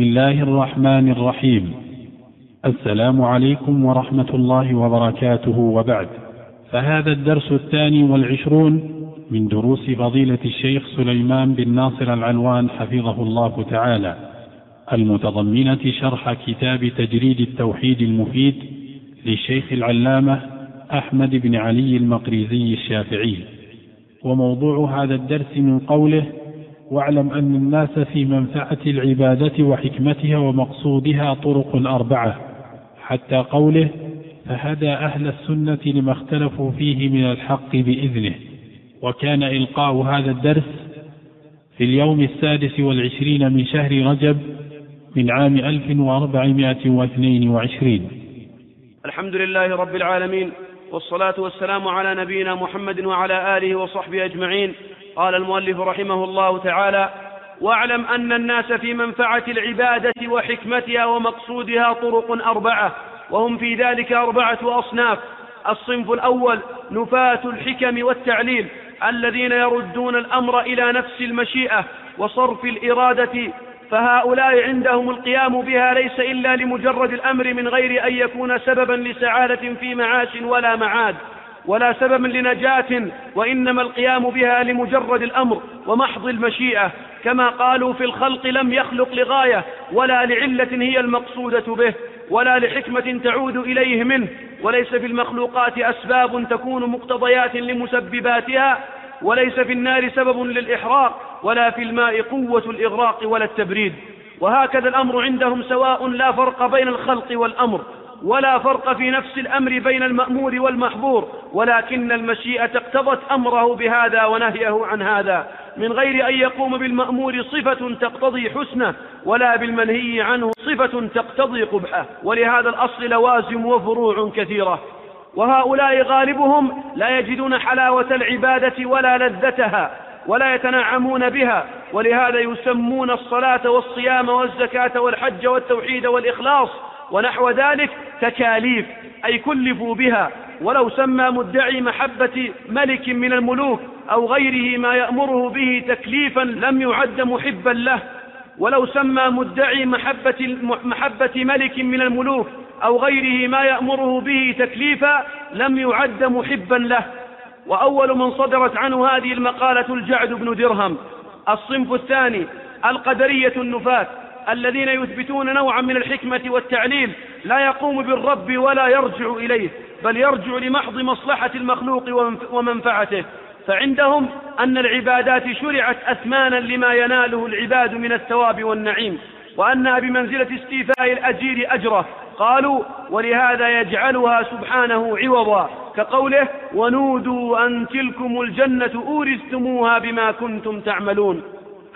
بسم الله الرحمن الرحيم. السلام عليكم ورحمة الله وبركاته. وبعد فهذا الدرس الثاني والعشرون من دروس فضيلة الشيخ سليمان بن ناصر العلوان حفظه الله تعالى المتضمنة شرح كتاب تجريد التوحيد المفيد للشيخ العلامة أحمد بن علي المقريزي الشافعي. وموضوع هذا الدرس من قوله واعلم أن الناس في منفعة العبادة وحكمتها ومقصودها طرق أربعة حتى قوله فهدى أهل السنة لما اختلفوا فيه من الحق بإذنه وكان إلقاء هذا الدرس في اليوم السادس والعشرين من شهر رجب من عام 1422 الحمد لله رب العالمين والصلاة والسلام على نبينا محمد وعلى آله وصحبه أجمعين. قال المؤلف رحمه الله تعالى واعلم أن الناس في منفعة العبادة وحكمتها ومقصودها طرق أربعة وهم في ذلك أربعة أصناف. الصنف الأول نفاة الحكم والتعليل الذين يردون الأمر إلى نفس المشيئة وصرف الإرادة فهؤلاء عندهم القيام بها ليس إلا لمجرد الأمر من غير أن يكون سببا لسعادة في معاش ولا معاد. ولا سبب لنجاة وإنما القيام بها لمجرد الأمر ومحض المشيئة كما قالوا في الخلق لم يخلق لغاية ولا لعلة هي المقصودة به ولا لحكمة تعود إليه منه وليس في المخلوقات أسباب تكون مقتضيات لمسبباتها وليس في النار سبب للإحراق ولا في الماء قوة الإغراق ولا التبريد. وهكذا الأمر عندهم سواء لا فرق بين الخلق والأمر. ولا فرق في نفس الأمر بين المأمور والمحظور ولكن المشيئة اقتضت أمره بهذا ونهيه عن هذا. من غير أن يقوم بالمأمور صفة تقتضي حسنه ولا بالمنهي عنه صفة تقتضي قبحه. ولهذا الأصل لوازم وفروع كثيرة. وهؤلاء غالبهم لا يجدون حلاوة العبادة ولا لذتها ولا يتنعمون بها. ولهذا يسمون الصلاة والصيام والزكاة والحج والتوحيد والإخلاص. ونحو ذلك تكاليف أي كلفوا بها. ولو سمى مدعي محبة ملك من الملوك أو غيره ما يأمره به تكليفا لم يعد محبا له. ولو سمى مدعي محبة, محبة ملك من الملوك أو غيره ما يأمره به تكليفا لم يعد محبا له. وأول من صدرت عنه هذه المقالة الجعد بن درهم. الصنف الثاني القدرية النفاة الذين يثبتون نوعا من الحكمة والتعليل لا يقوم بالرب ولا يرجع إليه بل يرجع لمحض مصلحة المخلوق ومنفعته. فعندهم أن العبادات شرعت أثمانا لما يناله العباد من الثواب والنعيم وأنها بمنزلة استيفاء الأجير أجره. قالوا ولهذا يجعلها سبحانه عوضا كقوله ونودوا أن تلكم الجنة أورثتموها بما كنتم تعملون.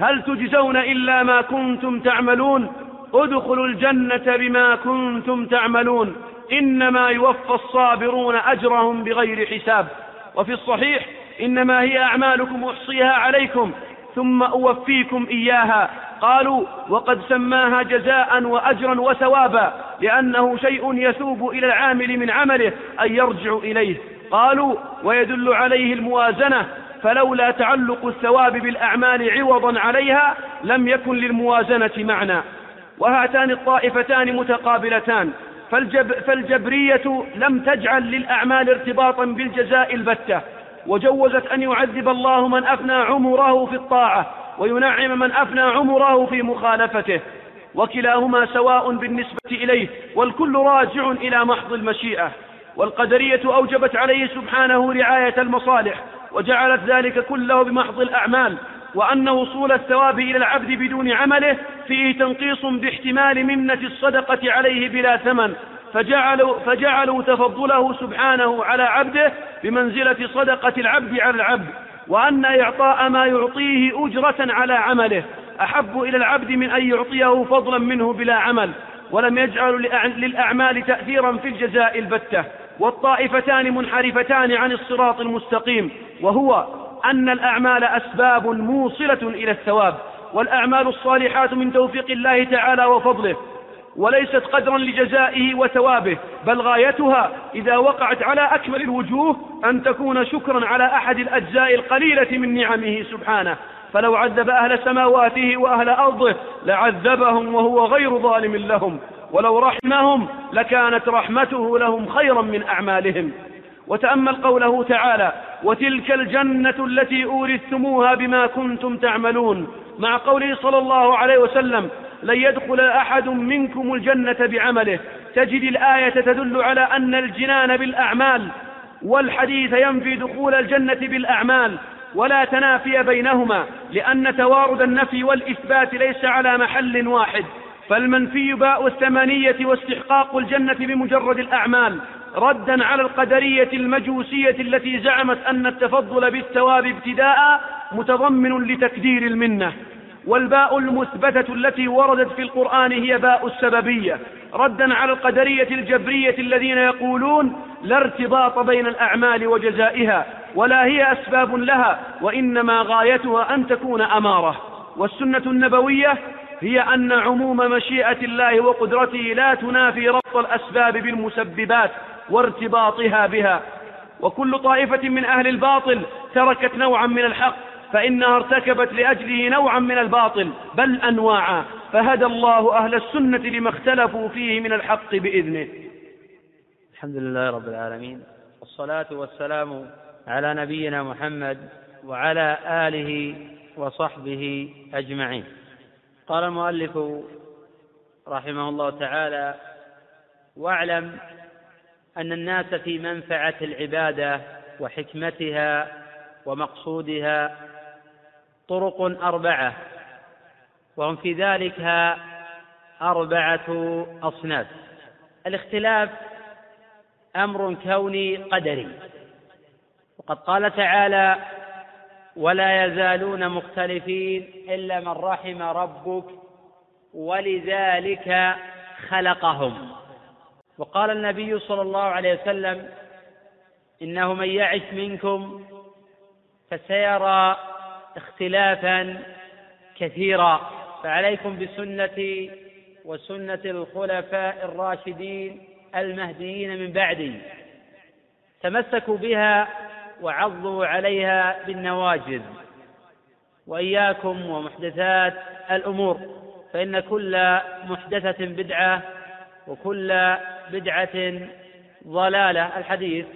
هل تجزون إلا ما كنتم تعملون؟ ادخلوا الجنة بما كنتم تعملون. إنما يوفى الصابرون أجرهم بغير حساب. وفي الصحيح إنما هي أعمالكم أحصيها عليكم ثم أوفيكم إياها. قالوا وقد سماها جزاء وأجرا وثوابا لأنه شيء يثوب إلى العامل من عمله أن يرجع إليه. قالوا ويدل عليه الموازنة فلولا تعلق الثواب بالأعمال عوضا عليها لم يكن للموازنة معنى. وهاتان الطائفتان متقابلتان. فالجب فالجبرية لم تجعل للأعمال ارتباطا بالجزاء البتة. وجوزت أن يعذب الله من أفنى عمره في الطاعة وينعم من أفنى عمره في مخالفته. وكلاهما سواء بالنسبة إليه والكل راجع إلى محض المشيئة. والقدرية أوجبت عليه سبحانه رعاية المصالح. وجعلت ذلك كله بمحض الأعمال وأن وصول الثواب إلى العبد بدون عمله فيه تنقيص باحتمال منة الصدقة عليه بلا ثمن. فجعلوا, فجعلوا تفضله سبحانه على عبده بمنزلة صدقة العبد على العبد وأن إعطاء ما يعطيه أجرة على عمله. أحب إلى العبد من أن يعطيه فضلا منه بلا عمل ولم يجعل للأعمال تأثيرا في الجزاء البتة. والطائفتان منحرفتان عن الصراط المستقيم وهو أن الأعمال أسباب موصلة إلى الثواب والأعمال الصالحات من توفيق الله تعالى وفضله وليست قدرا لجزائه وثوابه بل غايتها إذا وقعت على أكمل الوجوه أن تكون شكرا على أحد الأجزاء القليلة من نعمه سبحانه. فلو عذب أهل سماواته وأهل أرضه لعذبهم وهو غير ظالم لهم. ولو رحمهم لكانت رحمته لهم خيرا من أعمالهم. وتأمل قوله تعالى وتلك الجنة التي أورثتموها بما كنتم تعملون مع قوله صلى الله عليه وسلم لن يدخل أحد منكم الجنة بعمله تجد الآية تدل على أن الجنان بالأعمال والحديث ينفي دخول الجنة بالأعمال ولا تنافي بينهما لأن توارد النفي والإثبات ليس على محل واحد. فالمنفي باء الثمانية واستحقاق الجنة بمجرد الأعمال ردا على القدرية المجوسية التي زعمت أن التفضل بالثواب ابتداء متضمن لتكدير المنة. والباء المثبتة التي وردت في القرآن هي باء السببية ردا على القدرية الجبرية الذين يقولون لا ارتباط بين الأعمال وجزائها ولا هي أسباب لها وإنما غايتها أن تكون أمارة. والسنة النبوية هي أن عموم مشيئة الله وقدرته لا تنافي ربط الأسباب بالمسببات وارتباطها بها. وكل طائفة من أهل الباطل تركت نوعا من الحق فإنها ارتكبت لأجله نوعا من الباطل بل أنواعا. فهدى الله أهل السنة لما اختلفوا فيه من الحق بإذنه. الحمد لله رب العالمين والصلاة والسلام على نبينا محمد وعلى آله وصحبه أجمعين. قال المؤلف رحمه الله تعالى واعلم أن الناس في منفعة العبادة وحكمتها ومقصودها طرق أربعة وهم في ذلك أربعة أصناف. الاختلاف أمر كوني قدري. وقد قال تعالى ولا يزالون مختلفين إلا من رحم ربك ولذلك خلقهم. وقال النبي صلى الله عليه وسلم إنه من يعش منكم فسيرى اختلافا كثيرا. فعليكم بسنتي وسنة الخلفاء الراشدين المهديين من بعدي. تمسكوا بها وعضوا عليها بالنواجذ. وإياكم ومحدثات الأمور فإن كل محدثة بدعة وكل بدعة ضلالة. الحديث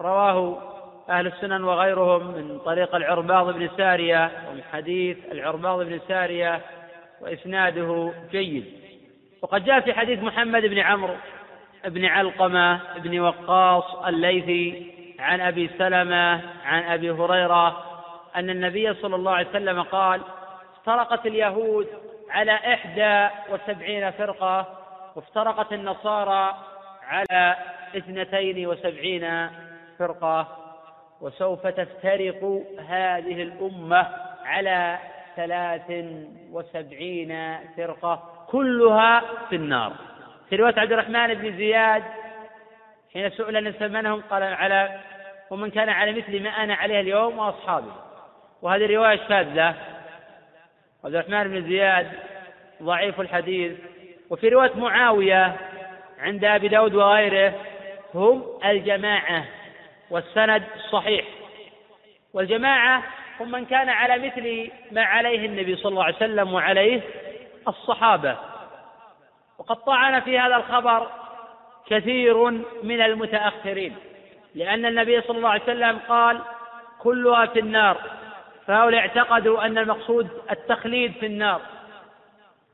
رواه أهل السنن وغيرهم من طريق العرباض بن سارية ومن حديث العرباض بن سارية وإسناده جيد. وقد جاء في حديث محمد بن عمرو بن علقمة بن وقاص الليثي عن أبي سلمة عن أبي هريرة أن النبي صلى الله عليه وسلم قال افترقت اليهود على إحدى وسبعين فرقة وافترقت النصارى على اثنتين وسبعين فرقة وسوف تفترق هذه الأمة على ثلاث وسبعين فرقة كلها في النار. في رواية عبد الرحمن بن زياد حين سئل نسأل منهم قال على ومن كان على مثل ما أنا عليه اليوم وأصحابي وهذه رواية شاذة عبد الرحمن بن زياد ضعيف الحديث. وفي رواية معاوية عند أبي داود وغيره هم الجماعة والسند صحيح. والجماعة هم من كان على مثل ما عليه النبي صلى الله عليه وسلم وعليه الصحابة. وقد طعن في هذا الخبر كثير من المتأخرين. لأن النبي صلى الله عليه وسلم قال كلها في النار. فهؤلاء اعتقدوا أن المقصود التخليد في النار.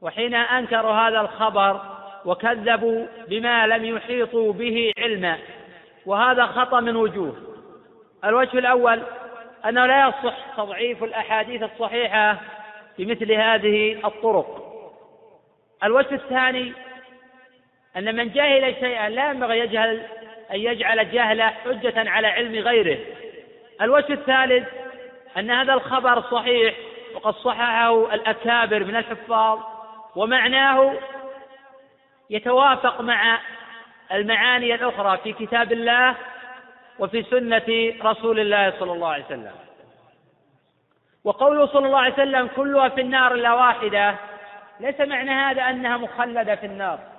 وحين أنكروا هذا الخبر وكذبوا بما لم يحيطوا به علما. وهذا خطأ من وجوه. الوجه الأول أنه لا يصح تضعيف الأحاديث الصحيحة بمثل هذه الطرق. الوجه الثاني أن من جهل شيئا لا ينبغي يجهل أن يجعل جهله حجة على علم غيره. الوجه الثالث أن هذا الخبر صحيح وقد صححه الأكابر من الحفاظ ومعناه يتوافق مع المعاني الأخرى في كتاب الله وفي سنة رسول الله صلى الله عليه وسلم. وقوله صلى الله عليه وسلم كلها في النار إلا واحدة ليس معنى هذا أنها مخلدة في النار.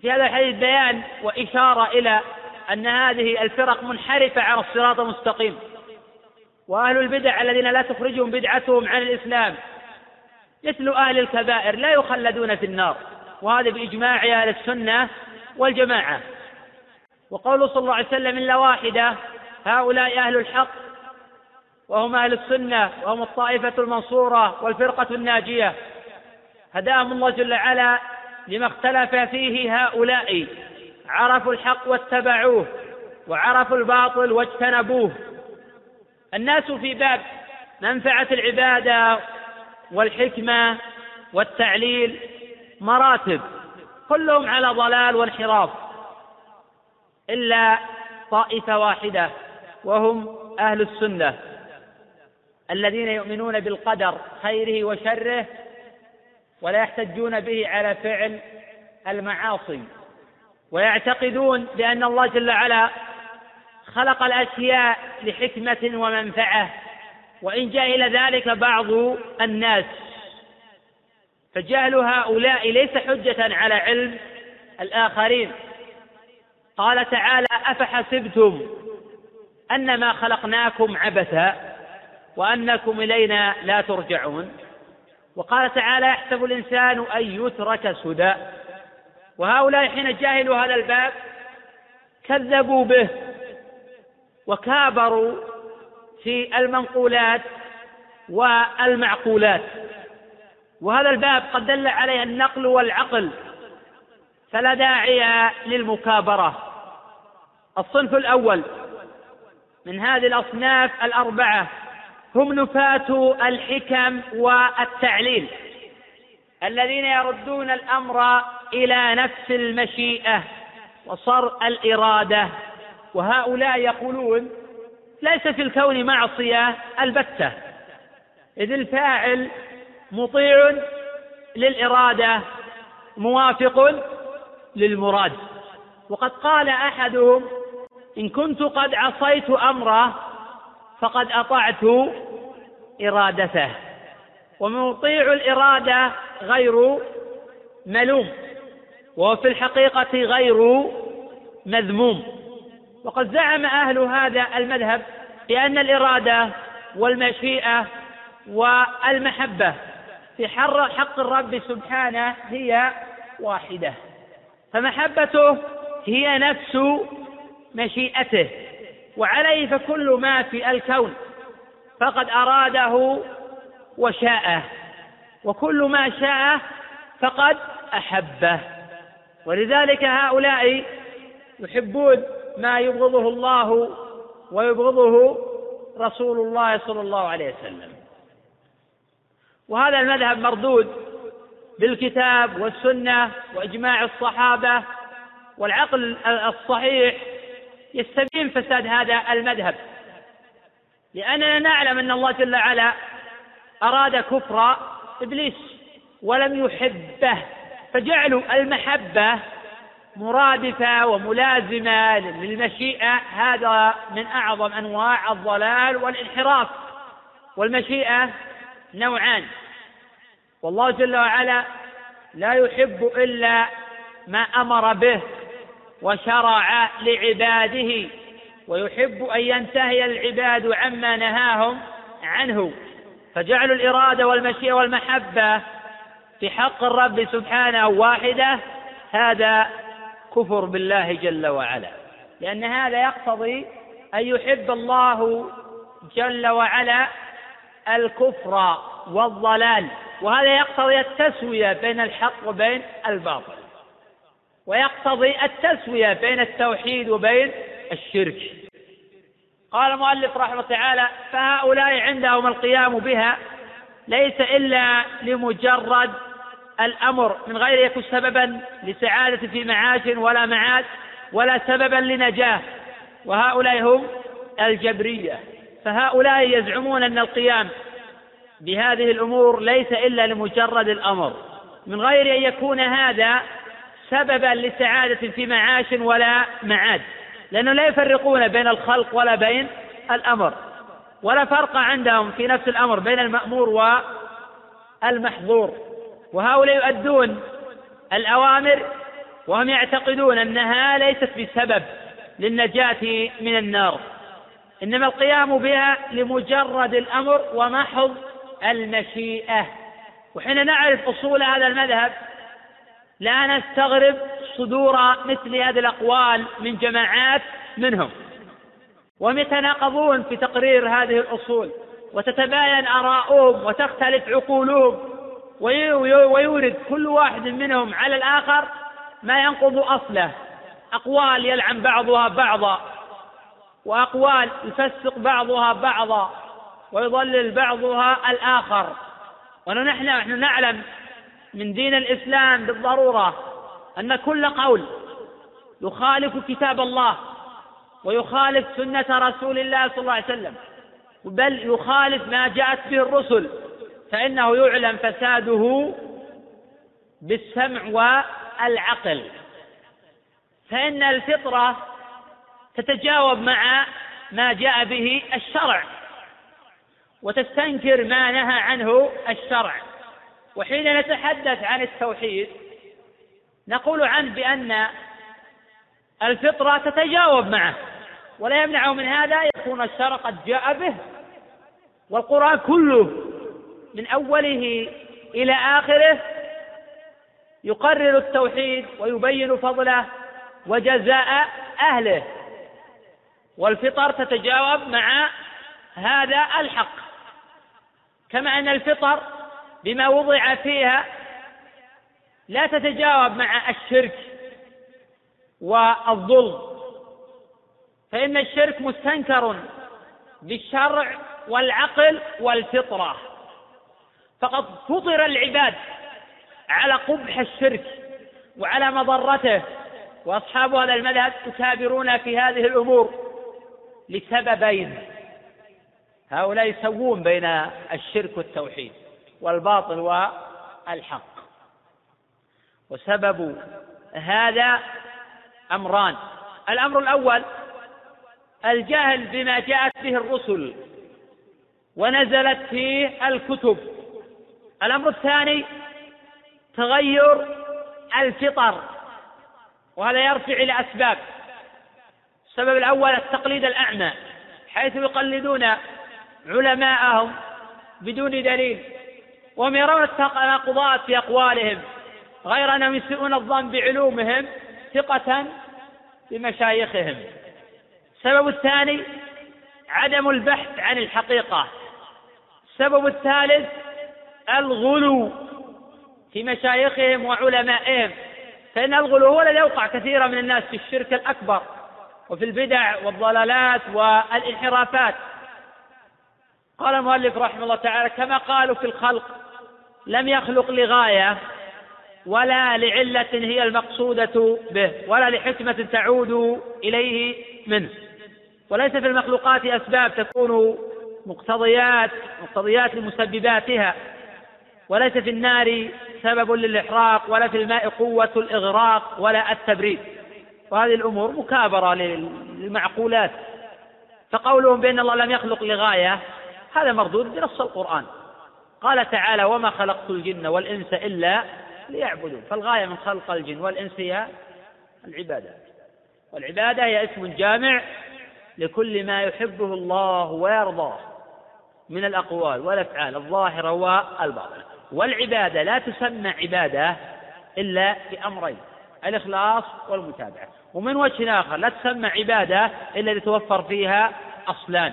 في هذا الحديث بيان وإشارة إلى أن هذه الفرق منحرفة عن الصراط المستقيم. وأهل البدع الذين لا تخرجهم بدعتهم عن الإسلام مثل أهل الكبائر لا يخلدون في النار وهذا بإجماع أهل السنة والجماعة. وقوله صلى الله عليه وسلم إلا واحدة هؤلاء أهل الحق وهم أهل السنة وهم الطائفة المنصورة والفرقة الناجية. هداهم الله جل وعلا لما اختلف فيه هؤلاء عرفوا الحق واتبعوه وعرفوا الباطل واجتنبوه. الناس في باب منفعة العبادة والحكمة والتعليل مراتب كلهم على ضلال وانحراف إلا طائفة واحدة وهم أهل السنة الذين يؤمنون بالقدر خيره وشره ولا يحتجون به على فعل المعاصي ويعتقدون بأن الله جل وعلا خلق الأشياء لحكمة ومنفعة وإن جهل ذلك بعض الناس. فجهل هؤلاء ليس حجة على علم الآخرين. قال تعالى أفحسبتم أنما خلقناكم عبثا وأنكم إلينا لا ترجعون؟ وقال تعالى يحسب الإنسان أن يترك سدى. وهؤلاء حين جاهلوا هذا الباب كذبوا به وكابروا في المنقولات والمعقولات. وهذا الباب قد دل عليه النقل والعقل فلا داعي للمكابرة. الصنف الأول من هذه الأصناف الأربعة هم نفاة الحكم والتعليل الذين يردون الأمر إلى نفس المشيئة وصر الإرادة وهؤلاء يقولون ليس في الكون معصية البتة. إذ الفاعل مطيع للإرادة موافق للمراد. وقد قال أحدهم إن كنت قد عصيت أمره فقد أطعت إرادته. ومطيع الإرادة غير ملوم وهو في الحقيقة غير مذموم. وقد زعم أهل هذا المذهب بأن الإرادة والمشيئة والمحبة في حق الرب سبحانه هي واحدة. فمحبته هي نفس مشيئته. وعليه فكل ما في الكون فقد أراده وشاءه وكل ما شاء فقد أحبه. ولذلك هؤلاء يحبون ما يبغضه الله ويبغضه رسول الله صلى الله عليه وسلم. وهذا المذهب مردود بالكتاب والسنة وإجماع الصحابة والعقل الصحيح يستبين فساد هذا المذهب. لأننا نعلم أن الله جل وعلا أراد كفر إبليس ولم يحبه فجعلوا المحبة مرادفة وملازمة للمشيئة. هذا من أعظم أنواع الضلال والانحراف والمشيئة نوعان. والله جل وعلا لا يحب إلا ما أمر به وشرع لعباده ويحب أن ينتهي العباد عما نهاهم عنه. فجعلوا الإرادة والمشيئة والمحبة في حق الرب سبحانه واحدة هذا كفر بالله جل وعلا. لأن هذا يقتضي أن يحب الله جل وعلا الكفر والضلال. وهذا يقتضي التسوية بين الحق وبين الباطل. ويقتضي التسوية بين التوحيد وبين الشرك. قال المؤلف رحمه الله تعالى فهؤلاء عندهم القيام بها ليس إلا لمجرد الأمر من غير يكون سببا لسعادة في معاش ولا معاد ولا سببا لنجاة وهؤلاء هم الجبرية. فهؤلاء يزعمون أن القيام بهذه الأمور ليس إلا لمجرد الأمر من غير أن يكون هذا سببا لسعادة في معاش ولا معاد لأنه لا يفرقون بين الخلق ولا بين الأمر ولا فرق عندهم في نفس الأمر بين المأمور والمحظور. وهؤلاء يؤدون الأوامر وهم يعتقدون أنها ليست بسبب للنجاة من النار. إنما القيام بها لمجرد الأمر ومحض المشيئة. وحين نعرف أصول هذا المذهب لا نستغرب صدور مثل هذه الأقوال من جماعات منهم. وهم يتناقضون في تقرير هذه الأصول وتتباين آراؤهم وتختلف عقولهم ويورد كل واحد منهم على الآخر ما ينقض أصله. أقوال يلعن بعضها بعضا وأقوال يفسق بعضها بعضا ويضلل بعضها الآخر. ونحن نحن نعلم من دين الإسلام بالضرورة أن كل قول يخالف كتاب الله ويخالف سنة رسول الله صلى الله عليه وسلم بل يخالف ما جاءت به الرسل فإنه يعلم فساده بالسمع والعقل. فإن الفطرة تتجاوب مع ما جاء به الشرع وتستنكر ما نهى عنه الشرع. وحين نتحدث عن التوحيد نقول عنه بأن الفطرة تتجاوب معه ولا يمنع من هذا يكون الشرع قد جاء به والقرآن كله من أوله إلى آخره يقرر التوحيد ويبين فضله وجزاء أهله والفطر تتجاوب مع هذا الحق كما أن الفطر بما وضع فيها لا تتجاوب مع الشرك والظلم. فإن الشرك مستنكر بالشرع والعقل والفطرة. فقد فطر العباد على قبح الشرك وعلى مضرته وأصحاب هذا المذهب يكابرون في هذه الأمور لسببين. هؤلاء يسوون بين الشرك والتوحيد. والباطل والحق وسبب هذا أمران. الأمر الأول الجهل بما جاءت به الرسل ونزلت فيه الكتب. الأمر الثاني تغير الفطر وهذا يرجع إلى أسباب. السبب الأول التقليد الأعمى حيث يقلدون علماءهم بدون دليل. وهم يرون التناقضات في أقوالهم غير أنهم يسيئون الظن بعلومهم ثقة بمشايخهم. السبب الثاني عدم البحث عن الحقيقة. السبب الثالث الغلو في مشايخهم وعلمائهم. فإن الغلو هو الذي يوقع كثيرا من الناس في الشرك الأكبر وفي البدع والضلالات والانحرافات. قال المؤلف رحمه الله تعالى كما قالوا في الخلق لم يخلق لغاية ولا لعلة هي المقصودة به ولا لحكمة تعود إليه منه. وليس في المخلوقات أسباب تكون مقتضيات مقتضيات لمسبباتها. وليس في النار سبب للإحراق ولا في الماء قوة الإغراق ولا التبريد. وهذه الأمور مكابرة للمعقولات. فقولهم بأن الله لم يخلق لغاية هذا مردود بنص القرآن. قال تعالى وما خلقت الجن والإنس إلا ليعبدون. فالغاية من خلق الجن والإنس هي العبادة. والعبادة هي اسم جامع لكل ما يحبه الله ويرضاه من الأقوال والأفعال الظاهرة والباطنة. والعبادة لا تسمى عبادة إلا بأمرين الإخلاص والمتابعة. ومن وجه آخر لا تسمى عبادة إلا لتوفر فيها أصلان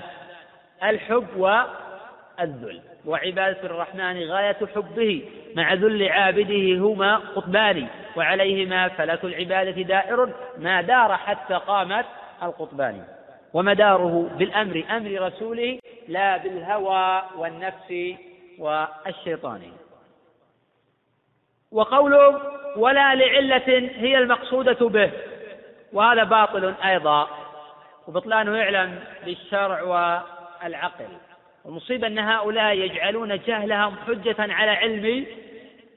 الحب والذل. وعبادة الرحمن غاية حبه مع ذل عابده هما قطبان وعليهما فلك العبادة دائر ما دار حتى قامت القطبان. ومداره بالأمر أمر رسوله لا بالهوى والنفس والشيطان. وقوله ولا لعلة هي المقصودة به وهذا باطل أيضا وبطلانه يعلم بالشرع والعقل. والمصيبة أن هؤلاء يجعلون جهلهم حجة على علم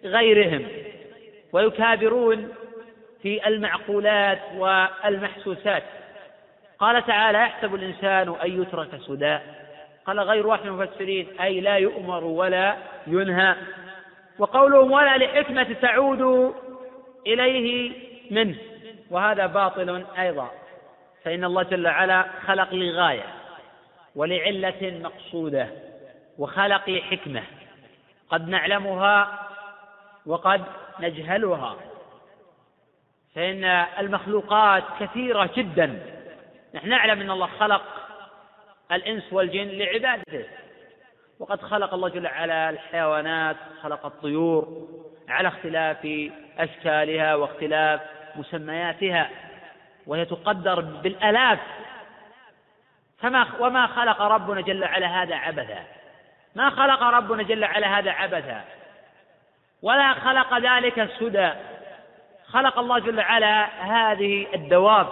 غيرهم ويكابرون في المعقولات والمحسوسات. قال تعالى يحسب الإنسان أن يترك سدى. قال غير واحد من المفسرين أي لا يؤمر ولا ينهى. وقولهم ولا لحكمة تعود إليه منه. وهذا باطل أيضا. فإن الله جل وعلا خلق لغاية ولعلة مقصودة وخلقي حكمة قد نعلمها وقد نجهلها. فإن المخلوقات كثيرة جدا. نحن نعلم أن الله خلق الإنس والجن لعبادته. وقد خلق الله جل وعلا الحيوانات خلق الطيور على اختلاف أشكالها واختلاف مسمياتها. وهي تقدر بالآلاف فما وما خلق ربنا جل وعلا هذا عبثا. ما خلق ربنا جل وعلا هذا عبثا. ولا خلق ذلك سدى خلق الله جل وعلا هذه الدواب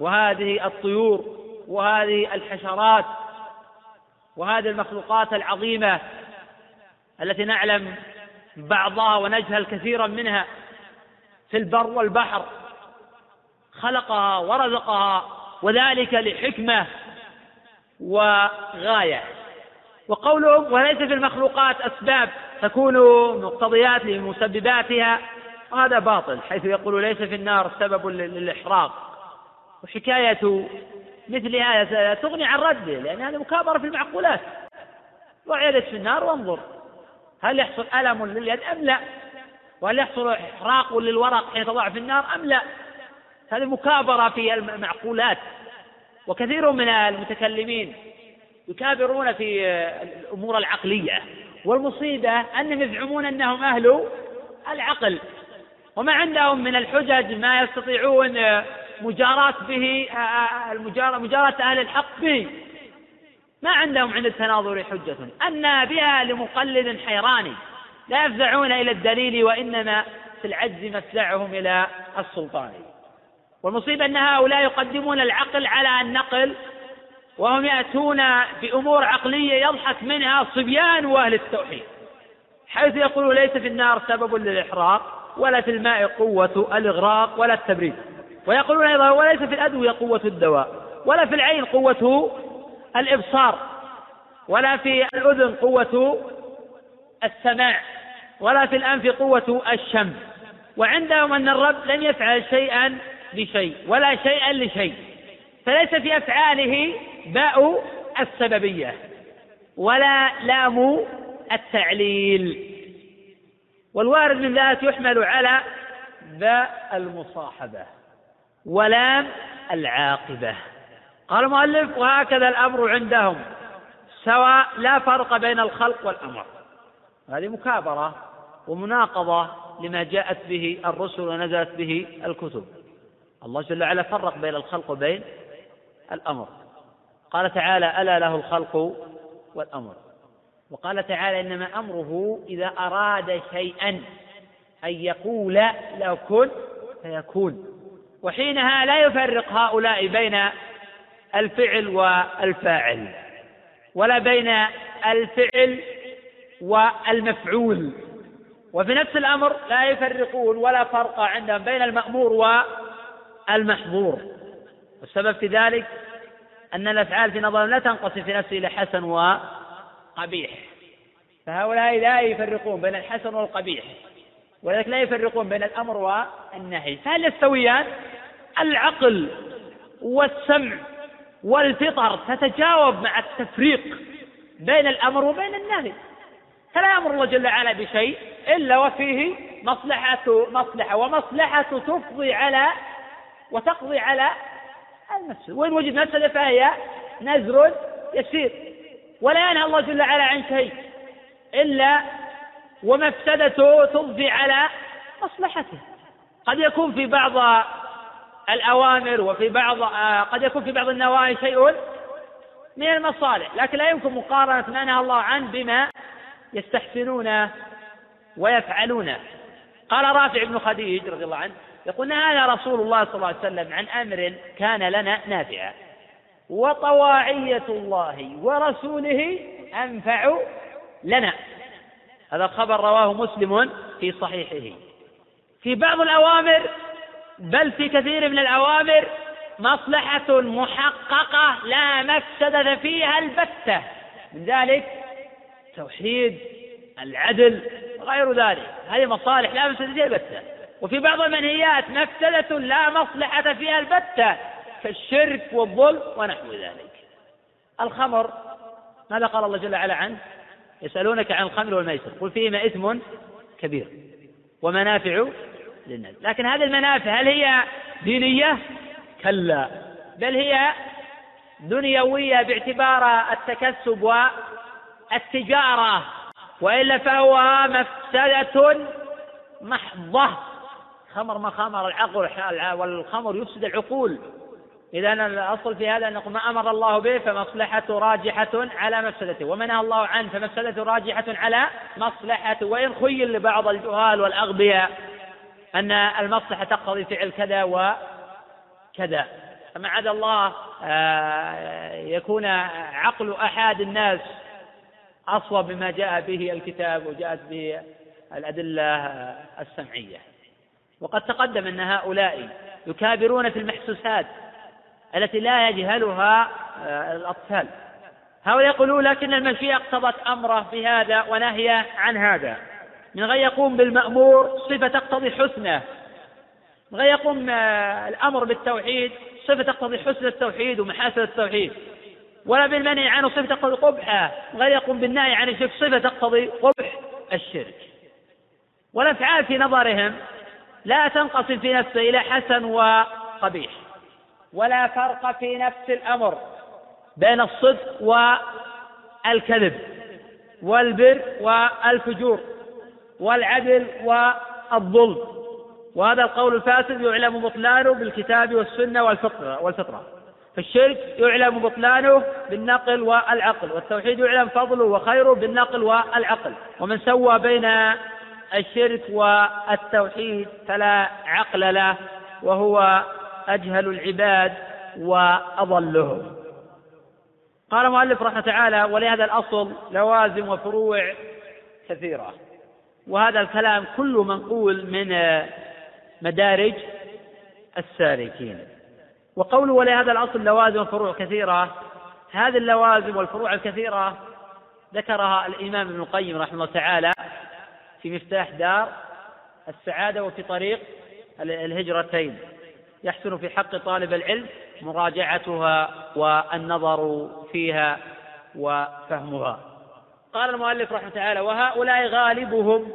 وهذه الطيور وهذه الحشرات وهذه المخلوقات العظيمة التي نعلم بعضها ونجهل كثيرا منها في البر والبحر. خلقها ورزقها وذلك لحكمة وغاية. وقولهم وليس في المخلوقات أسباب تكون مقتضيات لمسبباتها وهذا باطل حيث يقول ليس في النار سبب للإحراق. وحكاية مثل هذا تغني عن رده لأن هذه مكابرة في المعقولات. ضع يدك في النار وانظر هل يحصل ألم لليد أم لا؟ وهل يحصل إحراق للورق حين تضع في النار أم لا؟ هذه مكابرة في المعقولات. وكثير من المتكلمين يكابرون في الأمور العقلية والمصيبة أنهم يزعمون أنهم أهل العقل وما عندهم من الحجج ما يستطيعون مجاراة به مجاراة أهل الحق به. ما عندهم عند التناظر حجة. أن بها لمقلد حيران لا يفزعون إلى الدليل وإنما في العجز مفزعهم إلى السلطان. والمصيبة أن هؤلاء يقدمون العقل على النقل وهم يأتون بأمور عقلية يضحك منها صبيان وأهل التوحيد حيث يقول ليس في النار سبب للإحراق ولا في الماء قوة الإغراق ولا التبريد. ويقولون أيضا وليس في الأدوية قوة الدواء ولا في العين قوة الإبصار ولا في الأذن قوة السماع ولا في الأنف قوة الشم. وعندهم أن الرب لم يفعل شيئا لشيء ولا شيئا لشيء. فليس في أفعاله باء السببية ولا لام التعليل. والوارد من ذلك يحمل على باء المصاحبة ولام العاقبة. قال المؤلف وهكذا الأمر عندهم سواء لا فرق بين الخلق والأمر. هذه مكابرة ومناقضة لما جاءت به الرسل ونزلت به الكتب. الله جل وعلا فرق بين الخلق وبين الأمر. قال تعالى ألا له الخلق والأمر. وقال تعالى إنما أمره إذا أراد شيئا أن يقول له كن فيكون. وحينها لا يفرق هؤلاء بين الفعل والفاعل ولا بين الفعل والمفعول. وفي نفس الأمر لا يفرقون ولا فرق عندهم بين المأمور والمحظور والسبب في ذلك أن الأفعال في نظرهم لا تنقسم في نفسه إلى حسن وقبيح. فهؤلاء لا يفرقون بين الحسن والقبيح ولذلك لا يفرقون بين الأمر والنهي. فهل يستويان؟ العقل والسمع والفطر تتجاوب مع التفريق بين الأمر وبين النهي. فلا يأمر الله جل وعلا بشيء إلا وفيه مصلحة مصلحة ومصلحة تفضي على وتقضي على المفسد وإن وجد مفسدة فهي نزر يسير. ولا ينهى الله جل وعلا عن شيء إلا ومفسدته تضفي على مصلحته. قد يكون في بعض الأوامر وفي بعض قد يكون في بعض النواهي شيء من المصالح لكن لا يمكن مقارنة ما نهى الله عنه بما يستحسنونه ويفعلونه قال رافع بن خديج رضي الله عنه يقول نهانا رسول الله صلى الله عليه وسلم عن أمر كان لنا نافعا. وطواعية الله ورسوله أنفع لنا. هذا الخبر رواه مسلم في صحيحه. في بعض الأوامر بل في كثير من الأوامر مصلحة محققة لا مفسدة فيها البتة. من ذلك توحيد العدل وغير ذلك. هذه مصالح لا مفسدة فيها البتة. وفي بعض المنهيات مفسدة لا مصلحة فيها البتة كالشرك والظلم ونحو ذلك. الخمر ماذا قال الله جل وعلا عنه؟ يسألونك عن الخمر والميسر قل فيهما إثم كبير ومنافع للناس لكن هذه المنافع هل هي دينية؟ كلا. بل هي دنيوية باعتبار التكسب والتجارة وإلا فهو مفسدة محضة خمر ما خمر العقل والخمر يفسد العقول. إذا الأصل في هذا أن ما أمر الله به فمصلحته راجحة على مفسدته وما نهى الله عنه فمفسدته راجحة على مصلحته. وإن خيل لبعض الجهال والأغبياء أن المصلحة تقتضي فعل كذا وكذا فما عدا الله آه، يكون عقل أحد الناس أصوب بما جاء به الكتاب وجاءت به الأدلة السمعية. وقد تقدم أن هؤلاء يكابرون في المحسوسات التي لا يجهلها آه، الأطفال. هؤلاء يقولون لكن المشيئة اقتضت أمره بهذا ونهيه عن هذا. من غير يقوم بالمأمور صفة تقتضي حسنه. من غير يقوم آه، الأمر بالتوحيد صفة تقتضي حسن التوحيد ومحاسن التوحيد. ولا بالمنع عنه صفة تقتضي قبحه. من غير يقوم بالنهي عن الشرك صفة تقتضي قبح الشرك. والأفعال في نظرهم لا تنقسم في نفسه إلى حسن وقبيح. ولا فرق في نفس الأمر بين الصدق والكذب والبر والفجور والعدل والظلم. وهذا القول الفاسد يعلم بطلانه بالكتاب والسنة والفطرة. والفطرة فالشرك يعلم بطلانه بالنقل والعقل. والتوحيد يعلم فضله وخيره بالنقل والعقل. ومن سوى بين الشرك والتوحيد فلا عقل له وهو أجهل العباد وأضلهم قال المؤلف رحمه تعالى ولهذا الأصل لوازم وفروع كثيرة. وهذا الكلام كله منقول من مدارج السالكين. وقوله ولهذا الأصل لوازم وفروع كثيرة هذه اللوازم والفروع الكثيرة ذكرها الإمام ابن القيم رحمه الله تعالى في مفتاح دار السعادة وفي طريق الهجرتين. يحسن في حق طالب العلم مراجعتها والنظر فيها وفهمها. قال المؤلف رحمه تعالى وهؤلاء غالبهم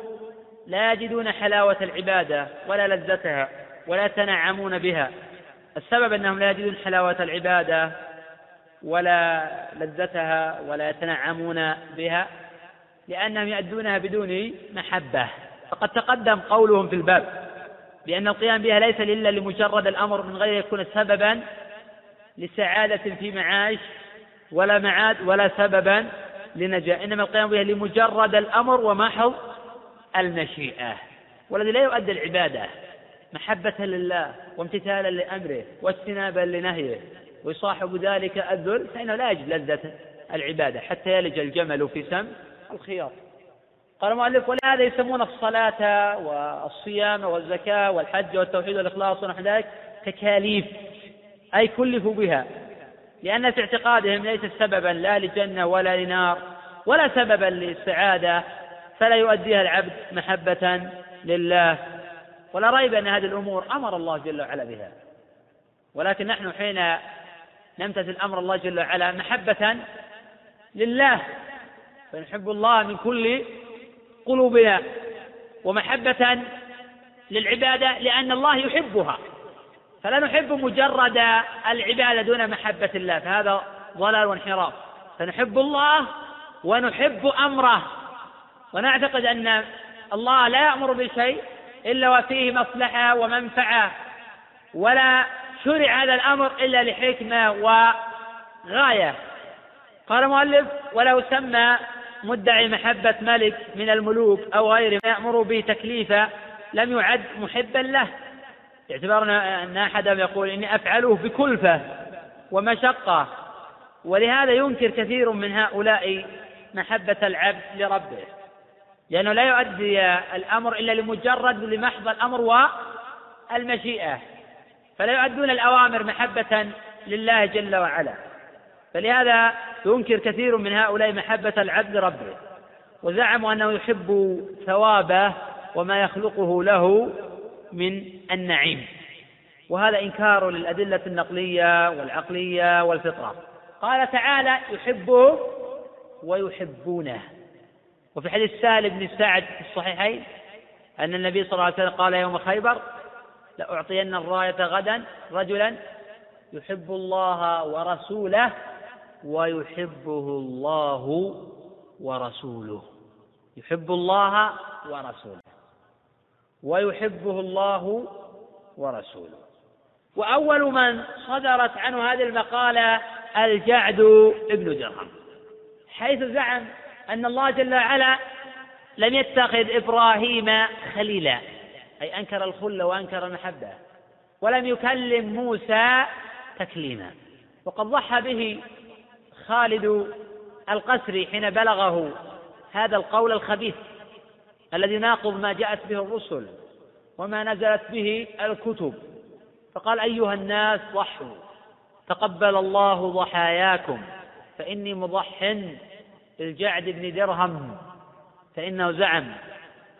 لا يجدون حلاوة العبادة ولا لذتها ولا يتنعمون بها. السبب أنهم لا يجدون حلاوة العبادة ولا لذتها ولا يتنعمون بها لأنهم يؤدونها بدون محبة. فقد تقدم قولهم في الباب بأن القيام بها ليس إلا لمجرد الأمر من غير يكون سببا لسعادة في معاش ولا معاد ولا سببا لنجاة. إنما القيام بها لمجرد الأمر ومحض المشيئة. والذي لا يؤدي العبادة محبة لله وامتثالا لأمره واجتنابا لنهيه ويصاحب ذلك الذل فإنه لا يجد لذة العبادة حتى يلج الجمل في سم الخياط قال المؤلف ولهذا يسمون الصلاة والصيام والزكاة والحج والتوحيد والإخلاص ونحو ذلك تكاليف أي كلفوا بها لأن في اعتقادهم ليست سببا لا لجنة ولا لنار ولا سببا للسعادة فلا يؤديها العبد محبة لله. ولا ريب أن هذه الأمور أمر الله جل وعلا بها. ولكن نحن حين نمتثل أمر الله جل وعلا محبة لله فنحب الله من كل قلوبنا ومحبة للعبادة لأن الله يحبها. فلا نحب مجرد العبادة دون محبة الله فهذا ضلال وانحراف. فنحب الله ونحب أمره. ونعتقد أن الله لا يأمر بشيء إلا وفيه مصلحة ومنفعة ولا شرع هذا الأمر إلا لحكمة وغاية. قال المؤلف ولو سمى مدعي محبة ملك من الملوك أو غيره ما يأمر به تكليفا لم يعد محبا له. باعتبار أن أحدهم يقول إني أفعله بكلفة ومشقة. ولهذا ينكر كثير من هؤلاء محبة العبد لربه لأنه لا يؤدي الأمر إلا لمجرد لمحض الأمر والمشيئة فلا يؤدون الأوامر محبة لله جل وعلا. فلهذا ينكر كثير من هؤلاء محبة العبد ربه وزعموا أنه يحب ثوابه وما يخلقه له من النعيم. وهذا إنكار للأدلة النقلية والعقلية والفطرة. قال تعالى يحبه ويحبونه. وفي حديث سهل بن سعد في الصحيحين أن النبي صلى الله عليه وسلم قال يوم خيبر لأعطين الراية غدا رجلا يحب الله ورسوله ويحبه الله ورسوله. يحب الله ورسوله. ويحبه الله ورسوله. وأول من صدرت عنه هذه المقالة الجعد ابن درهم. حيث زعم أن الله جل وعلا لم يتخذ إبراهيم خليلا أي أنكر الخلة وأنكر المحبة ولم يكلم موسى تكليما. وقد ضحى به خالد القسري حين بلغه هذا القول الخبيث الذي ناقض ما جاءت به الرسل وما نزلت به الكتب. فقال أيها الناس ضحوا تقبل الله ضحاياكم فإني مضح بالجعد بن درهم فإنه زعم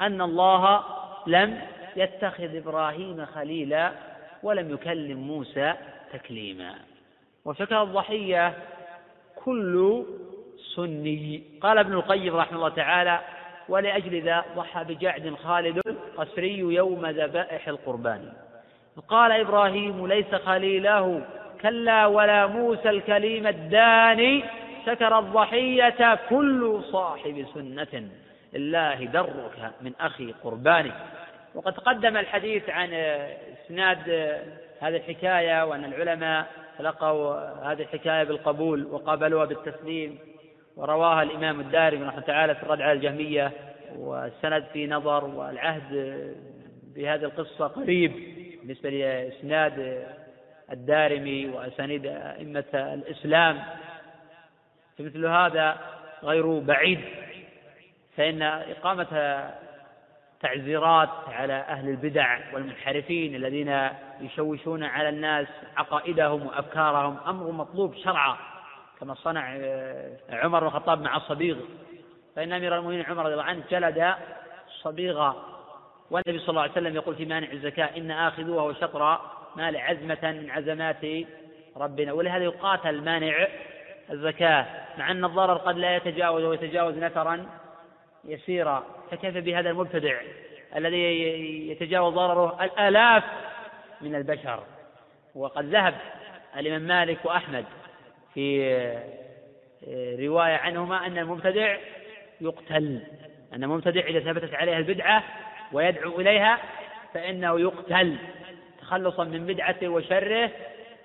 أن الله لم يتخذ إبراهيم خليلا ولم يكلم موسى تكليما. وفكر الضحية كل سني قال ابن القيم رحمه الله تعالى ولأجل ذا ضحى بجعد خالد قسري يوم ذبائح القربان قال إبراهيم ليس خليله كلا ولا موسى الكليم الداني سكر الضحية كل صاحب سنة. الله درك من أخي قرباني وقد تقدم الحديث عن إسناد هذه الحكاية وأن العلماء تلقوا هذه الحكاية بالقبول وقابلوها بالتسليم ورواها الإمام الدارمي رحمة تعالى في الرد على الجهمية والسند في نظر والعهد بهذه القصة قريب بالنسبة لإسناد الدارمي وأسانيد أئمة الإسلام. فمثل هذا غير بعيد فإن إقامة تعزيرات على أهل البدع والمنحرفين الذين يشوشون على الناس عقائدهم وأفكارهم. أمر مطلوب شرعا كما صنع آه، عمر بن الخطاب مع الصبيغ فإن أمير المؤمنين عمر رضي الله عنه جلد صبيغة والنبي صلى الله عليه وسلم يقول في مانع الزكاة إن آخذوها وشطر مال عزمة من عزمات ربنا. ولهذا يقاتل مانع الزكاة مع أن الضرر قد لا يتجاوز ويتجاوز نفرا يسيرا فكيف بهذا المبتدع الذي يتجاوز ضرره الآلاف من البشر؟ وقد ذهب الإمام مالك وأحمد في آه، رواية عنهما أن المبتدع يقتل أن المبتدع إذا ثبتت عليه البدعة ويدعو إليها فإنه يقتل تخلصا من بدعته وشره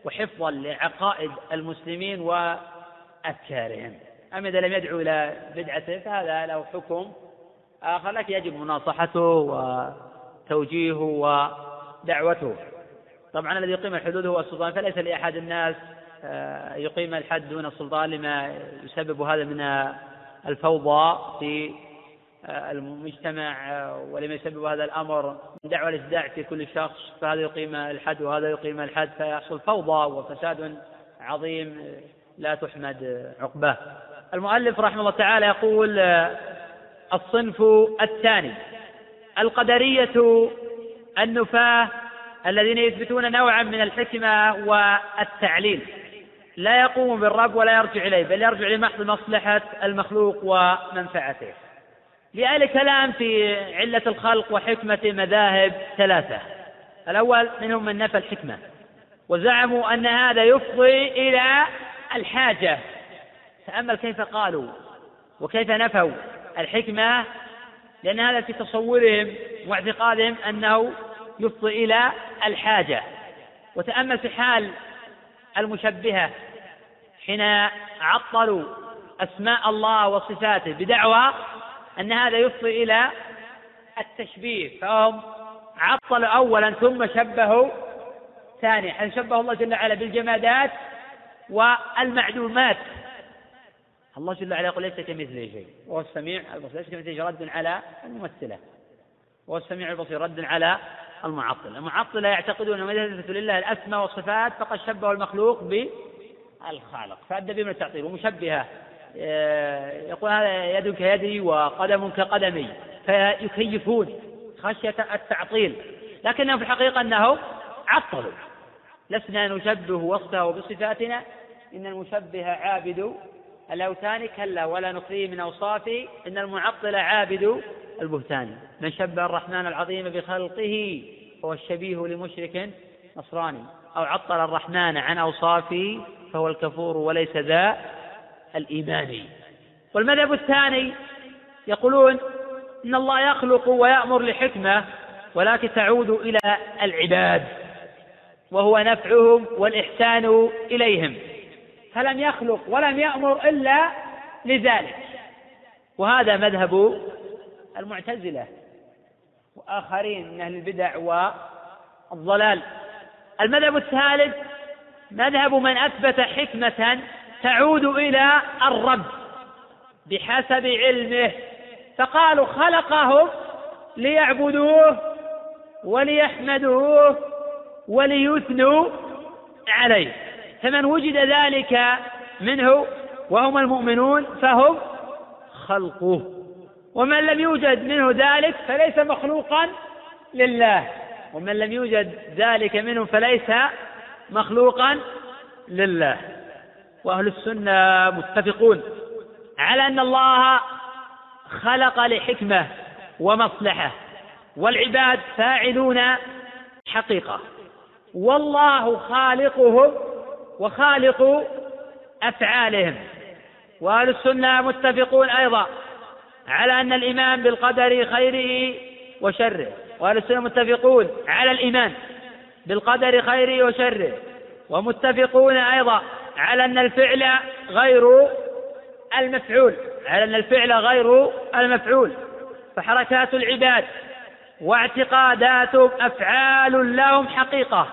وحفظا لعقائد المسلمين وأفكارهم. أما إذا لم يدعو إلى بدعته فهذا له حكم آخر لكن يجب مناصحته وتوجيهه ودعوته. طبعا الذي يقيم الحدود هو السلطان فليس لأحد الناس آه، يقيم الحد دون السلطان لما يسبب هذا من الفوضى في آه، المجتمع آه، ولما يسبب هذا الأمر من دعوة الإبداع في كل شخص فهذا يقيم الحد وهذا يقيم الحد فيحصل فوضى وفساد عظيم لا تحمد عقباه. المؤلف رحمه الله تعالى يقول الصنف الثاني القدرية النفاة الذين يثبتون نوعا من الحكمة والتعليل. لا يقوم بالرب ولا يرجع إليه بل يرجع لمحض مصلحة المخلوق ومنفعته. لأهل كلام في علة الخلق وحكمة مذاهب ثلاثة. الأول منهم من نفى الحكمة وزعموا أن هذا يفضي إلى الحاجة. تأمل كيف قالوا وكيف نفوا الحكمة لأن هذا في تصورهم واعتقادهم أنه يفضي إلى الحاجة. وتأمل في حال المشبهة حين عطلوا أسماء الله وصفاته بدعوى أن هذا يفضي إلى التشبيه فهم عطلوا أولا ثم شبهوا ثانيا. حيث شبه الله جل وعلا بالجمادات والمعلومات الله جل وعلا يقول ليس كمثله شيء. وهو السميع البصير. ليس كمثله شيء. رد على الممثلة. وهو السميع البصير. رد على المعطلة المعطلة يعتقدون أنه يثبت لله الأسماء والصفات فقد شبهوا المخلوق بالخالق. فأدى بهم التعطيل ومشبهة. آه، يقول هذا يد كيدي وقدم كقدمي فيكيفون خشية التعطيل. لكنهم في الحقيقة أنه عطلوا لسنا نشبه وصفه بصفاتنا. إن المشبه عابد الأوثان كلا ولا نخليه من أوصافه إن المعطل عابد البهتان. من شبه الرحمن العظيم بخلقه فهو الشبيه لمشرك نصراني أو عطل الرحمن عن أوصافه فهو الكفور وليس ذا الإيمان. والمذهب الثاني يقولون إن الله يخلق ويأمر لحكمة ولكن تعود إلى العباد وهو نفعهم والإحسان إليهم. فلم يخلق ولم يأمر إلا لذلك. وهذا مذهب المعتزلة وآخرين من أهل البدع والضلال. المذهب الثالث مذهب من أثبت حكمة تعود إلى الرب بحسب علمه فقالوا خلقهم ليعبدوه وليحمدوه وليثنوا عليه. فمن وجد ذلك منه وهم المؤمنون فهم خلقه. ومن لم يوجد منه ذلك فليس مخلوقا لله. ومن لم يوجد ذلك منه فليس مخلوقا لله. وأهل السنة متفقون على أن الله خلق لحكمة ومصلحة والعباد فاعلون حقيقة. والله خالقهم وخالق أفعالهم. وأهل السنة متفقون أيضا على أن الإيمان بالقدر خيره وشره. وأهل السنة متفقون على الإيمان بالقدر خيره وشره. ومتفقون أيضا على أن الفعل غير المفعول. على أن الفعل غير المفعول. فحركات العباد واعتقاداتهم أفعال لهم حقيقة.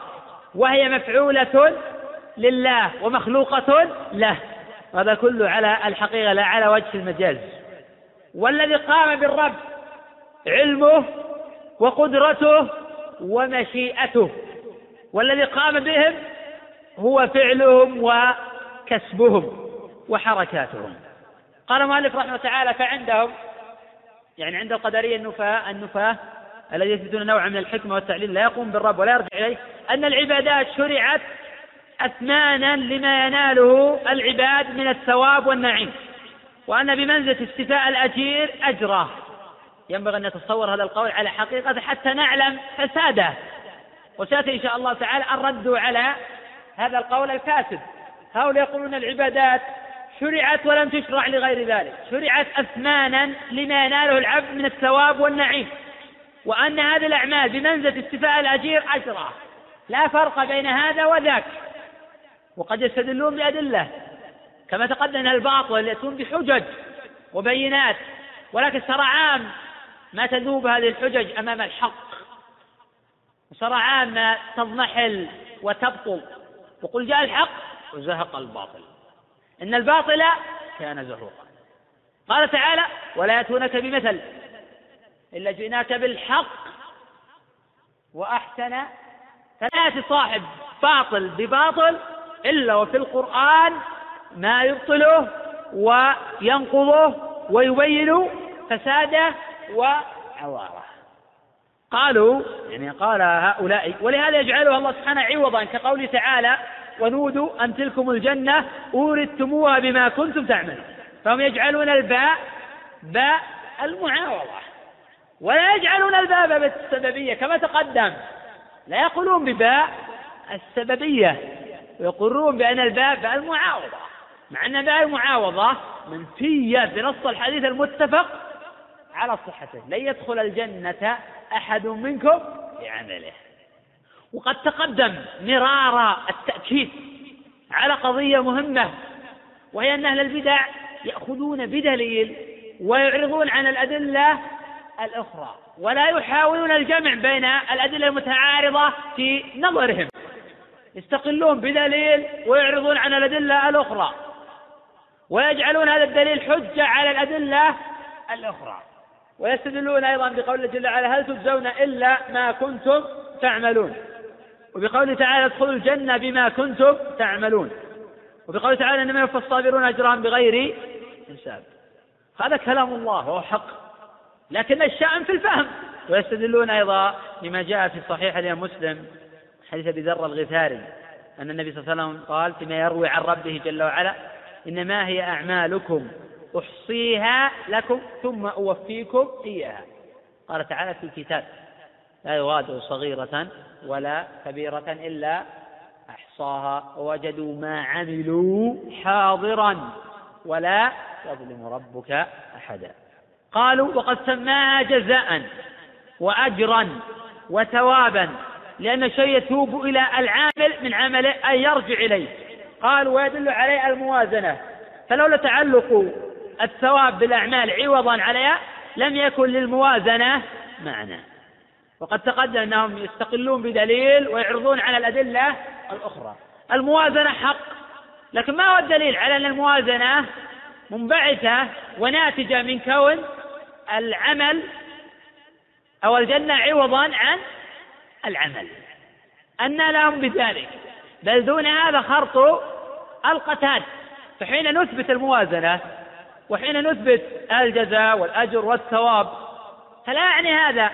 وهي مفعولة لله ومخلوقة له. هذا كله على الحقيقة لا على وجه المجاز. والذي قام بالرب علمه وقدرته ومشيئته. والذي قام بهم هو فعلهم وكسبهم وحركاتهم. قال المؤلف رحمه تعالى فعندهم يعني عند القدرية النفاة النفاة الذي يثبتون نوعا من الحكمة والتعليل لا يقوم بالرب ولا يرجع إليه أن العبادات شرعت أثمانا لما يناله العباد من الثواب والنعيم. وأن بمنزلة استيفاء الأجير أجره. ينبغي أن نتصور هذا القول على حقيقته حتى نعلم فساده وسيأتي إن شاء الله تعالى الرد على هذا القول الفاسد هؤلاء يقولون العبادات شرعت ولم تشرع لغير ذلك. شرعت أثمانا لما يناله العبد من الثواب والنعيم. وأن هذه الأعمال بمنزلة استيفاء الأجير أجره. لا فرق بين هذا وذاك. وقد يستدلون بأدلة كما تقدم الباطل يأتون بحجج وبينات ولكن سرعان ما تذوب هذه الحجج أمام الحق. وسرعان ما تضمحل وتبطل. وقل جاء الحق وزهق الباطل. إن الباطل كان زهوقا. قال تعالى ولا يأتونك بمثل إلا جئناك بالحق وأحسن. فلا يأتي صاحب باطل بباطل إلا وفي القرآن ما يبطله وينقضه ويبين فساده وعواره. قالوا يعني قال هؤلاء ولهذا يجعلها الله سبحانه عوضا كقوله تعالى ونودوا أن تلكم الجنة أورثتموها بما كنتم تعملون فهم يجعلون الباء باء المعاوضة. ولا يجعلون الباء باب السببية كما تقدم. لا يقولون بباء السببية. ويقرون بأن الباء باء المعاوضة. مع أن باء المعاوضة منفية بنص الحديث المتفق على صحته لن يدخل الجنة أحد منكم بعمله وقد تقدم مرارا التأكيد على قضية مهمة وهي أن أهل البدع يأخذون بدليل ويعرضون عن الأدلة الأخرى ولا يحاولون الجمع بين الأدلة المتعارضة في نظرهم. يستقلون بدليل ويعرضون عن الأدلة الأخرى. ويجعلون هذا الدليل حجة على الأدلة الأخرى. ويستدلون أيضا بقول جل وعلا هل تجزون إلا ما كنتم تعملون؟ وبقوله تعالى ادخلوا الجنة بما كنتم تعملون. وبقوله تعالى إنما يوفى الصابرون أجرهم بغير حساب. هذا كلام الله وهو حق. لكن الشأن في الفهم. ويستدلون أيضا لما جاء في صحيح الإمام مسلم. حديث أبي ذر الغفاري أن النبي صلى الله عليه وسلم قال فيما يروي عن ربه جل وعلا إنما هي أعمالكم أحصيها لكم ثم أوفيكم إياها. قال تعالى في الكتاب لا يغادر صغيرة ولا كبيرة إلا أحصاها ووجدوا ما عملوا حاضرا ولا يظلم ربك أحدا. قالوا وقد سماها جزاء وأجرا وثوابا لأن الشيء يتوب إلى العامل من عمله أن يرجع إليه. قال ويدل عليه الموازنة. فلولا تعلق الثواب بالأعمال عوضا عليها لم يكن للموازنة معنى. وقد تقدم أنهم يستقلون بدليل ويعرضون على الأدلة الأخرى. الموازنة حق لكن ما هو الدليل على أن الموازنة منبعثة وناتجة من كون العمل أو الجنة عوضا عن العمل. أن لهم بذلك. بل دون هذا خرط القتاد فحين نثبت الموازنة وحين نثبت الجزاء والأجر والثواب فلا يعني هذا.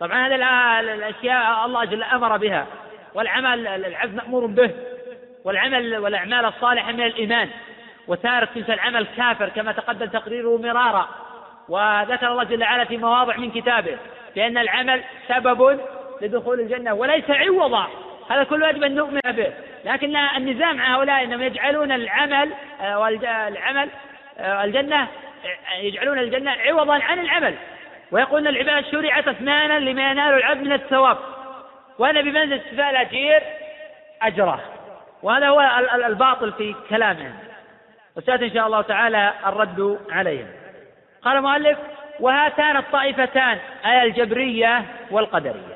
طبعا هذه الأشياء الله جل أمر بها. والعمل العبد مأمور به. والعمل والأعمال الصالحة من الإيمان. وتارك تلك العمل كافر كما تقدم تقريره مرارا. وذكر الله جل وعلا في مواضع من كتابه بأن العمل سبب لدخول الجنة وليس عوضا. هذا كله يجب أن نؤمن به. لكن النزاع مع هؤلاء أنهم يجعلون العمل آه، العمل آه، الجنة آه، يجعلون الجنة عوضا عن العمل. ويقولون العباد شرعت أثمانا لما ينال العبد من الثواب. وأنا بمنزل استفاء الأجير أجره. وهذا هو الباطل في كلامهم. وسيأتي إن شاء الله تعالى الرد عليهم. قال المؤلف وهاتان الطائفتان أي الجبرية والقدرية.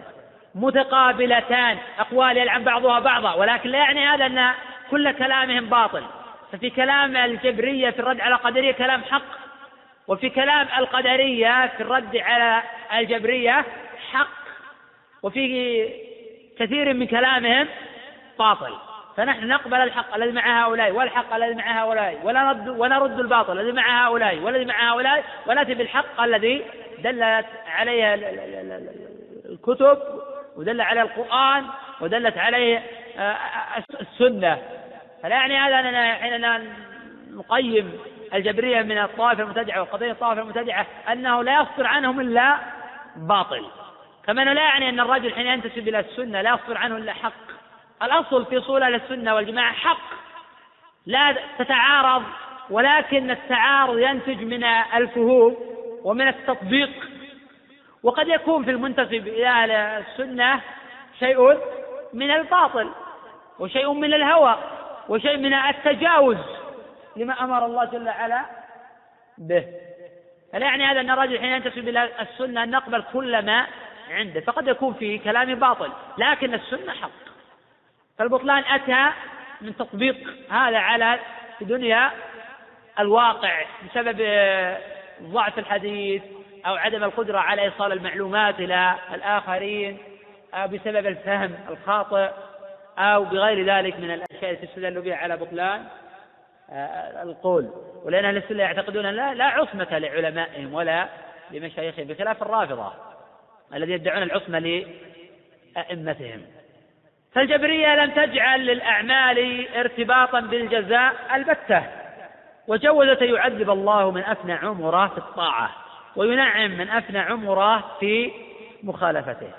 متقابلتان أقوال يلعن بعضها بعضا ولكن لا يعني هذا أن كل كلامهم باطل. ففي كلام الجبرية في الرد على القدرية كلام حق وفي كلام القدرية في الرد على الجبرية حق وفي كثير من كلامهم باطل. فنحن نقبل الحق الذي مع هؤلاء والحق الذي مع هؤلاء ولا نرد ونرد الباطل الذي مع هؤلاء والذي مع هؤلاء ونأتي بالحق الذي دلت عليه الكتب ودل عليه القرآن ودلت عليه آه، السنة. فلا يعني هذا أننا حيننا نقيم الجبرية من الطائفة المبتدعة وقضية الطائفة المبتدعة أنه لا يصدر عنهم إلا باطل. كما لا يعني أن الرجل حين ينتسب إلى السنة لا يصدر عنه إلا حق. الأصل في صولة السنة والجماعة حق. لا تتعارض ولكن التعارض ينتج من الفهوم ومن التطبيق. وقد يكون في المنتسب إلى أهل السنة شيء من الباطل وشيء من الهوى وشيء من التجاوز لما أمر الله جل وعلا به. فلا يعني هذا أن الرجل حين ينتسب إلى السنة أن نقبل كل ما عنده. فقد يكون في كلام باطل لكن السنة حق. فالبطلان أتى من تطبيق هذا على دنيا الواقع بسبب ضعف الحديث أو عدم القدرة على إيصال المعلومات إلى الآخرين أو بسبب الفهم الخاطئ أو بغير ذلك من الأشياء التي استدلوا بها على بطلان آه، القول. ولأن أهل السنة يعتقدون لا لا عصمة لعلمائهم ولا لمشايخهم بخلاف الرافضة الذين يدعون العصمة لأئمتهم. فالجبرية لم تجعل للأعمال ارتباطا بالجزاء البتة وجوزت يعذب الله من أفنى عمره في الطاعة. وينعم من أفنى عمره في مخالفته.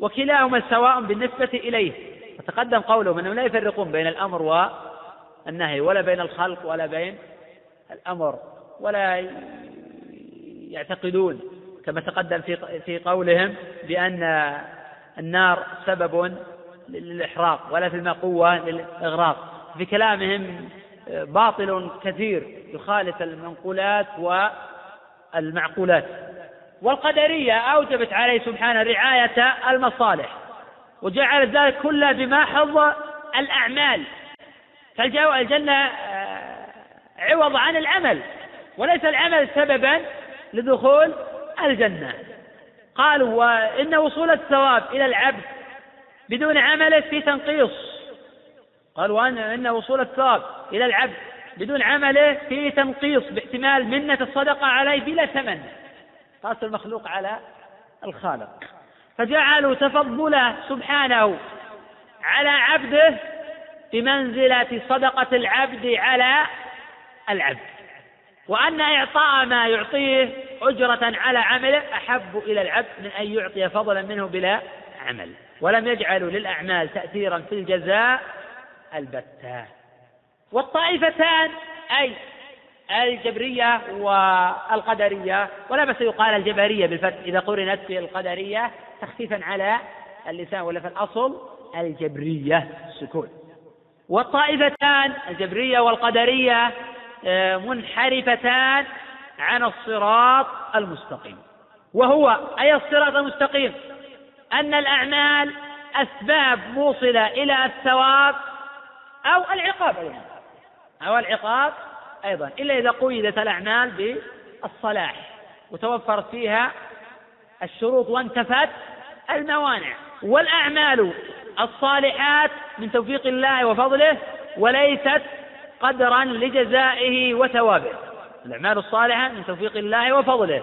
وكلاهما سواء بالنسبة إليه. وتقدم قوله أنهم لا يفرقون بين الأمر والنهي ولا بين الخلق ولا بين الأمر ولا يعتقدون كما تقدم في في قولهم بأن النار سبب للإحراق ولا في الماء قوة للإغراق. في كلامهم باطل كثير يخالف المنقولات والمعقولات والقدرية أوجبت عليه سبحانه رعاية المصالح وجعلت ذلك كله بماحظ الأعمال. فالجنة آه، عوض عن العمل وليس العمل سببا لدخول الجنة. قالوا وإن وصول الثواب إلى العبد بدون عمله في تنقيص. قال وأن إن وصول الثواب إلى العبد بدون عمله في تنقيص باحتمال منة الصدقة عليه بلا ثمن. قاس المخلوق على الخالق. فجعلوا تفضله سبحانه على عبده بمنزلة صدقة العبد على العبد. وأن إعطاء ما يعطيه أجرة على عمله أحب إلى العبد من أن يعطي فضلا منه بلا عمل. ولم يجعلوا للأعمال تأثيرا في الجزاء البتة. والطائفتان أي الجبرية والقدرية ولا بس يقال الجبرية بالفتح إذا قرنت في القدرية تخفيفا على اللسان ولا في الأصل الجبرية السكون والطائفتان الجبرية والقدرية آه، منحرفتان عن الصراط المستقيم. وهو أي الصراط المستقيم؟ أن الأعمال أسباب موصلة إلى الثواب أو العقاب أيضا أو العقاب أيضا إلا إذا قيدت الأعمال بالصلاح وتوفرت فيها الشروط وانتفت الموانع. والأعمال الصالحات من توفيق الله وفضله وليست قدرا لجزائه وثوابه. الأعمال الصالحة من توفيق الله وفضله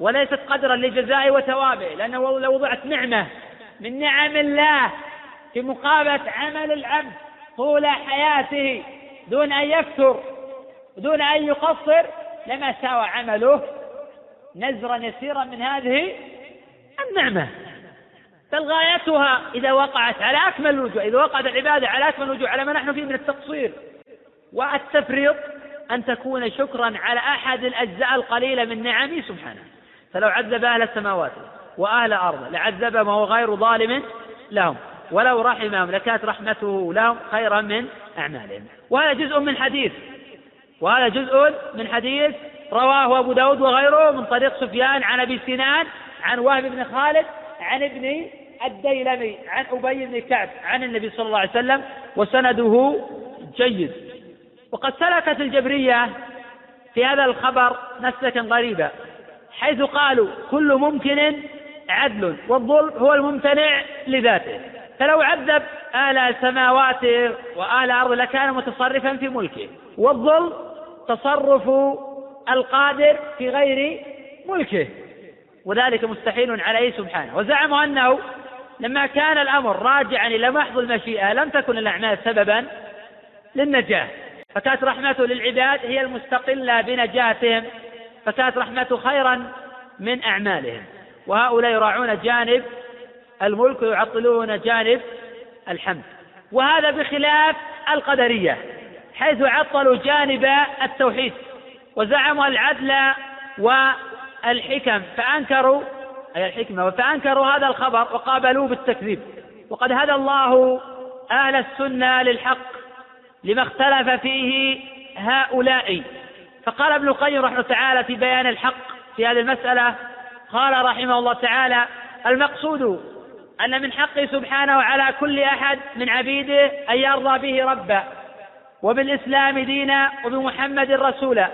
وليست قدرا لجزائه وثوابه لأنه لو وضعت نعمة من نعم الله في مقابلة عمل العبد طول حياته دون أن يفتر دون أن يقصر لما ساوى عمله نزرا يسيرا من هذه النعمة. بل غايتها إذا وقعت على أكمل الوجوه إذا وقعت العبادة على أكمل الوجوه على ما نحن فيه من التقصير والتفريط أن تكون شكرا على أحد الأجزاء القليلة من نعمه سبحانه. فلو عذب أهل السماوات وأهل الأرض لعذبهم وهو غير ظالم لهم. ولو رحمهم لكانت رحمته لهم خيرا من أعمالهم. وهذا جزء من حديث. وهذا جزء من حديث رواه أبو داود وغيره من طريق سفيان عن أبي سنان عن وهب بن خالد عن ابن الديلمي عن أبي بن كعب عن النبي صلى الله عليه وسلم وسنده جيد. وقد سلكت الجبرية في هذا الخبر مسلكا غريبا حيث قالوا كل ممكن عدل والظلم هو الممتنع لذاته. فلو عذب أهل السماوات وأهل الأرض لكان متصرفا في ملكه. والظلم تصرف القادر في غير ملكه. وذلك مستحيل عليه سبحانه. وزعموا أنه لما كان الأمر راجعا إلى محض المشيئة لم تكن الأعمال سببا للنجاة. فكانت رحمته للعباد هي المستقلة بنجاتهم. فكانت رحمته خيرا من أعمالهم. وهؤلاء يراعون جانب الملك ويعطلون جانب الحمد. وهذا بخلاف القدرية حيث عطلوا جانب التوحيد وزعموا العدل والحكم فأنكروا أي الحكمة فأنكروا هذا الخبر وقابلوه بالتكذيب. وقد هدى الله أهل السنة للحق لما اختلف فيه هؤلاء. فقال ابن القيم رحمه تعالى في بيان الحق في هذه المسألة قال رحمه الله تعالى المقصود أن من حقه سبحانه على كل أحد من عبيده أن يرضى به ربا وبالإسلام دينا وبمحمد رسولا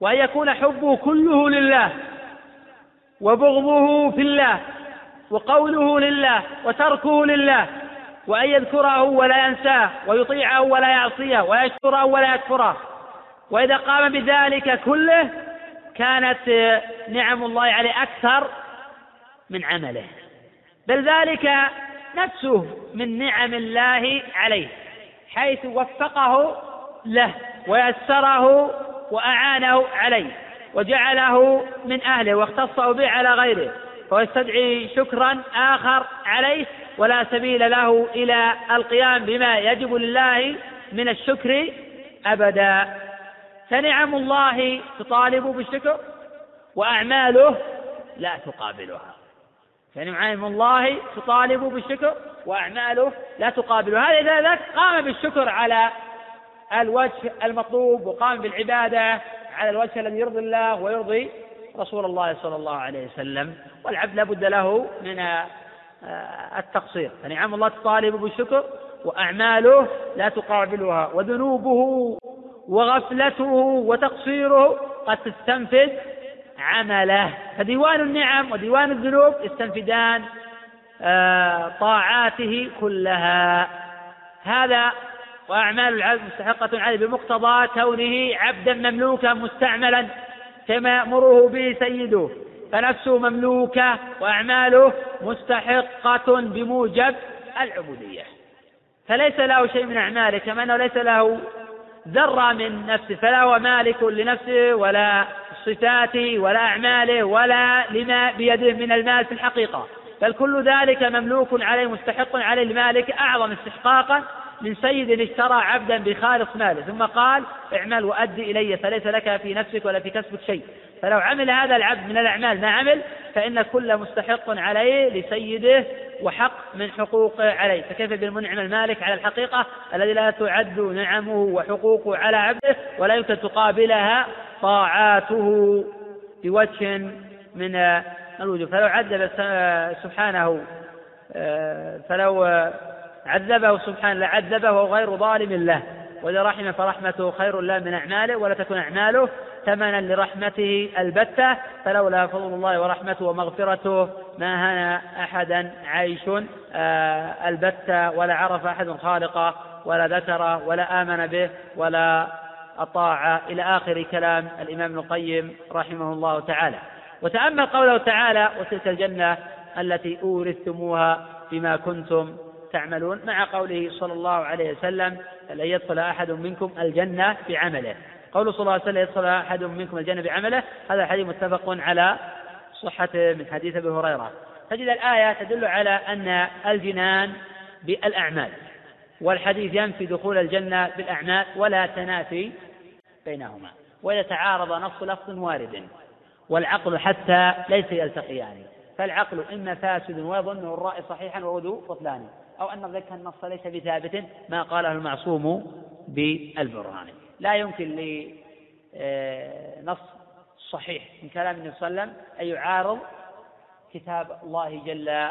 وأن يكون حبه كله لله وبغضه في الله وقوله لله وتركه لله وأن يذكره ولا ينساه ويطيعه ولا يعصيه ويشكره ولا يكفره. وإذا قام بذلك كله كانت نعم الله عليه أكثر من عمله. بل ذلك نفسه من نعم الله عليه حيث وفقه له ويسره وأعانه عليه وجعله من أهله واختصه به على غيره ويستدعي شكرا آخر عليه ولا سبيل له إلى القيام بما يجب لله من الشكر أبدا. فنعم الله تطالب بالشكر وأعماله لا تقابلها. فنعم الله تطالب بالشكر وأعماله لا تقابلها هذا إذا ذاك قام بالشكر على الوجه المطلوب وقام بالعبادة على الوجه الذي يرضي الله ويرضي رسول الله صلى الله عليه وسلم والعبد لابد له من آه، التقصير. فنعم الله تطالب بالشكر وأعماله لا تقابلها وذنوبه وغفلته وتقصيره قد تستنفذ عمله. فديوان النعم وديوان الذنوب يستنفدان آه، طاعاته كلها. هذا وأعمال العبد مستحقة عليه بمقتضى كونه عبدا مملوكا مستعملا كما يأمره به سيده. فنفسه مملوكة وأعماله مستحقة بموجب العبودية. فليس له شيء من أعماله كما أنه ليس له ذرة من نفسه فلا هو مالك لنفسه ولا صفاته ولا أعماله ولا لما بيده من المال في الحقيقة. بل كل ذلك مملوك عليه مستحق عليه. المالك أعظم استحقاقا من سيد اشترى عبدا بخالص ماله ثم قال اعمل وأدي إلي فليس لك في نفسك ولا في كسبك شيء. فلو عمل هذا العبد من الأعمال ما عمل فإن كل مستحق عليه لسيده وحق من حقوقه عليه. فكيف بالمنعم المالك على الحقيقة؟ الذي لا تعد نعمه وحقوقه على عبده ولا يمكن تقابلها طاعاته بوجه من الوجوه. فلو عذب سبحانه فلو عذبه سبحانه لعذبه وهو غير ظالم له. وإذا رحم فرحمته خير له من أعماله ولا تكون أعماله ثمنا لرحمته البتة. فلولا فضل الله ورحمته ومغفرته ما هنا أحدا عيش آه، البتة ولا عرف أحد خالقه ولا ذكر ولا آمن به ولا أطاع إلى آخر كلام الإمام ابن القيم رحمه الله تعالى. وتأمل قوله تعالى وتلك الجنة التي أورثتموها بما كنتم تعملون مع قوله صلى الله عليه وسلم لن يدخل أحد منكم الجنة بعمله قول صلى الله عليه وسلم يدخل أحد منكم الجنة بعمله هذا الحديث متفق على صحته من حديث أبي هريرة. تجد الآية تدل على أن الجنان بالأعمال والحديث ينفي دخول الجنة بالأعمال ولا تنافي بينهما وإذا تعارض نص لفظ وارد والعقل حتى ليس يلتقيان فالعقل إما فاسد ويظنه الرأي صحيحا ووضوء بطلان. أو أن ذلك النص ليس بثابت ما قاله المعصوم بالبرهان. لا يمكن لنص صحيح من كلام النبي صلى الله عليه وسلم أن يعارض كتاب الله جل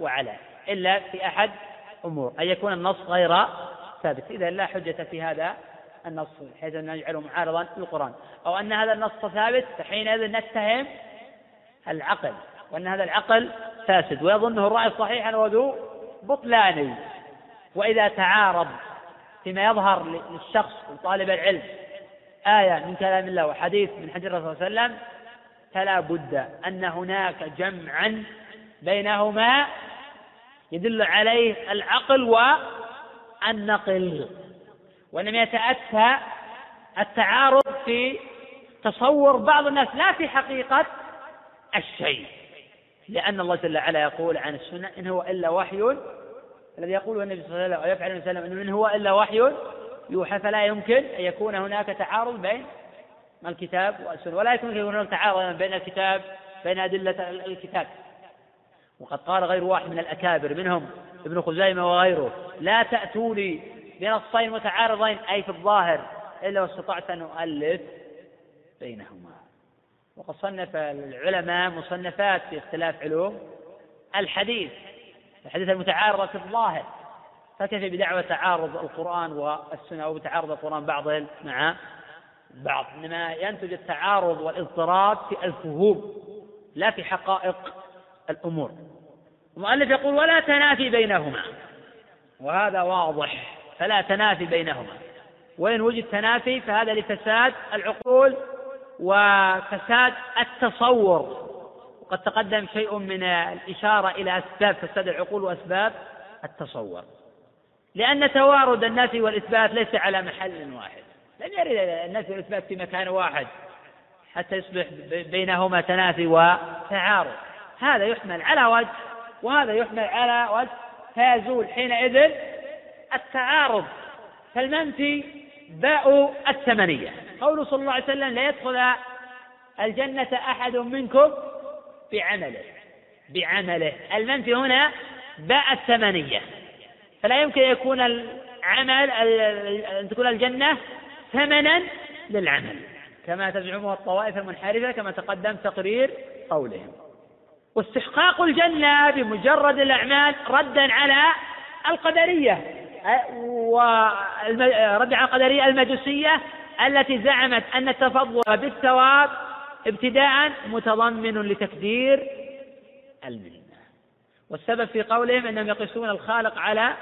وعلا إلا في أحد أمور أن يكون النص غير ثابت. إذا لا حجة في هذا النص حيث أن نجعله معارضا للقرآن. أو أن هذا النص ثابت فحينئذ نتهم العقل وأن هذا العقل فاسد ويظنه الرأي صحيحا وذو بطلاني. وإذا تعارض فيما يظهر للشخص وطالب العلم آية من كلام الله وحديث من حديث الرسول صلى الله عليه وسلم فلا بد أن هناك جمعا بينهما يدل عليه العقل والنقل. وإنما يتأتى التعارض في تصور بعض الناس لا في حقيقة الشيء. لأن الله جل وعلا يقول عن السنة إن هو إلا وحي الذي يقوله النبي صلى الله عليه وسلم ويفعل النبي صلى الله عليه وسلم إن هو إلا وحي يوحى فلا يمكن أن يكون هناك تعارض بين الكتاب والسنة. ولا يمكن أن يكون هناك تعارض بين الكتاب بين أدلة الكتاب. وقد قال غير واحد من الأكابر منهم ابن خزيمة وغيره لا تأتوني بنصين متعارضين أي في الظاهر إلا واستطعت أن أؤلف بينهما. وقد صنف العلماء مصنفات في اختلاف علوم الحديث الحديث المتعارضة في الظاهر. فكيف بدعوى تعارض القرآن والسنة أو بتعارض القرآن بعضهم مع بعض؟ إنما ينتج التعارض والاضطراب في الفهوم لا في حقائق الأمور. المؤلف يقول ولا تنافي بينهما. وهذا واضح فلا تنافي بينهما. وإن وجد تنافي فهذا لفساد العقول وفساد التصور. وقد تقدم شيء من الإشارة إلى أسباب فساد العقول وأسباب التصور. لأن توارد النفي والإثبات ليس على محل واحد. لم يرد النفي والإثبات في مكان واحد حتى يصبح بينهما تنافي وتعارض. هذا يحمل على وجه وهذا يحمل على وجه فيزول حينئذ التعارض. فالمنفي باء الثمنية. قوله صلى الله عليه وسلم لا يدخل الجنة أحد منكم بعمله. بعمله. المنفي هنا باء الثمنية. فلا يمكن أن يكون العمل أن تكون الجنة ثمنا للعمل. كما تزعمه الطوائف المنحرفة كما تقدم تقرير قولهم. واستحقاق الجنة بمجرد الأعمال ردا على القدرية. على القدرية المجوسية التي زعمت أن التفضل بالثواب ابتداء متضمن لتكدير المنة والسبب في قولهم أنهم يقيسون الخالق على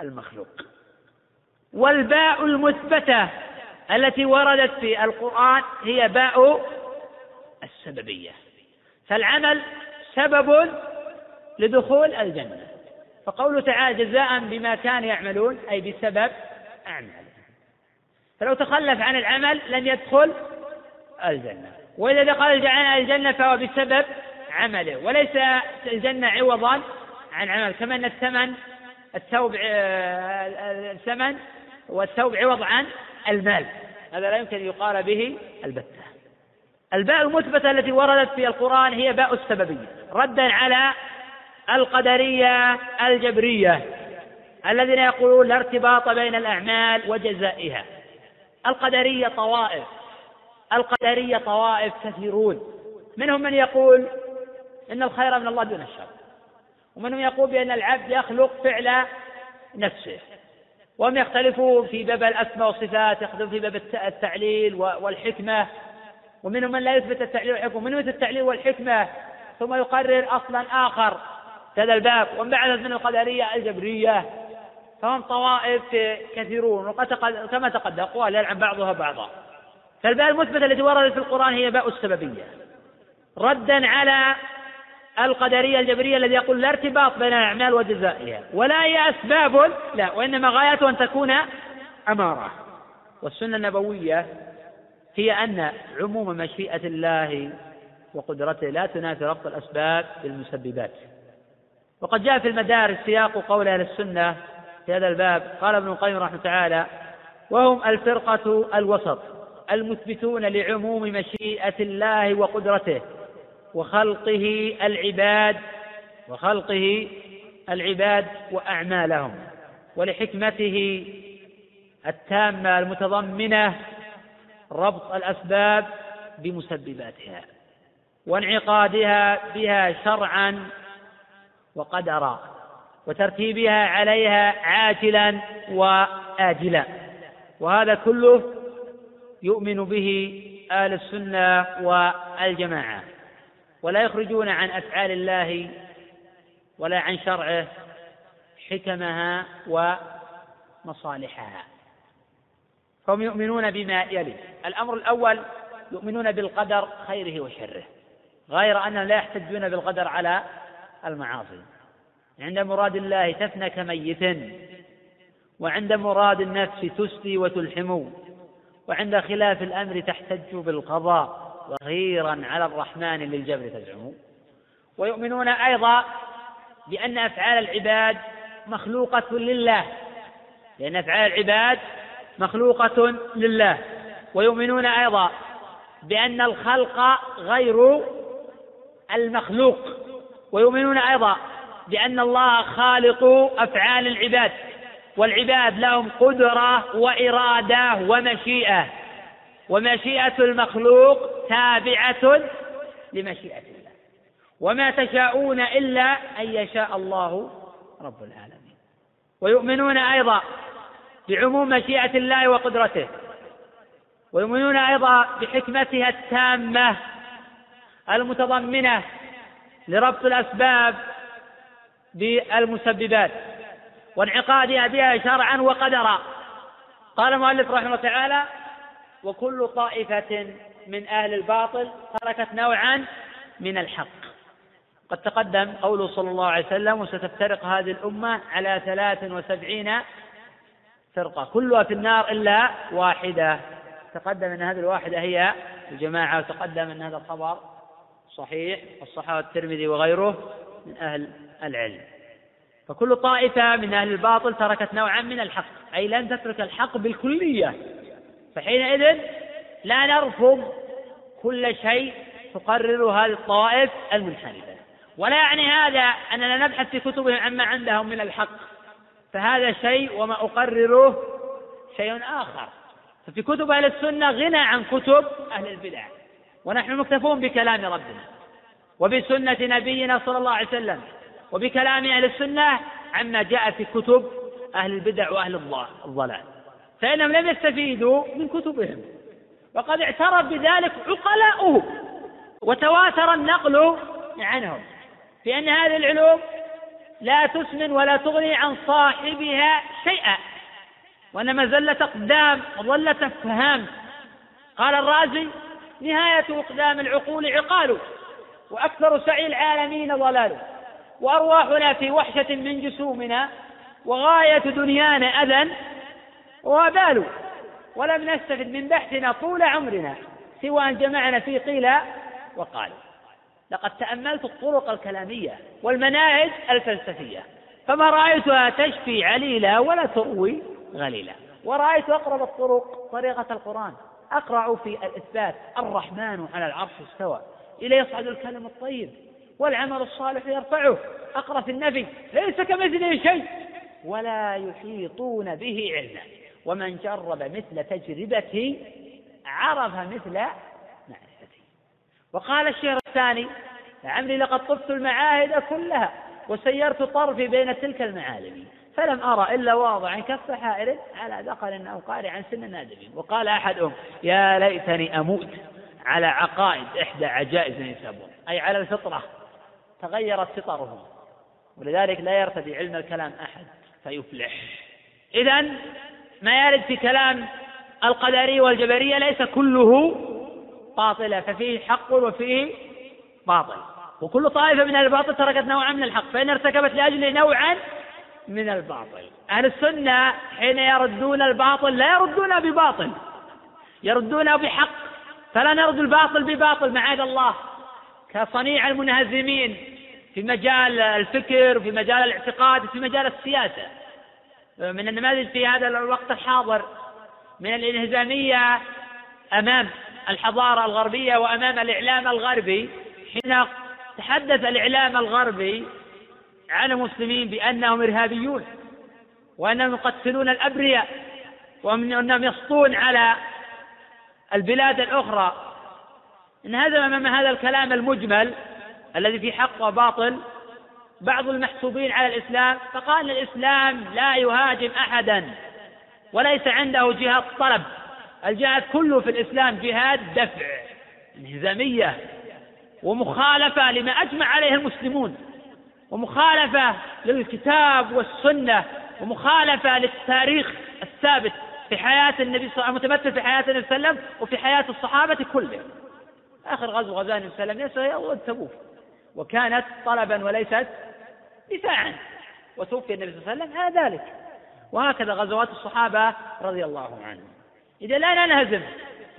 المخلوق. والباء المثبتة التي وردت في القرآن هي باء السببية. فالعمل سبب لدخول الجنة. فقوله تعالى جزاء بما كانوا يعملون أي بسبب أعمالهم. فلو تخلف عن العمل لم يدخل الجنة. وإذا دخل الجنة فهو بسبب عمله. وليس الجنة عوضا عن عمل كما أن الثمن الثوب الثمن والثوب عوض عن المال. هذا لا يمكن أن يقال به البتة. الباء المثبتة التي وردت في القرآن هي باء السببية. ردا على القدرية الجبرية الذين يقولون لا ارتباط بين الأعمال وجزائها. القدرية طوائف. القدرية طوائف كثيرون. منهم من يقول إن الخير من الله دون الشر. ومنهم يقول بأن العبد يخلق فعل نفسه. وهم يختلفون في باب الأسماء والصفات يختلفون في باب التعليل والحكمة. ومنهم من لا يثبت التعليل والحكمة. ومنهم يثبت التعليل والحكمة ثم يقرر أصلا آخر. هذا الباب. وانبعثت من القدرية الجبرية. فهم طوائف كثيرون. وقد كما تقدم أقوال يلعن بعضها بعضا. فالباء المثبتة التي وردت في القرآن هي باء السببية. ردا على القدرية الجبرية الذي يقول لا ارتباط بين الأعمال وجزائها. ولا هي أسباب لا وإنما غايته أن تكون أمارة والسنة النبوية هي أن عموم مشيئة الله وقدرته لا تنافي ربط الأسباب بالمسببات. وقد جاء في المدارس سياق قول أهل السنة في هذا الباب. قال ابن القيم رحمه تعالى وهم الفرقة الوسط المثبتون لعموم مشيئة الله وقدرته وخلقه العباد وخلقه العباد وأعمالهم ولحكمته التامة المتضمنة ربط الأسباب بمسبباتها وانعقادها بها شرعا وقدرا وترتيبها عليها عاجلا وآجلا. وهذا كله يؤمن به أهل السنة والجماعة. ولا يخرجون عن أفعال الله ولا عن شرعه حكمها ومصالحها. فهم يؤمنون بما يلي. الأمر الأول يؤمنون بالقدر خيره وشره. غير أنهم لا يحتجون بالقدر على المعاصي. عند مراد الله تفنى كميت وعند مراد النفس تسلي وتلحم وعند خلاف الأمر تحتج بالقضاء وغيرا على الرحمن للجبر تزعم. ويؤمنون أيضا بأن أفعال العباد مخلوقة لله لأن أفعال العباد مخلوقة لله. ويؤمنون أيضا بأن الخلق غير المخلوق. ويؤمنون أيضا بأن الله خالق أفعال العباد والعباد لهم قدرة وإرادة ومشيئة ومشيئة المخلوق تابعة لمشيئة الله. وما تشاءون إلا أن يشاء الله رب العالمين. ويؤمنون أيضا بعموم مشيئة الله وقدرته. ويؤمنون أيضا بحكمتها التامة المتضمنة لربط الأسباب بالمسببات وانعقادها بها شرعا وقدرا. قال المؤلف رحمه الله تعالى وكل طائفة من أهل الباطل تركت نوعا من الحق. قد تقدم قوله صلى الله عليه وسلم وستفترق هذه الأمة على ثلاث وسبعين فرقة كلها في النار إلا واحدة. تقدم أن هذه الواحدة هي الجماعة وتقدم أن هذا الخبر صحيح والصحابة الترمذي وغيره من أهل العلم. فكل طائفة من أهل الباطل تركت نوعا من الحق أي لن تترك الحق بالكلية. فحينئذ لا نرفض كل شيء تقرره هذه الطوائف المنحرفة. ولا يعني هذا أننا نبحث في كتبهم عما عندهم من الحق. فهذا شيء وما أقرره شيء آخر. ففي كتب أهل السنة غنى عن كتب أهل البدع. ونحن مكتفون بكلام ربنا وبسنة نبينا صلى الله عليه وسلم وبكلام أهل السنة عما جاء في كتب أهل البدع وأهل الضلال. فإنهم لم يستفيدوا من كتبهم. وقد اعترف بذلك عقلاؤه وتواتر النقل عنهم بأن هذه العلوم لا تسمن ولا تغني عن صاحبها شيئا وإنما زلة أقدام وظلة أفهام. قال الرازي نهاية أقدام العقول عقال وأكثر سعي العالمين ضلال وأرواحنا في وحشة من جسومنا وغاية دنيانا أذى وبال. ولم نستفد من بحثنا طول عمرنا سوى أن جمعنا في قيل وقال. لقد تأملت الطرق الكلامية والمناهج الفلسفية فما رأيتها تشفي عليلا ولا تروي غليلا. ورأيت أقرب الطرق طريقة القرآن. أقرع في الإثبات الرحمن على العرش استوى. إليه يصعد الكلم الطيب والعمل الصالح يرفعه. أقرأ في النفي ليس كمثله شيء. ولا يحيطون به علما. ومن جرب مثل تجربتي عرف مثل معرفتي. وقال الشيخ الثاني لعمري لقد طفت المعاهد كلها وسيرت طرفي بين تلك المعالم. فلم أرى إلا واضعا كف حائر على ذقن أو قارعا سن نادم وقال أحدهم يا ليتني أموت على عقائد إحدى عجائز يسابون أي على الفطرة. تغيرت فطرهم. ولذلك لا يرتدي علم الكلام أحد فيفلح. إذا ما يرد في كلام القدرية والجبرية ليس كله باطلا ففيه حق وفيه باطل. وكل طائفة من الباطل تركت نوعا من الحق فإن ارتكبت لأجل نوعا من الباطل. أهل السنة حين يردون الباطل لا يردونه بباطل يردونه بحق فلا نرد الباطل بباطل معاذ الله. كصنيع المنهزمين في مجال الفكر في مجال الاعتقاد في مجال السياسة. من النماذج في هذا الوقت الحاضر من الإنهزامية أمام الحضارة الغربية وأمام الإعلام الغربي حين تحدث الإعلام الغربي عن المسلمين بأنهم إرهابيون وأنهم يقتلون الأبرياء وأنهم يسطون على البلاد الأخرى. انهزم أمام هذا الكلام المجمل الذي في حق وباطل بعض المحسوبين على الإسلام فقال الإسلام لا يهاجم أحدا وليس عنده جهاد طلب. الجهاد كله في الإسلام جهاد دفع انهزامية ومخالفة لما أجمع عليه المسلمون. ومخالفة للكتاب والسنة ومخالفة للتاريخ الثابت في حياة النبي صلى الله عليه وسلم متمثل في حياة النبي صلى الله عليه وسلم وفي حياة الصحابة كلهم. آخر غزو غزاة النبي صلى الله عليه وسلم تبوك وكانت طلبا وليست دفاعا. وتوفي النبي صلى الله عليه وسلم على ذلك. وهكذا غزوات الصحابة رضي الله عنهم. إذا لا ننهزم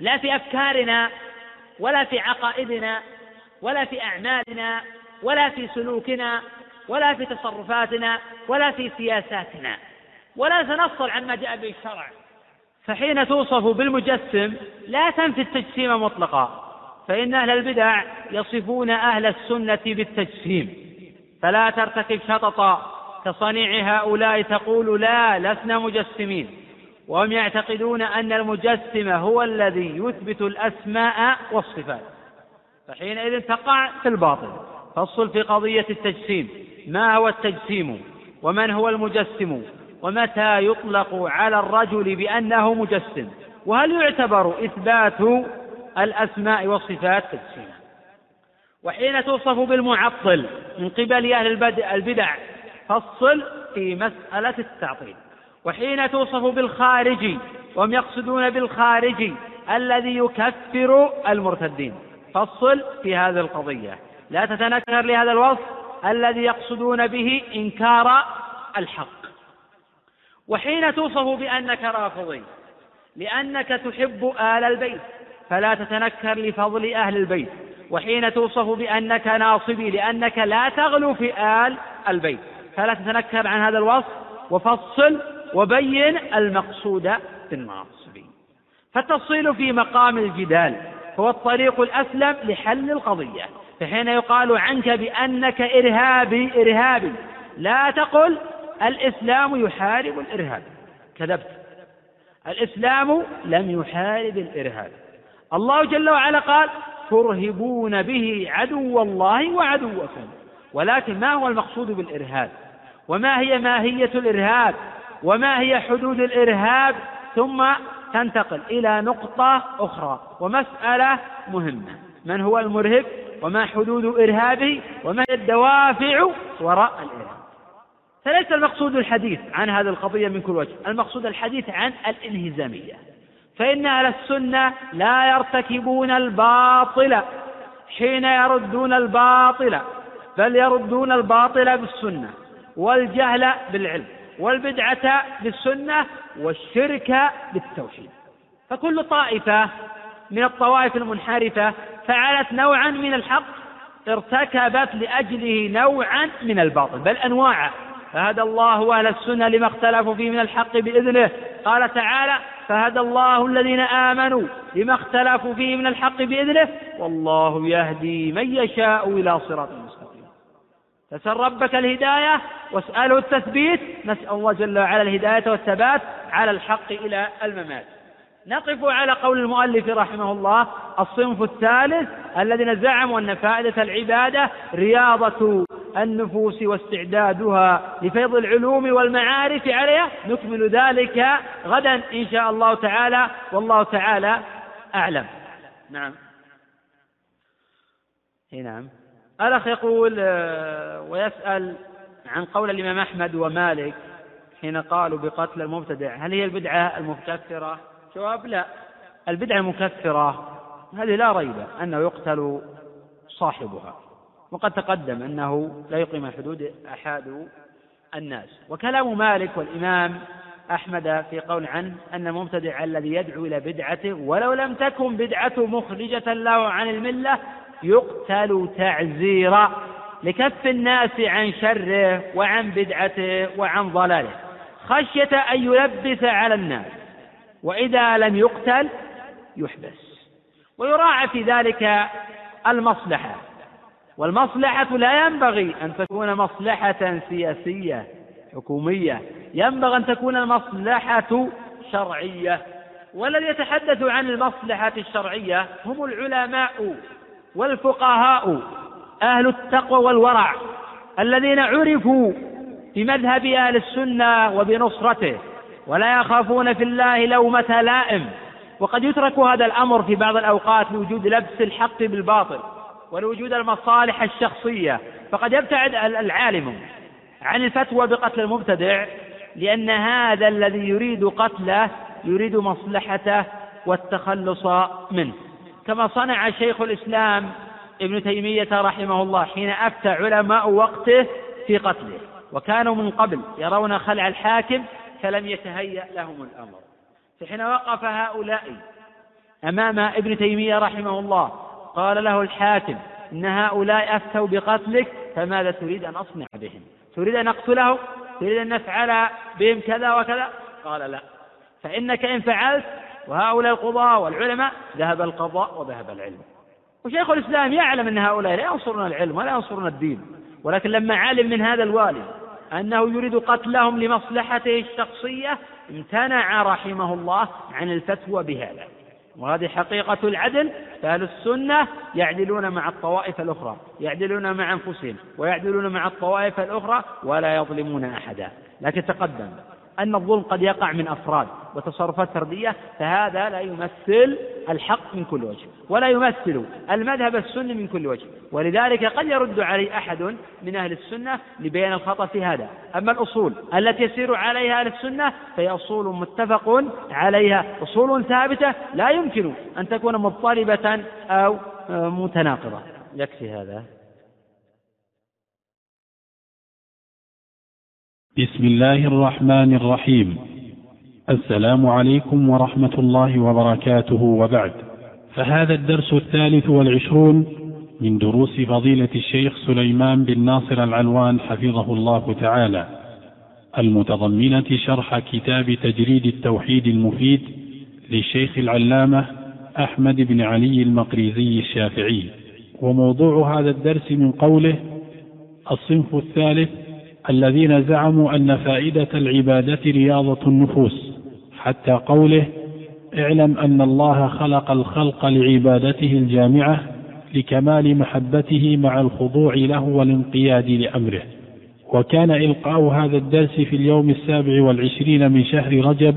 لا في أفكارنا ولا في عقائدنا ولا في أعمالنا ولا في سلوكنا ولا في تصرفاتنا ولا في سياساتنا. ولا تنصل عما جاء به الشرع. فحين توصف بالمجسم لا تنفي التجسيم مطلقا. فإن أهل البدع يصفون أهل السنة بالتجسيم. فلا ترتكب شططا كصنيع هؤلاء تقول لا لسنا مجسمين. وهم يعتقدون أن المجسم هو الذي يثبت الأسماء والصفات. فحينئذ تقع في الباطل. فصل في قضية التجسيم. ما هو التجسيم ومن هو المجسم ومتى يطلق على الرجل بأنه مجسم وهل يعتبر إثبات الأسماء والصفات تجسيما؟ وحين توصف بالمعطل من قبل أهل البدع فصل في مسألة التعطيل. وحين توصف بالخارجي وهم يقصدون بالخارجي الذي يكفر المرتدين. فصل في هذه القضية. لا تتنكر لهذا الوصف. الذي يقصدون به إنكار الحق. وحين توصف بأنك رافضي لأنك تحب آل البيت فلا تتنكر لفضل أهل البيت. وحين توصف بأنك ناصبي لأنك لا تغلو في آل البيت. فلا تتنكر عن هذا الوصف وفصل وبين المقصود بالناصبي فالتفصيل في مقام الجدال هو الطريق الأسلم لحل القضية. فحين يقال عنك بأنك إرهابي إرهابي. لا تقل الإسلام يحارب الإرهاب. كذبت. الإسلام لم يحارب الإرهاب. الله جل وعلا قال ترهبون به عدو الله وعدوكم. ولكن ما هو المقصود بالإرهاب؟ وما هي ماهية الإرهاب؟ وما هي حدود الإرهاب؟ ثم تنتقل إلى نقطة أخرى. ومسألة مهمة. من هو المرهب؟ وما حدود إرهابه وما هي الدوافع وراء الإرهاب. فليس المقصود الحديث عن هذه القضية من كل وجه المقصود الحديث عن الإنهزامية. فإن أهل السنة لا يرتكبون الباطل حين يردون الباطل بل يردون الباطل بالسنة والجهل بالعلم والبدعة بالسنة والشرك بالتوحيد. فكل طائفة من الطوائف المنحرفة فعلت نوعا من الحق ارتكبت لأجله نوعا من الباطل بل أنواعا. فهدى الله أهل السنة لما اختلفوا فيه من الحق بإذنه. قال تعالى فهدى الله الذين آمنوا لما اختلفوا فيه من الحق بإذنه. والله يهدي من يشاء إلى صراط مستقيم. فسل ربك الهداية واسأله التثبيت. نسأل الله جل وعلا الهداية والثبات على الحق إلى الممات. نقف على قول المؤلف رحمه الله الصنف الثالث الذين زعموا أن فائدة العبادة رياضة النفوس واستعدادها لفيض العلوم والمعارف عليها نكمل ذلك غدا إن شاء الله تعالى والله تعالى أعلم. نعم. نعم. الأخ يقول آه، ويسأل عن قول الإمام أحمد ومالك حين قالوا بقتل المبتدع هل هي البدعة المكفرة جواب لا. البدعة المكفرة هذه لا ريب أنه يقتل صاحبها. وقد تقدم أنه لا يقيم الحدود أحد الناس. وكلام مالك والإمام أحمد في قول عنه أن المبتدع الذي يدعو إلى بدعته ولو لم تكن بدعته مخرجة له عن الملة يقتل تعزيرا لكف الناس عن شره وعن بدعته وعن ضلاله. خشية أن يلبس على الناس. وإذا لم يقتل يحبس. ويراعى في ذلك المصلحة. والمصلحة لا ينبغي أن تكون مصلحة سياسية حكومية. ينبغي أن تكون المصلحة شرعية. والذي يتحدث عن المصلحة الشرعية هم العلماء والفقهاء أهل التقوى والورع الذين عرفوا بمذهب أهل السنة وبنصرته. ولا يخافون في الله لومة لائم. وقد يترك هذا الأمر في بعض الأوقات لوجود لبس الحق بالباطل ولوجود المصالح الشخصية. فقد يبتعد العالم عن الفتوى بقتل المبتدع لأن هذا الذي يريد قتله يريد مصلحته والتخلص منه. كما صنع شيخ الإسلام ابن تيمية رحمه الله حين أفتى علماء وقته في قتله. وكانوا من قبل يرون خلع الحاكم فلم يتهيأ لهم الأمر. فحين وقف هؤلاء أمام ابن تيمية رحمه الله قال له الحاكم إن هؤلاء أفتوا بقتلك فماذا تريد أن أصنع بهم؟ تريد أن أقتلهم؟ تريد أن نفعل بهم كذا وكذا؟ قال لا. فإنك إن فعلت وهؤلاء القضاة والعلماء ذهب القضاء وذهب العلم. وشيخ الإسلام يعلم أن هؤلاء لا ينصرون العلم ولا ينصرون الدين ولكن لما علم من هذا الوالد أنه يريد قتلهم لمصلحته الشخصية امتنع رحمه الله عن الفتوى بهذا. وهذه حقيقة العدل فأهل السنة يعدلون مع الطوائف الأخرى يعدلون مع أنفسهم ويعدلون مع الطوائف الأخرى ولا يظلمون أحدا. لكن تقدم أن الظلم قد يقع من أفراد وتصرفات فردية فهذا لا يمثل الحق من كل وجه ولا يمثل المذهب السني من كل وجه ولذلك قد يرد عليه أحد من أهل السنة لبيان الخطأ في هذا. أما الأصول التي يسير عليها أهل السنة فهي أصول متفق عليها. أصول ثابتة لا يمكن أن تكون مضطربة أو متناقضة. يكفي هذا. بسم الله الرحمن الرحيم. السلام عليكم ورحمة الله وبركاته. وبعد فهذا الدرس الثالث والعشرون من دروس فضيلة الشيخ سليمان بن ناصر العلوان حفظه الله تعالى. المتضمنة شرح كتاب تجريد التوحيد المفيد للشيخ العلامة أحمد بن علي المقريزي الشافعي. وموضوع هذا الدرس من قوله الصنف الثالث الذين زعموا أن فائدة العبادة رياضة النفوس حتى قوله اعلم أن الله خلق الخلق لعبادته الجامعة لكمال محبته مع الخضوع له والانقياد لأمره. وكان إلقاء هذا الدرس في اليوم السابع والعشرين من شهر رجب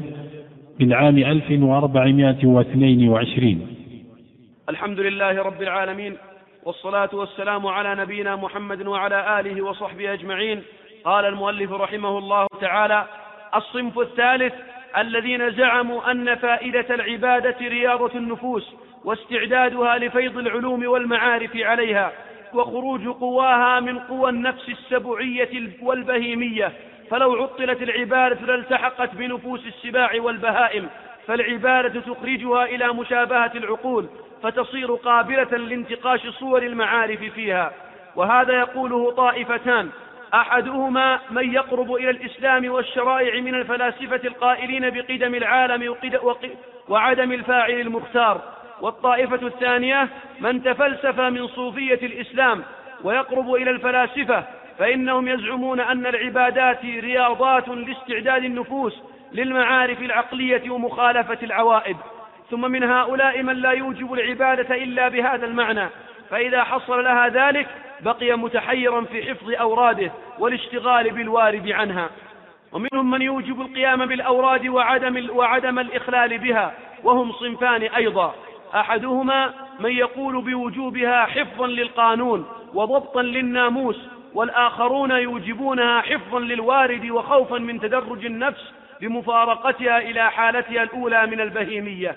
من عام 1422 الحمد لله رب العالمين والصلاة والسلام على نبينا محمد وعلى آله وصحبه أجمعين قال المؤلف رحمه الله تعالى الصنف الثالث الذين زعموا أن فائدة العبادة رياضة النفوس واستعدادها لفيض العلوم والمعارف عليها وخروج قواها من قوى النفس السبعية والبهيمية. فلو عطلت العبادة لالتحقت بنفوس السباع والبهائم فالعبادة تخرجها إلى مشابهة العقول فتصير قابلة لانتقاش صور المعارف فيها. وهذا يقوله طائفتان أحدهما من يقرب إلى الإسلام والشرائع من الفلاسفة القائلين بقدم العالم وعدم الفاعل المختار. والطائفة الثانية من تفلسف من صوفية الإسلام ويقرب إلى الفلاسفة فإنهم يزعمون أن العبادات رياضات لاستعداد النفوس للمعارف العقلية ومخالفة العوائد. ثم من هؤلاء من لا يوجب العبادة إلا بهذا المعنى. فإذا حصل لها ذلك بقي متحيرا في حفظ أوراده والاشتغال بالوارد عنها. ومنهم من يوجب القيام بالأوراد وعدم, وعدم الإخلال بها وهم صنفان أيضا. أحدهما من يقول بوجوبها حفظا للقانون وضبطا للناموس والآخرون يوجبونها حفظا للوارد وخوفا من تدرج النفس بمفارقتها إلى حالتها الأولى من البهيمية.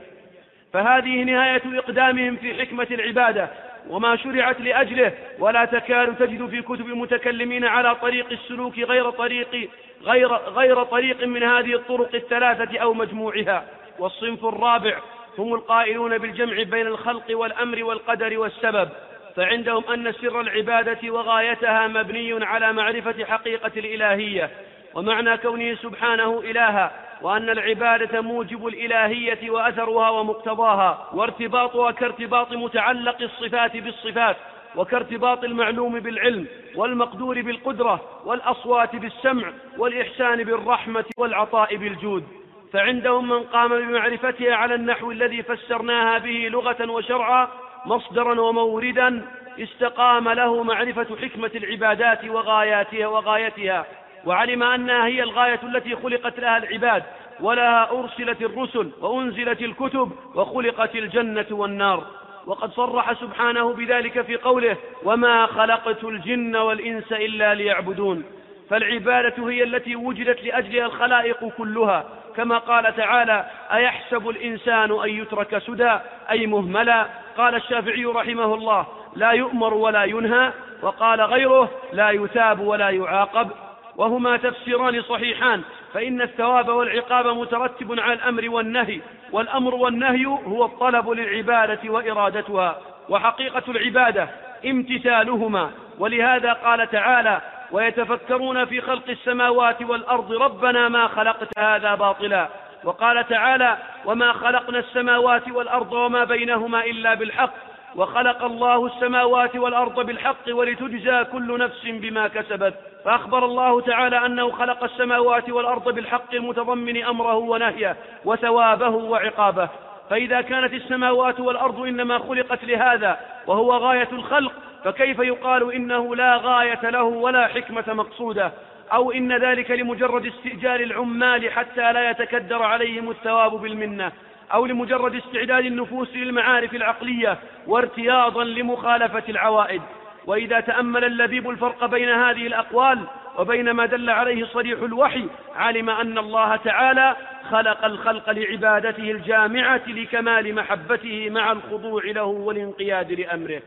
فهذه نهاية إقدامهم في حكمة العبادة. وما شرعت لأجله ولا تكاد تجد في كتب المتكلمين على طريق السلوك غير طريق غير غير طريق من هذه الطرق الثلاثة أو مجموعها. والصنف الرابع هم القائلون بالجمع بين الخلق والأمر والقدر والسبب. فعندهم أن سر العبادة وغايتها مبني على معرفة حقيقة الإلهية ومعنى كونه سبحانه إلها. وأن العبادة موجب الإلهية وأثرها ومقتضاها وارتباطها كارتباط متعلق الصفات بالصفات وكارتباط المعلوم بالعلم والمقدور بالقدرة والأصوات بالسمع والإحسان بالرحمة والعطاء بالجود. فعندهم من قام بمعرفتها على النحو الذي فسرناها به لغة وشرعا مصدرا وموردا استقام له معرفة حكمة العبادات وغاياتها وغايتها. وعلم أنها هي الغاية التي خلقت لها العباد ولها أرسلت الرسل وأنزلت الكتب وخلقت الجنة والنار. وقد صرح سبحانه بذلك في قوله وما خلقت الجن والإنس إلا ليعبدون فالعبادة هي التي وجدت لأجلها الخلائق كلها. كما قال تعالى أيحسب الإنسان أن يترك سدى أي مهملا؟ قال الشافعي رحمه الله لا يؤمر ولا ينهى وقال غيره لا يثاب ولا يعاقب وهما تفسيران صحيحان فإن الثواب والعقاب مترتب على الأمر والنهي والأمر والنهي هو الطلب للعبادة وإرادتها وحقيقة العبادة امتثالهما. ولهذا قال تعالى ويتفكرون في خلق السماوات والأرض ربنا ما خلقت هذا باطلا وقال تعالى وما خلقنا السماوات والأرض وما بينهما إلا بالحق وخلق الله السماوات والأرض بالحق ولتجزى كل نفس بما كسبت. فأخبر الله تعالى أنه خلق السماوات والأرض بالحق المتضمن أمره ونهيه وثوابه وعقابه. فإذا كانت السماوات والأرض إنما خلقت لهذا وهو غاية الخلق فكيف يقال إنه لا غاية له ولا حكمة مقصودة؟ أو إن ذلك لمجرد استئجال العمال حتى لا يتكدر عليهم الثواب بالمنة؟ أو لمجرد استعداد النفوس للمعارف العقلية وارتياضا لمخالفة العوائد. وإذا تأمل اللبيب الفرق بين هذه الأقوال وبين ما دل عليه صريح الوحي علم أن الله تعالى خلق الخلق لعبادته الجامعة لكمال محبته مع الخضوع له والانقياد لأمره.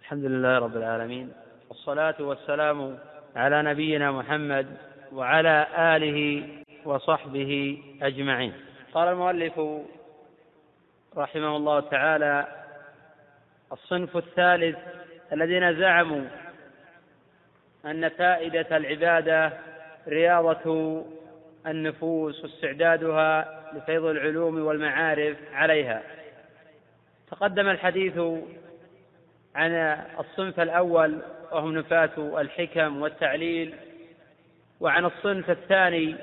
الحمد لله رب العالمين والصلاة والسلام على نبينا محمد وعلى آله وصحبه أجمعين. قال المؤلف رحمه الله تعالى الصنف الثالث الذين زعموا أن فائدة العبادة رياضة النفوس واستعدادها لفيض العلوم والمعارف عليها. تقدم الحديث عن الصنف الأول وهم نفاة الحكم والتعليل وعن الصنف الثاني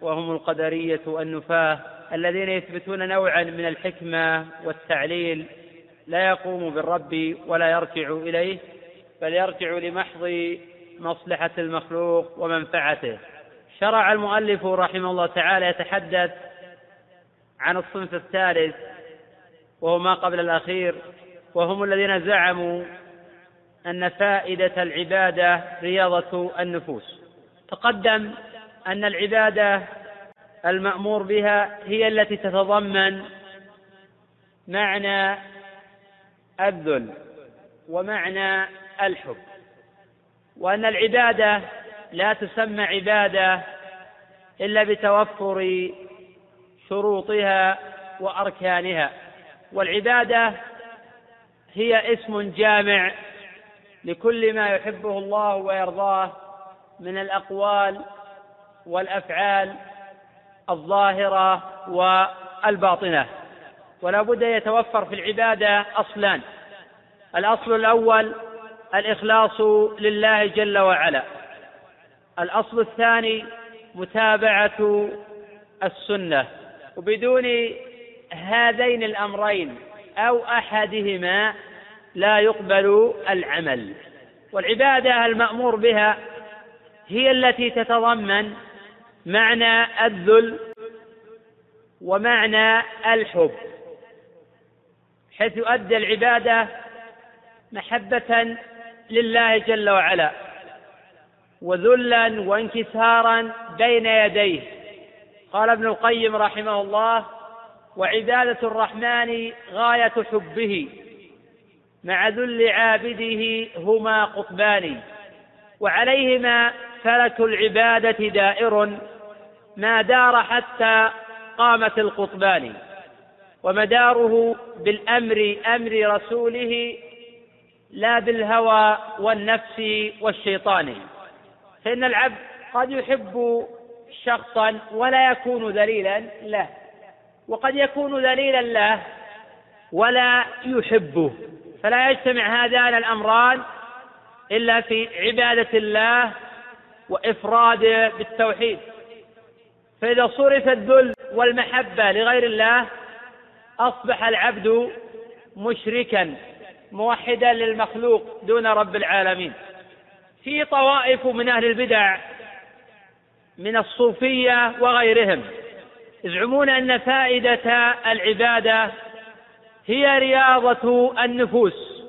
وهم القدرية النفاة الذين يثبتون نوعا من الحكمة والتعليل لا يقوم بالرب ولا يرجع إليه بل يرجع لمحض مصلحة المخلوق ومنفعته. شرع المؤلف رحمه الله تعالى يتحدث عن الصنف الثالث وهو ما قبل الأخير وهم الذين زعموا أن فائدة العبادة رياضة النفوس. تقدم أن العبادة المأمور بها هي التي تتضمن معنى الذل ومعنى الحب. وأن العبادة لا تسمى عبادة إلا بتوفر شروطها وأركانها. والعبادة هي اسم جامع لكل ما يحبه الله ويرضاه من الأقوال والأفعال الظاهرة والباطنة. ولا بد يتوفر في العبادة أصلان. الأصل الأول الإخلاص لله جل وعلا. الأصل الثاني متابعة السنة. وبدون هذين الأمرين أو أحدهما لا يقبل العمل. والعبادة المأمور بها هي التي تتضمن معنى الذل ومعنى الحب حيث يؤدي العبادة محبة لله جل وعلا وذلا وانكسارا بين يديه. قال ابن القيم رحمه الله وعبادة الرحمن غاية حبه مع ذل عابده هما قطبان وعليهما فلك العبادة دائر. ما دار حتى قامت القطبان. ومداره بالأمر أمر رسوله لا بالهوى والنفس والشيطان. فإن العبد قد يحب شخصا ولا يكون ذليلا له. وقد يكون ذليلا له ولا يحبه. فلا يجتمع هذان الأمران إلا في عبادة الله وإفراده بالتوحيد. فإذا صرف الذل والمحبة لغير الله أصبح العبد مشركا موحدا للمخلوق دون رب العالمين. في طوائف من أهل البدع من الصوفية وغيرهم يزعمون أن فائدة العبادة هي رياضة النفوس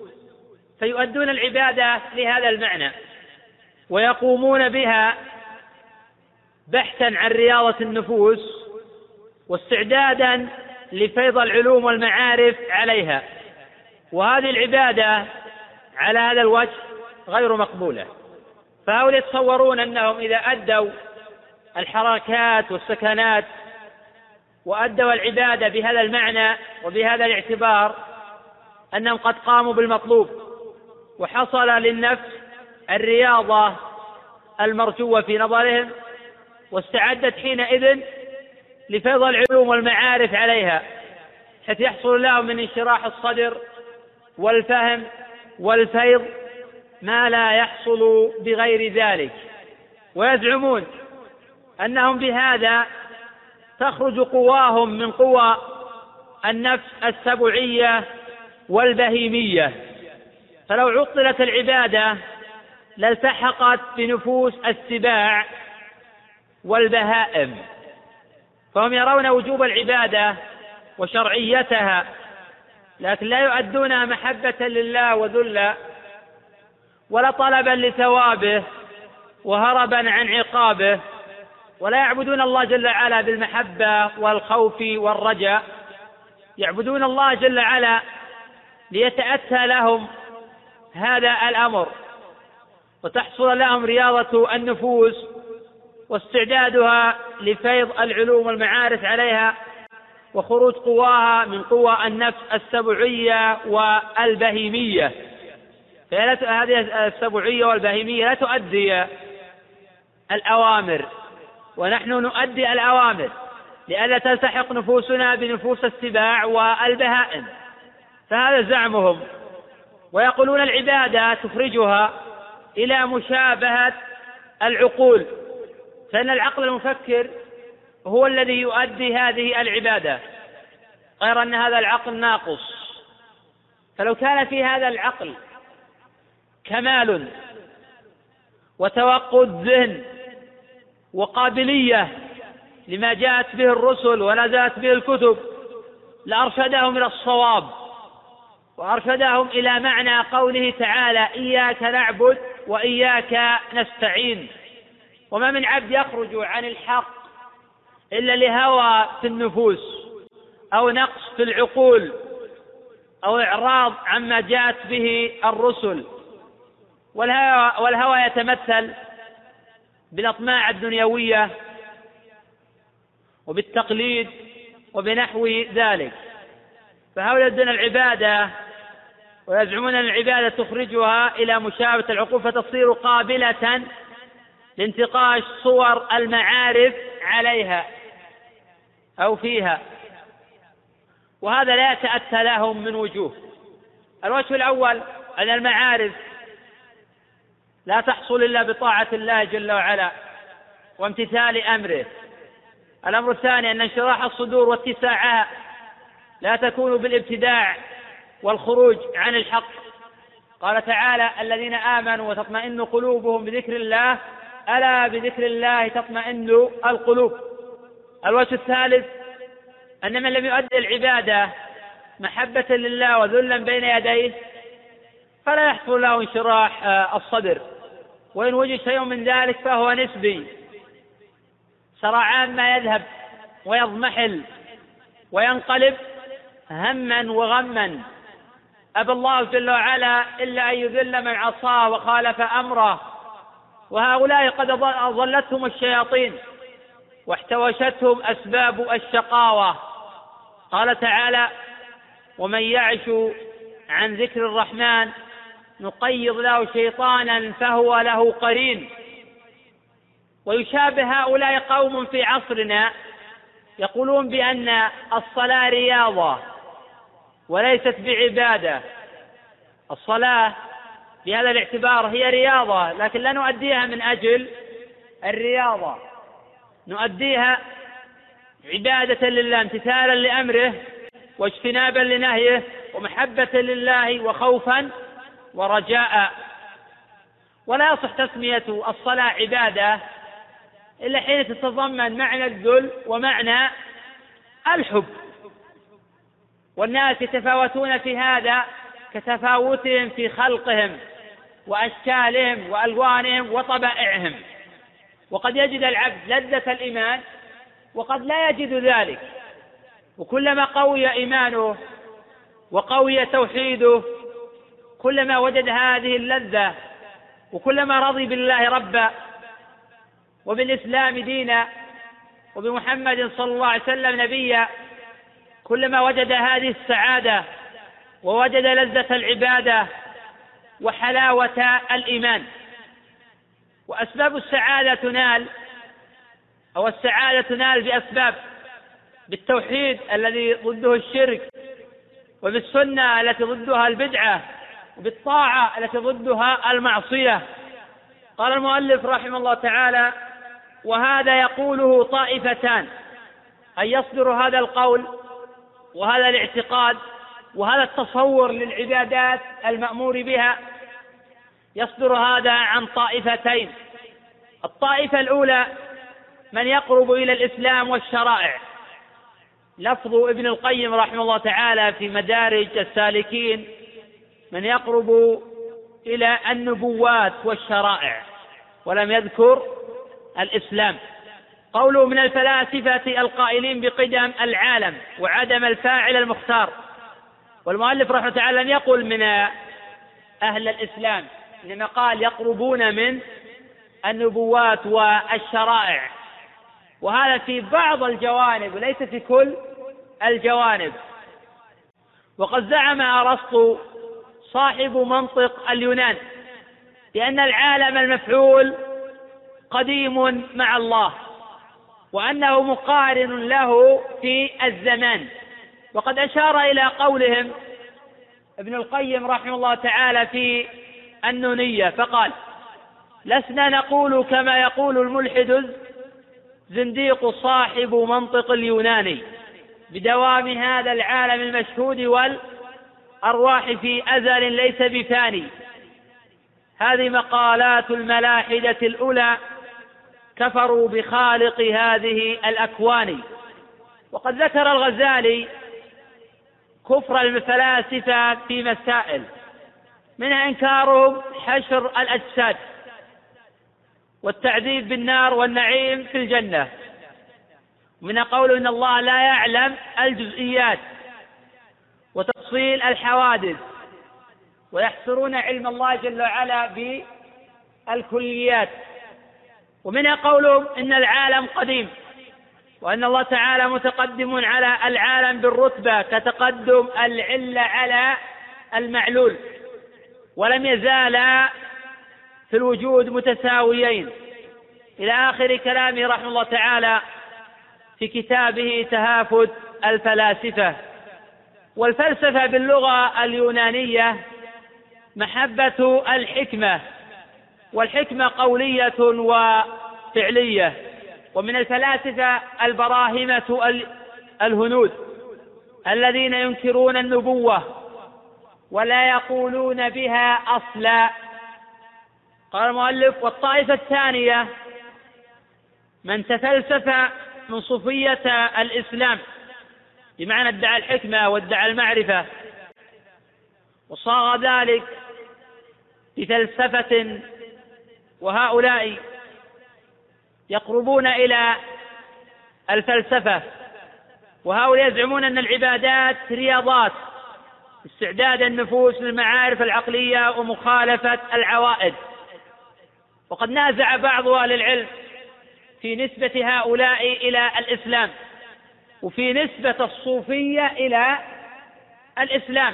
فيؤدون العبادة لهذا المعنى ويقومون بها بحثا عن رياضة النفوس واستعدادا لفيض العلوم والمعارف عليها. وهذه العبادة على هذا الوجه غير مقبولة. فهؤلاء يتصورون أنهم إذا أدوا الحركات والسكنات وأدوا العبادة بهذا المعنى وبهذا الاعتبار أنهم قد قاموا بالمطلوب. وحصل للنفس الرياضة المرجوة في نظرهم واستعدت حينئذ لفيض العلوم والمعارف عليها حيث يحصل لهم من انشراح الصدر والفهم والفيض ما لا يحصل بغير ذلك. ويزعمون أنهم بهذا تخرج قواهم من قوى النفس السبعية والبهيمية. فلو عطلت العبادة لالتحقت بنفوس السباع والبهائم فهم يرون وجوب العبادة وشرعيتها لكن لا يؤدونها محبة لله وذلا ولا طلبا لثوابه وهربا عن عقابه ولا يعبدون الله جل وعلا بالمحبة والخوف والرجاء. يعبدون الله جل وعلا ليتأتى لهم هذا الأمر وتحصل لهم رياضة النفوس واستعدادها لفيض العلوم والمعارف عليها وخروج قواها من قوى النفس السبعية والبهيمية. فهذه السبعية والبهيمية لا تؤدي الأوامر ونحن نؤدي الأوامر لئلا تلتحق نفوسنا بنفوس السباع والبهائم. فهذا زعمهم ويقولون العبادة تخرجها إلى مشابهة العقول. فإن العقل المفكر هو الذي يؤدي هذه العبادة غير أن هذا العقل ناقص. فلو كان في هذا العقل كمال وتوقد ذهن وقابلية لما جاءت به الرسل جاءت به الكتب لأرشدهم إلى الصواب وأرشدهم إلى معنى قوله تعالى إياك نعبد وإياك نستعين وما من عبد يخرج عن الحق إلا لهوى في النفوس أو نقص في العقول أو إعراض عما جاءت به الرسل. والهوى, والهوى يتمثل بالأطماع الدنيوية وبالتقليد وبنحو ذلك. فهؤلاء دون العبادة ويزعمون أن العبادة تخرجها إلى مشابهة العقول فتصير قابلة لانتقاش صور المعارف عليها أو فيها. وهذا لا يتأتى لهم من وجوه. الوجه الأول أن المعارف لا تحصل إلا بطاعة الله جل وعلا وامتثال أمره. الأمر الثاني أن انشراح الصدور واتساعها لا تكون بالابتداع والخروج عن الحق. قال تعالى الذين آمنوا وتطمئن قلوبهم بذكر الله ألا بذكر الله تطمئن القلوب. الوجه الثالث أن من لم يؤدي العبادة محبة لله وذلا بين يديه فلا يحصل له انشراح آه، الصدر. وإن وجد شيء من ذلك فهو نسبي. سرعان ما يذهب ويضمحل وينقلب هما وغما. أبى الله جل وعلا إلا أن يذل من عصاه وخالف أمره. وهؤلاء قد ضلتهم الشياطين واحتوشتهم أسباب الشقاوة. قال تعالى ومن يعش عن ذكر الرحمن نقيض له شيطانا فهو له قرين. ويشابه هؤلاء قوم في عصرنا يقولون بأن الصلاة رياضة وليست بعبادة. الصلاة بهذا الاعتبار هي رياضة لكن لا نؤديها من أجل الرياضة. نؤديها عبادة لله امتثالا لأمره واجتنابا لنهيه ومحبة لله وخوفا ورجاء. ولا يصح تسمية الصلاة عبادة إلا حين تتضمن معنى الذل ومعنى الحب. والناس يتفاوتون في هذا كتفاوتهم في خلقهم. وأشكالهم وألوانهم وطبائعهم. وقد يجد العبد لذة الإيمان وقد لا يجد ذلك. وكلما قوي إيمانه وقوي توحيده كلما وجد هذه اللذة وكلما رضي بالله ربا وبالإسلام دينا وبمحمد صلى الله عليه وسلم نبيا كلما وجد هذه السعادة ووجد لذة العبادة وحلاوة الإيمان. وأسباب السعادة تنال أو السعادة تنال بأسباب بالتوحيد الذي ضده الشرك وبالسنة التي ضدها البدعة وبالطاعة التي ضدها المعصية. قال المؤلف رحمه الله تعالى وهذا يقوله طائفتان أن يصدر هذا القول وهذا الاعتقاد وهذا التصور للعبادات المأمور بها يصدر هذا عن طائفتين. الطائفة الأولى من يقرب إلى الإسلام والشرائع. لفظ ابن القيم رحمه الله تعالى في مدارج السالكين من يقرب إلى النبوات والشرائع ولم يذكر الإسلام. قوله من الفلاسفة القائلين بقدم العالم وعدم الفاعل المختار. والمؤلف رحمه تعالى لم يقل من أهل الإسلام إنما قال يقربون من النبوات والشرائع. وهذا في بعض الجوانب وليس في كل الجوانب. وقد زعم أرسطو صاحب منطق اليونان بأن العالم المفعول قديم مع الله وأنه مقارن له في الزمان. وقد أشار إلى قولهم ابن القيم رحمه الله تعالى في النونية فقال لسنا نقول كما يقول الملحد زنديق صاحب منطق اليوناني بدوام هذا العالم المشهود والأرواح في أزل ليس بفاني. هذه مقالات الملاحدة الأولى كفروا بخالق هذه الأكوان. وقد ذكر الغزالي كفر الفلاسفة في مسائل منها إنكارهم حشر الأجساد والتعذيب بالنار والنعيم في الجنة. من قوله إن الله لا يعلم الجزئيات تفصيل الحوادث ويحصرون علم الله جل وعلا بالكليات. ومنها قولهم إن العالم قديم. وأن الله تعالى متقدم على العالم بالرتبة كتقدم العلة على المعلول. ولم يزالا في الوجود متساويين. إلى آخر كلامه رحمه الله تعالى في كتابه تهافت الفلاسفة. والفلسفة باللغة اليونانية محبة الحكمة والحكمة قولية وفعلية. ومن الفلاسفة البراهمة الهنود الذين ينكرون النبوة ولا يقولون بها أصلا. قال المؤلف والطائفة الثانية من تفلسف من صوفية الإسلام بمعنى ادعى الحكمة وادعى المعرفة وصاغ ذلك بفلسفة وهؤلاء يقربون إلى الفلسفة وهؤلاء يزعمون أن العبادات رياضات استعداد النفوس للمعارف العقلية ومخالفة العوائد. وقد نازع بعض أهل العلم في نسبة هؤلاء إلى الإسلام وفي نسبة الصوفية إلى الإسلام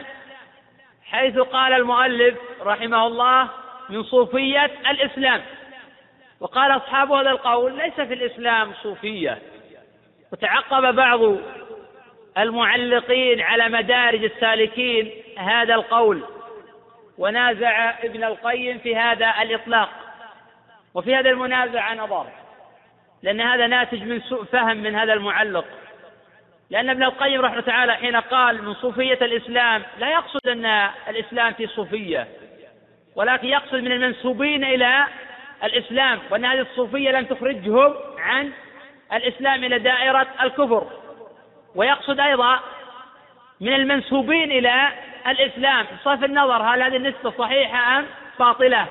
حيث قال المؤلف رحمه الله من صوفية الإسلام وقال أصحاب هذا القول ليس في الإسلام صوفية وتعقب بعض المعلقين على مدارج السالكين هذا القول ونازع ابن القيم في هذا الإطلاق وفي هذا المنازعة نظر لأن هذا ناتج من سوء فهم من هذا المعلق لأن ابن القيم رحمة تعالى حين قال من صوفية الإسلام لا يقصد أن الإسلام في صوفية ولكن يقصد من المنسوبين إلى الإسلام وأن هذه الصوفية لم تخرجهم عن الإسلام إلى دائرة الكفر. ويقصد أيضا من المنسوبين إلى الإسلام. بصرف النظر هل هذه النسبة صحيحة أم باطلة؟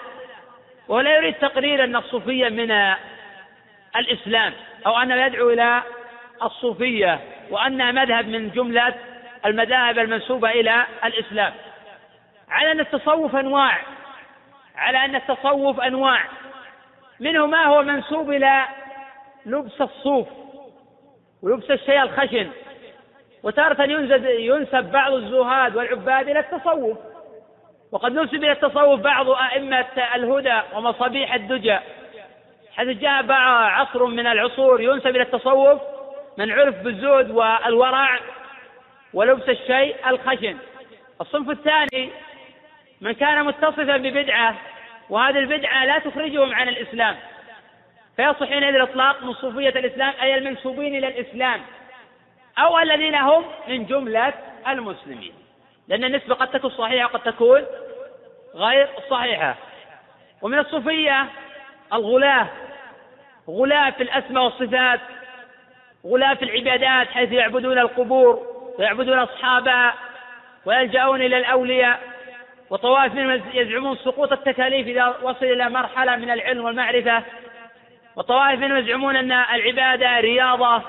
ولا يريد تقرير أن الصوفية من الإسلام أو أنه يدعو إلى الصوفية وأنها مذهب من جملة المذاهب المنسوبة إلى الإسلام. على أن التصوف أنواع على أن التصوف أنواع. منه ما هو منسوب إلى لبس الصوف ولبس الشيء الخشن. وتارة ينسب بعض الزهاد والعباد إلى التصوف. وقد نسب إلى التصوف بعض أئمة الهدى ومصابيح الدجى. حيث جاء عصر من العصور ينسب إلى التصوف من عرف بالزهد والورع ولبس الشيء الخشن. الصنف الثاني من كان متصفا ببدعة وهذه البدعة لا تخرجهم عن الإسلام. فيصح حينئذ الإطلاق من صوفية الإسلام أي المنسوبين إلى الإسلام. أو الذين هم من جملة المسلمين. لأن النسبة قد تكون صحيحة وقد تكون غير صحيحة. ومن الصوفية الغلاة. غلاة في الأسماء والصفات. غلاة في العبادات حيث يعبدون القبور ويعبدون أصحابها ويلجأون إلى الأولياء. وطوائف منهم يزعمون سقوط التكاليف إذا وصل إلى مرحلة من العلم والمعرفة. وطوائف منهم يزعمون أن العبادة رياضة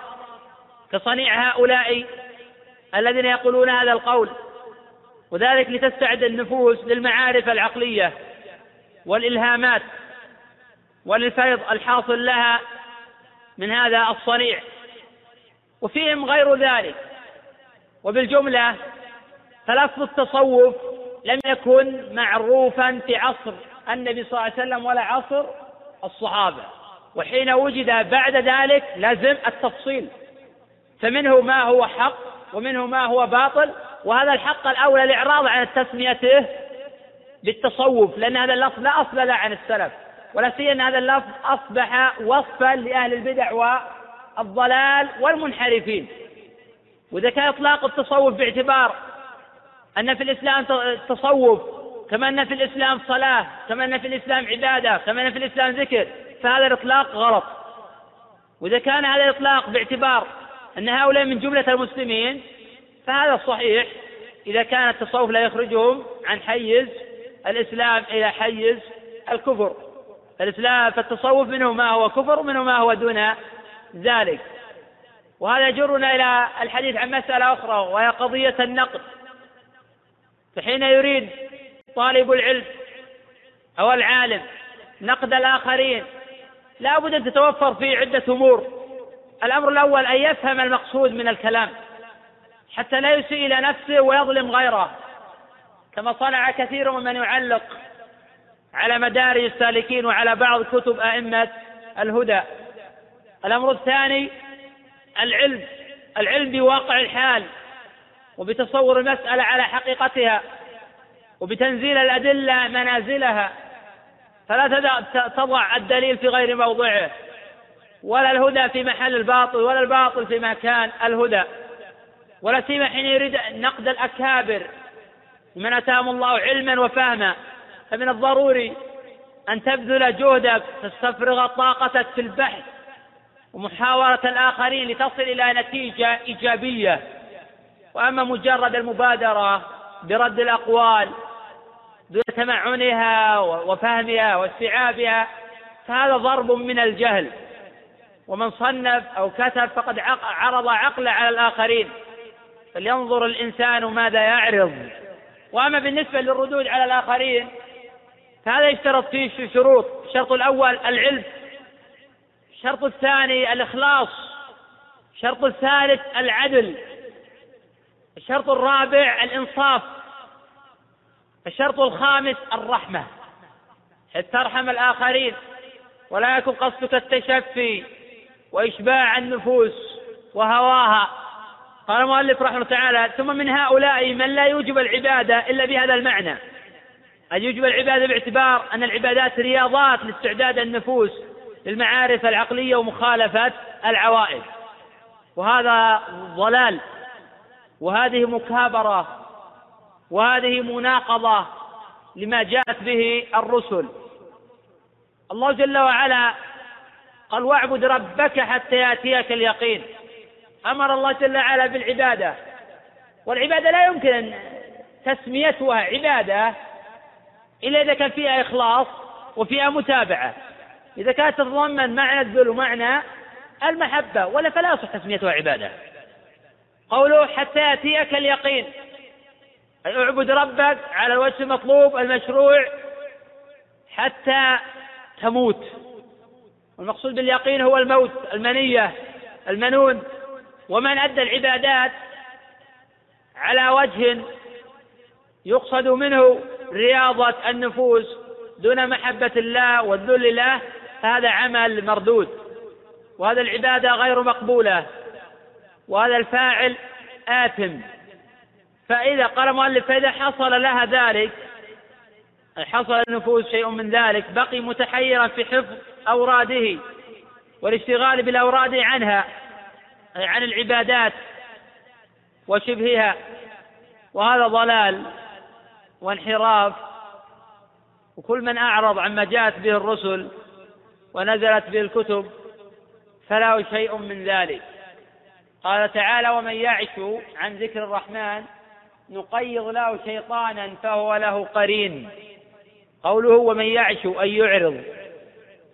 كصنيع هؤلاء الذين يقولون هذا القول. وذلك لتستعد النفوس للمعارف العقلية والإلهامات وللفيض الحاصل لها من هذا الصنيع. وفيهم غير ذلك. وبالجملة فلفظ التصوف لم يكن معروفا في عصر النبي صلى الله عليه وسلم ولا عصر الصحابة. وحين وجد بعد ذلك لزم التفصيل. فمنه ما هو حق ومنه ما هو باطل وهذا الحق الأولى الإعراض عن تسميته بالتصوف لأن هذا اللفظ لا أصل له عن السلف ولا سيما هذا اللفظ أصبح وصفا لأهل البدع والضلال والمنحرفين. وإذا كان إطلاق التصوف باعتبار أن في الإسلام تصوف كما أن في الإسلام صلاة كما أن في الإسلام عبادة كما أن في الإسلام ذكر فهذا الإطلاق غلط. وإذا كان هذا الإطلاق باعتبار أن هؤلاء من جملة المسلمين فهذا صحيح. إذا كان التصوف لا يخرجهم عن حيز الإسلام إلى حيز الكفر. الإسلام فالتصوف منه ما هو كفر ومنه ما هو دون ذلك. وهذا يجرنا إلى الحديث عن مسألة أخرى وهي قضية النقد. فحين يريد طالب العلم أو العالم نقد الآخرين لا بد أن تتوفر فيه عدة أمور. الأمر الأول أن يفهم المقصود من الكلام حتى لا يسيء إلى نفسه ويظلم غيره. كما صنع كثير ممن يعلق على مدارج السالكين وعلى بعض كتب أئمة الهدى. الأمر الثاني العلم العلم بواقع الحال. وبتصور المسألة على حقيقتها وبتنزيل الأدلة منازلها فلا تضع الدليل في غير موضعه ولا الهدى في محل الباطل ولا الباطل في مكان الهدى ولا سيما حين يريد نقد الأكابر من أتاهم الله علما وفهما. فمن الضروري أن تبذل جهدك تستفرغ طاقتك في البحث ومحاورة الآخرين لتصل إلى نتيجة إيجابية. وأما مجرد المبادرة برد الأقوال دون تمعنها وفهمها واستيعابها فهذا ضرب من الجهل. ومن صنف أو كتب فقد عرض عقله على الآخرين. فلينظر الإنسان ماذا يعرض. وأما بالنسبة للردود على الآخرين فهذا يشترط فيه شروط. الشرط الأول العلم. الشرط الثاني الإخلاص. الشرط الثالث العدل. الشرط الرابع الإنصاف. الشرط الخامس الرحمة. حتى ترحم الآخرين؟ ولا يكن قصدك التشفي وإشباع النفوس وهواها. قال المؤلف رحمه الله تعالى ثم من هؤلاء من لا يوجب العبادة إلا بهذا المعنى. أن يوجب العبادة باعتبار أن العبادات رياضات لاستعداد النفوس للمعارف العقلية ومخالفة العوائد. وهذا ضلال. وهذه مكابرة وهذه مناقضة لما جاءت به الرسل. الله جل وعلا قال واعبد ربك حتى يأتيك اليقين. أمر الله جل وعلا بالعبادة. والعبادة لا يمكن تسميتها عبادة إلا إذا كان فيها إخلاص وفيها متابعة. إذا كانت تتضمن معنى الذل ومعنى المحبة ولا فلا يصح تسميتها عبادة. قوله حتى يأتيك اليقين. أي اعبد ربك على الوجه المطلوب المشروع حتى تموت. والمقصود باليقين هو الموت المنية المنون. ومن أدى العبادات على وجه يقصد منه رياضة النفوس دون محبة الله والذل له فهذا عمل مردود. وهذا العبادة غير مقبولة. وهذا الفاعل آثم. فإذا قال المؤلف فإذا حصل لها ذلك حصل النفوس شيء من ذلك بقي متحيرا في حفظ أوراده والاشتغال بالأوراد عنها أي عن العبادات وشبهها. وهذا ضلال وانحراف. وكل من أعرض عما جاءت به الرسل ونزلت به الكتب فله شيء من ذلك. قال تعالى ومن يعش عن ذكر الرحمن نقيض له شيطانا فهو له قرين. قوله ومن يعش أي يعرض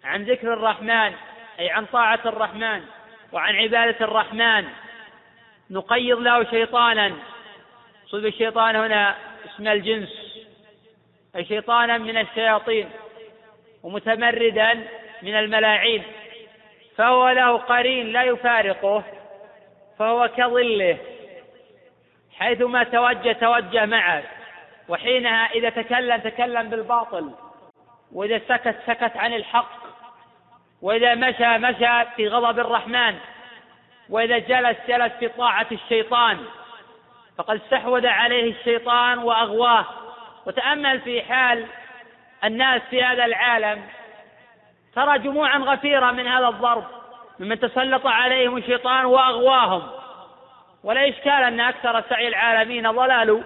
عن ذكر الرحمن أي عن طاعة الرحمن وعن عبادة الرحمن نقيض له شيطانا. صلب الشيطان هنا اسم الجنس. أي شيطانا من الشياطين ومتمردا من الملاعين فهو له قرين لا يفارقه. فهو كظله حيثما توجه توجه معه وحينها إذا تكلم تكلم بالباطل وإذا سكت سكت عن الحق وإذا مشى مشى في غضب الرحمن وإذا جلس جلس في طاعة الشيطان فقد استحوذ عليه الشيطان وأغواه. وتأمل في حال الناس في هذا العالم ترى جموعا غفيرة من هذا الضرب. ممن تسلط عليهم الشيطان وأغواهم. ولا إشكال أن أكثر سعي العالمين ضلال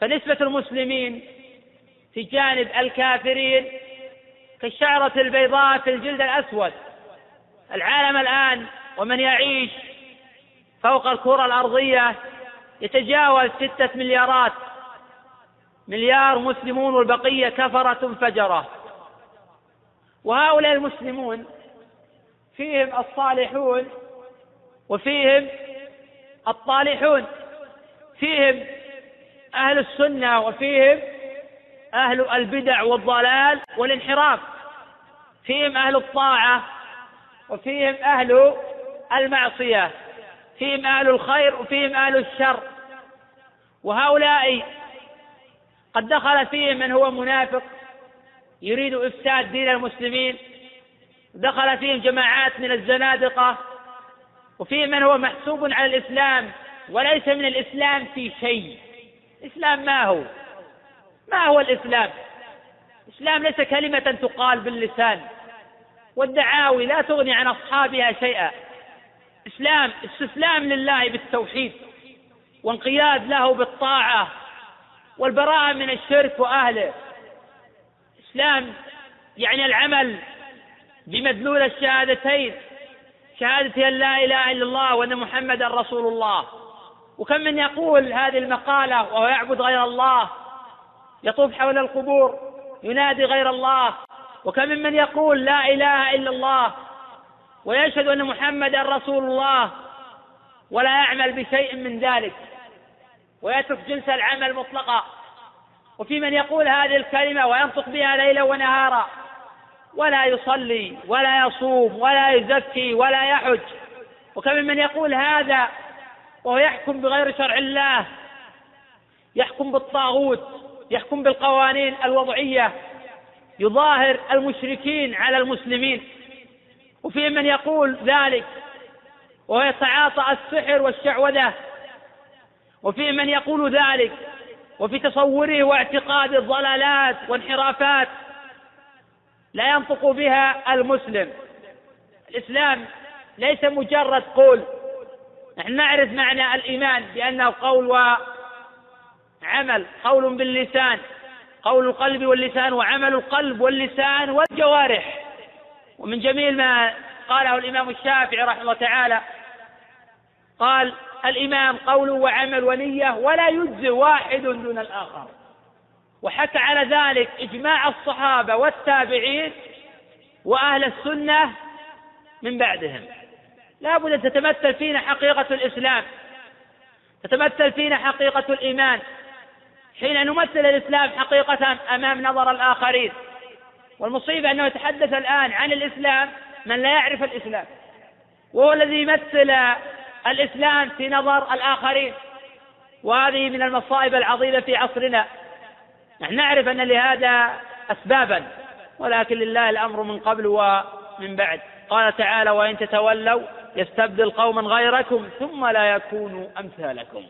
فنسبة المسلمين في جانب الكافرين كالشعرة البيضاء في الجلد الأسود. العالم الآن ومن يعيش فوق الكرة الأرضية يتجاوز ستة مليارات. مليار مسلمون والبقية كفرة فجرة. وهؤلاء المسلمون فيهم الصالحون وفيهم الطالحون. فيهم أهل السنة وفيهم أهل البدع والضلال والانحراف. فيهم أهل الطاعة وفيهم أهل المعصية. فيهم أهل الخير وفيهم أهل الشر. وهؤلاء قد دخل فيهم من هو منافق يريد إفساد دين المسلمين. دخل فيهم جماعات من الزنادقة وفيهم من هو محسوب على الإسلام وليس من الإسلام في شيء. الإسلام ما هو؟ ما هو الإسلام؟ الإسلام ليس كلمة تقال باللسان والدعاوي لا تغني عن أصحابها شيئا. إسلام استسلام لله بالتوحيد وانقياد له بالطاعة والبراءة من الشرك وأهله. إسلام يعني العمل بمدلول الشهادتين. شهادة أن لا إله إلا الله وأن محمدا رسول الله. وكم من يقول هذه المقالة وهو يعبد غير الله يطوف حول القبور ينادي غير الله. وكم من يقول لا إله إلا الله ويشهد أن محمدا رسول الله ولا يعمل بشيء من ذلك. ويترك جنس العمل مطلقا. وفي من يقول هذه الكلمة وينطق بها ليلا ونهارا. ولا يصلي ولا يصوم ولا يزكي ولا يحج. وكم من يقول هذا وهو يحكم بغير شرع الله يحكم بالطاغوت يحكم بالقوانين الوضعية يظاهر المشركين على المسلمين. وفي من يقول ذلك وهو يتعاطى السحر والشعوذة. وفي من يقول ذلك وفي تصوره واعتقاده ضلالات وانحرافات. لا ينطق بها المسلم. الإسلام ليس مجرد قول. نحن نعرف معنى الإيمان بأنه قول وعمل قول باللسان قول القلب واللسان وعمل القلب واللسان والجوارح. ومن جميل ما قاله الإمام الشافعي رحمه الله تعالى قال الإيمان قول وعمل ونية ولا يجزي واحد دون الآخر. وحكى على ذلك إجماع الصحابة والتابعين وأهل السنة من بعدهم. لا بد أن تتمثل فينا حقيقة الإسلام. تتمثل فينا حقيقة الإيمان. حين نمثل الإسلام حقيقة أمام نظر الآخرين. والمصيبة أنه يتحدث الآن عن الإسلام من لا يعرف الإسلام. وهو الذي يمثل الإسلام في نظر الآخرين. وهذه من المصائب العظيمة في عصرنا. نحن نعرف أن لهذا أسبابا ولكن لله الأمر من قبل ومن بعد. قال تعالى وإن تتولوا يستبدل قوما غيركم ثم لا يكونوا أمثالكم.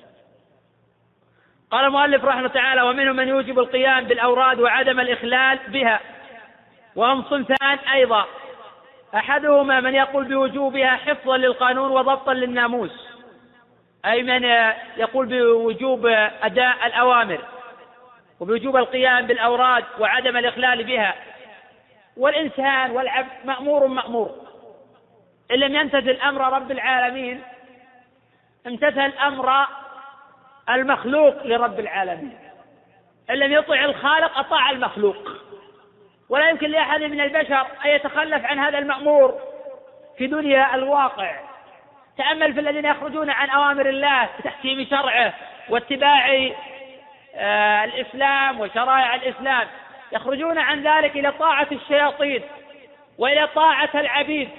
قال المؤلف رحمه تعالى ومنهم من يوجب القيام بالأوراد وعدم الإخلال بها. وهم صنفان أيضا. أحدهما من يقول بوجوبها حفظا للقانون وضبطا للناموس أي من يقول بوجوب أداء الأوامر. وبوجوب القيام بالأوراد وعدم الإخلال بها. والإنسان والعبد مأمور مأمور. إن لم يمتثل أمر رب العالمين امتثل أمر المخلوق لرب العالمين. إن لم يطع الخالق أطاع المخلوق. ولا يمكن لأحد من البشر أن يتخلف عن هذا المأمور في دنيا الواقع. تأمل في الذين يخرجون عن أوامر الله بتحكيم شرعه واتباع الإسلام وشرائع الإسلام يخرجون عن ذلك إلى طاعة الشياطين وإلى طاعة العبيد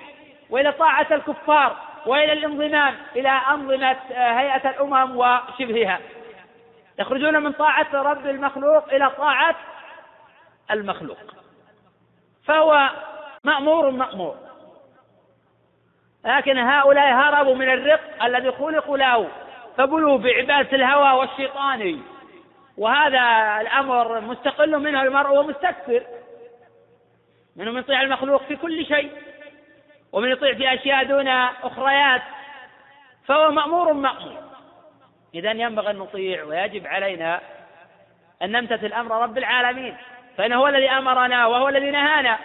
وإلى طاعة الكفار وإلى الانضمام إلى أنظمة آه، هيئة الأمم وشبهها. يخرجون من طاعة رب المخلوق إلى طاعة المخلوق. فهو مأمور مأمور. لكن هؤلاء هربوا من الرق الذي خلقوا له. فبلوا بعبادة الهوى والشيطان. وهذا الأمر مستقل منه المرء ومستكثر منهم يطيع المخلوق في كل شيء ومن يطيع في أشياء دون أخريات فهو مأمور مأمور. إذا ينبغي أن نطيع ويجب علينا أن نمتثل أمر رب العالمين فإنه هو الذي أمرنا وهو الذي نهانا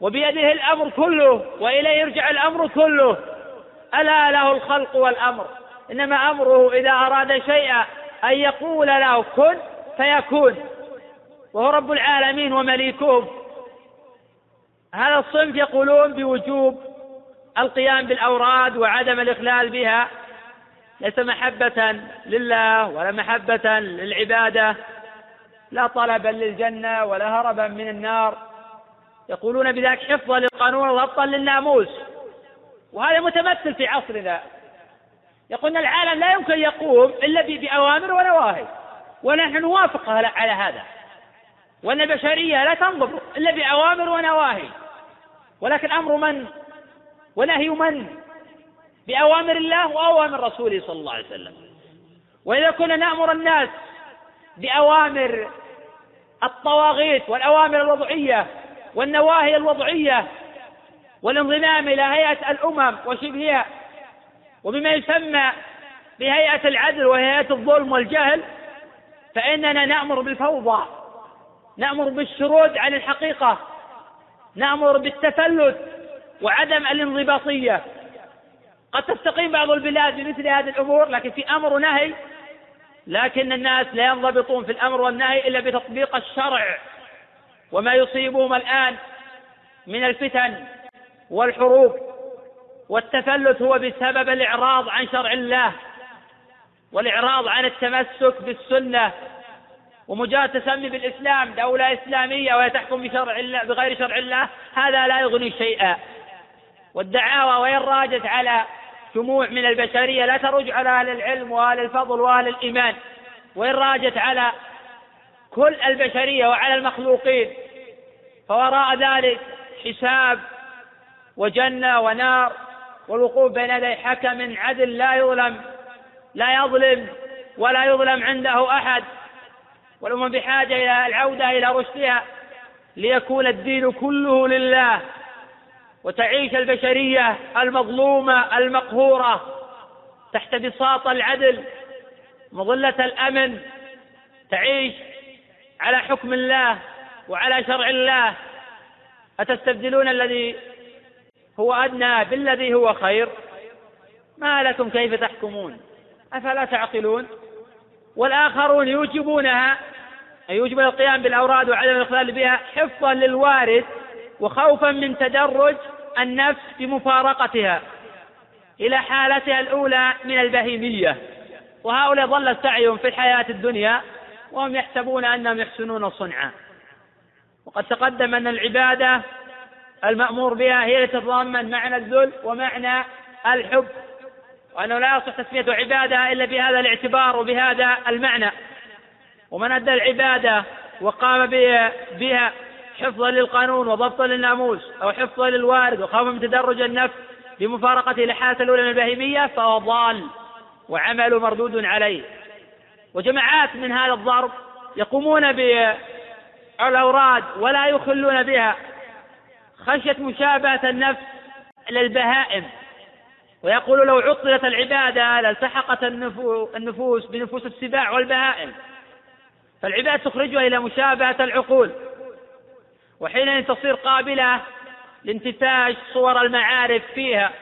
وبيده الأمر كله وإليه يرجع الأمر كله ألا له الخلق والأمر. إنما أمره إذا أراد شيئا أن يقول له كن فيكون. وهو رب العالمين ومليكهم. هذا الصنف يقولون بوجوب القيام بالأوراد وعدم الإخلال بها. ليس محبة لله ولا محبة للعبادة. لا طلبا للجنة ولا هربا من النار. يقولون بذلك حفظا للقانون وضبطا للناموس. وهذا متمثل في عصرنا. يقولون العالم لا يمكن يقوم إلا بأوامر ونواهي. ونحن نوافق على هذا. وأن البشرية لا تنضبط إلا بأوامر ونواهي. ولكن أمر من؟ ونهي من؟ بأوامر الله وأوامر رسوله صلى الله عليه وسلم. وإذا كنا نأمر الناس بأوامر الطواغيت والأوامر الوضعية والنواهي الوضعية والانضمام إلى هيئة الأمم وشبهها وبما يسمى بهيئة العدل وهيئة الظلم والجهل فإننا نأمر بالفوضى نأمر بالشرود عن الحقيقة نأمر بالتفلت وعدم الانضباطية. قد تستقيم بعض البلاد بمثل هذه الأمور لكن في أمر ونهي لكن الناس لا ينضبطون في الأمر والنهي إلا بتطبيق الشرع. وما يصيبهم الآن من الفتن والحروب والتفلت هو بسبب الإعراض عن شرع الله والإعراض عن التمسك بالسنة ومجرد تسمي بالإسلام دولة إسلامية وهي تحكم بشرع الله بغير شرع الله هذا لا يغني شيئا. والدعاوى وإن راجت على جموع من البشرية لا ترج على أهل العلم وأهل الفضل وأهل الإيمان. وإن راجت على كل البشرية وعلى المخلوقين فوراء ذلك حساب وجنة ونار. والوقوف بين يدي حكم عدل لا يظلم لا يظلم ولا يظلم عنده أحد. والأمم بحاجة إلى العودة إلى رشدها ليكون الدين كله لله وتعيش البشرية المظلومة المقهورة تحت بساط العدل مظلة الأمن تعيش على حكم الله وعلى شرع الله. أتستبدلون الذي هو أدنى بالذي هو خير. ما لكم كيف تحكمون؟ أفلا تعقلون؟ والآخرون يوجبونها. أي يوجبون القيام بالأوراد وعدم الإخلال بها حفظا للوارد وخوفا من تدرج النفس بمفارقتها إلى حالتها الأولى من البهيمية. وهؤلاء ظل سعيهم في الحياة الدنيا وهم يحسبون أنهم يحسنون صنعا. وقد تقدم أن العبادة المأمور بها هي التي تتضمن معنى الذل ومعنى الحب وأنه لا يصح تسمية عبادة إلا بهذا الاعتبار وبهذا المعنى. ومن أدى العبادة وقام بها حفظا للقانون وضبطا للناموس أو حفظا للوارد وخوفا من تدرج النفس بمفارقته لحالة الأولى من البهيمية فهو ضال وعمله مردود عليه. وجماعات من هذا الضرب يقومون بالأوراد ولا يخلون بها. خشية مشابهة النفس للبهائم ويقول لو عطلت العبادة لالتحقت النفوس بنفوس السباع والبهائم. فالعبادة تخرجها إلى مشابهة العقول. وحينئذ تصير قابلة لانتفاش صور المعارف فيها.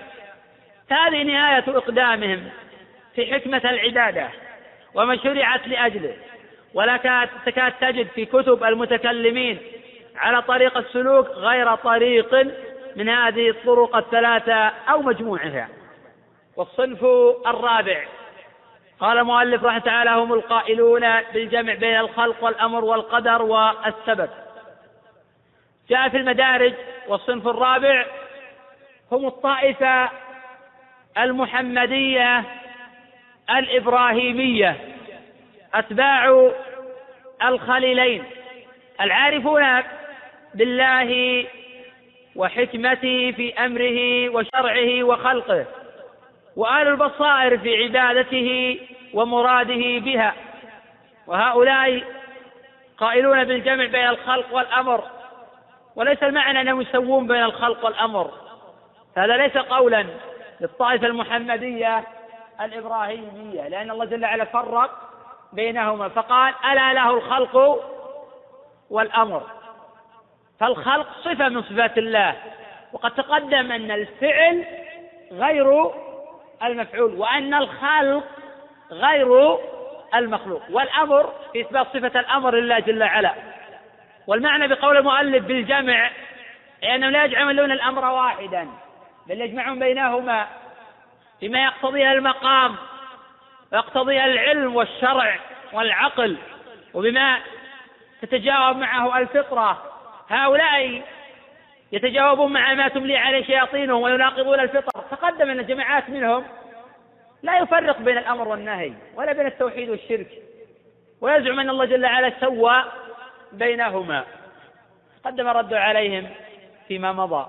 هذه نهاية إقدامهم في حكمة العبادة. وما شرعت لأجله. ولا تكاد تجد في كتب المتكلمين على طريق السلوك غير طريق من هذه الطرق الثلاثة أو مجموعها. والصنف الرابع. قال المؤلف رحمه تعالى هم القائلون بالجمع بين الخلق والأمر والقدر والسبب. جاء في المدارج والصنف الرابع هم الطائفة المحمدية الإبراهيمية أتباع الخليلين. العارفون بالله وحكمته في أمره وشرعه وخلقه وآل البصائر في عبادته ومراده بها. وهؤلاء قائلون بالجمع بين الخلق والأمر وليس المعنى أنهم يسوون بين الخلق والأمر. هذا ليس قولا للطائفة المحمدية الإبراهيمية لأن الله جل وعلا فرق بينهما فقال ألا له الخلق والأمر؟ فالخلق صفة من صفات الله. وقد تقدم أن الفعل غير المفعول وأن الخلق غير المخلوق. والأمر في إثبات صفة الأمر لله جل وعلا. والمعنى بقول المؤلف بالجمع لأنهم لا يجعلون الأمر واحدا بل يجمعون بينهما فيما يقتضيه المقام ويقتضي العلم والشرع والعقل وبما تتجاوب معه الفطرة. هؤلاء يتجاوبون مع ما تملي عليه شياطينهم ويناقضون الفطر. تقدم أن جماعات منهم لا يفرق بين الأمر والنهي ولا بين التوحيد والشرك ويزعم أن الله جل وعلا سوى بينهما. قدم الرد عليهم فيما مضى.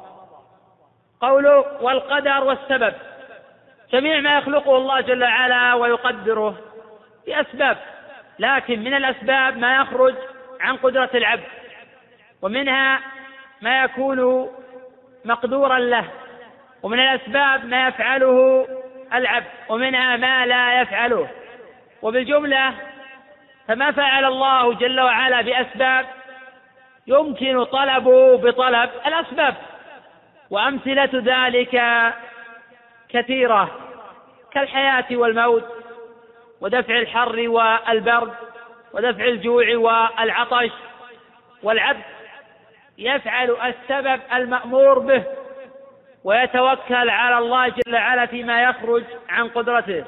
قوله والقدر والسبب. جميع ما يخلقه الله جل وعلا ويقدره بأسباب لكن من الأسباب ما يخرج عن قدرة العبد. ومنها ما يكون مقدورا له ومن الأسباب ما يفعله العبد ومنها ما لا يفعله. وبالجملة فما فعل الله جل وعلا بأسباب يمكن طلبه بطلب الأسباب. وأمثلة ذلك كثيرة كالحياة والموت ودفع الحر والبرد ودفع الجوع والعطش والعبد. يفعل السبب المأمور به ويتوكل على الله جل وعلا فيما يخرج عن قدرته.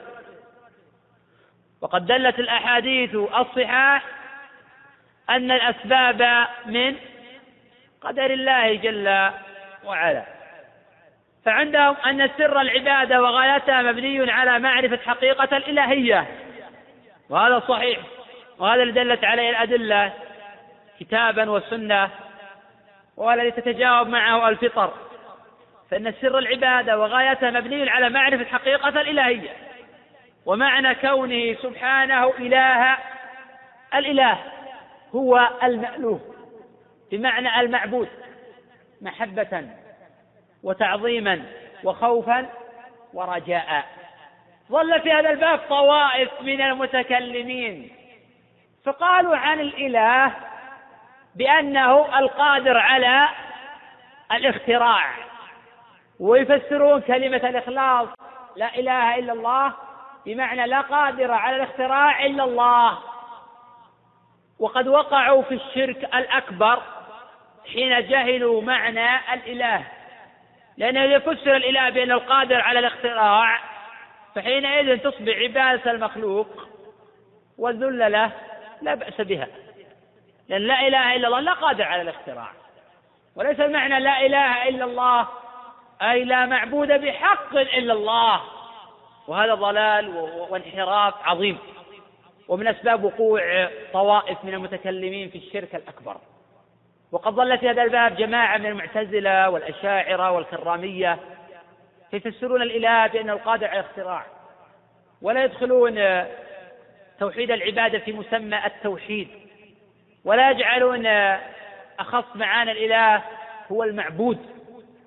وقد دلت الأحاديث الصحاح أن الأسباب من قدر الله جل وعلا. فعندهم أن سر العبادة وغايتها مبني على معرفة حقيقة الإلهية. وهذا صحيح. وهذا اللي دلت عليه الأدلة كتابا وسنة والذي تتجاوب معه الفطر. فإن سر العبادة وغايتها مبني على معرفة حقيقة الإلهية. ومعنى كونه سبحانه إله الإله هو المألوه بمعنى المعبود محبة وتعظيما وخوفا ورجاء. ظل في هذا الباب طوائف من المتكلمين. فقالوا عن الإله بأنه القادر على الاختراع. ويفسرون كلمة الإخلاص لا إله إلا الله بمعنى لا قادر على الاختراع إلا الله. وقد وقعوا في الشرك الأكبر حين جهلوا معنى الإله. لأنه إذا فسر الإله بأنه القادر على الاختراع فحينئذ تصبح عبادة المخلوق والذل له لا بأس بها. لأن لا إله إلا الله لا قادر على الاختراع. وليس المعنى لا إله إلا الله أي لا معبود بحق إلا الله. وهذا ضلال وانحراف عظيم. ومن أسباب وقوع طوائف من المتكلمين في الشرك الأكبر. وقد ظل في هذا الباب جماعة من المعتزلة والأشاعرة والكرامية يفسرون الإله بأنه القادر على الاختراع. ولا يدخلون توحيد العبادة في مسمى التوحيد. ولا يجعلون أخص معاني الإله هو المعبود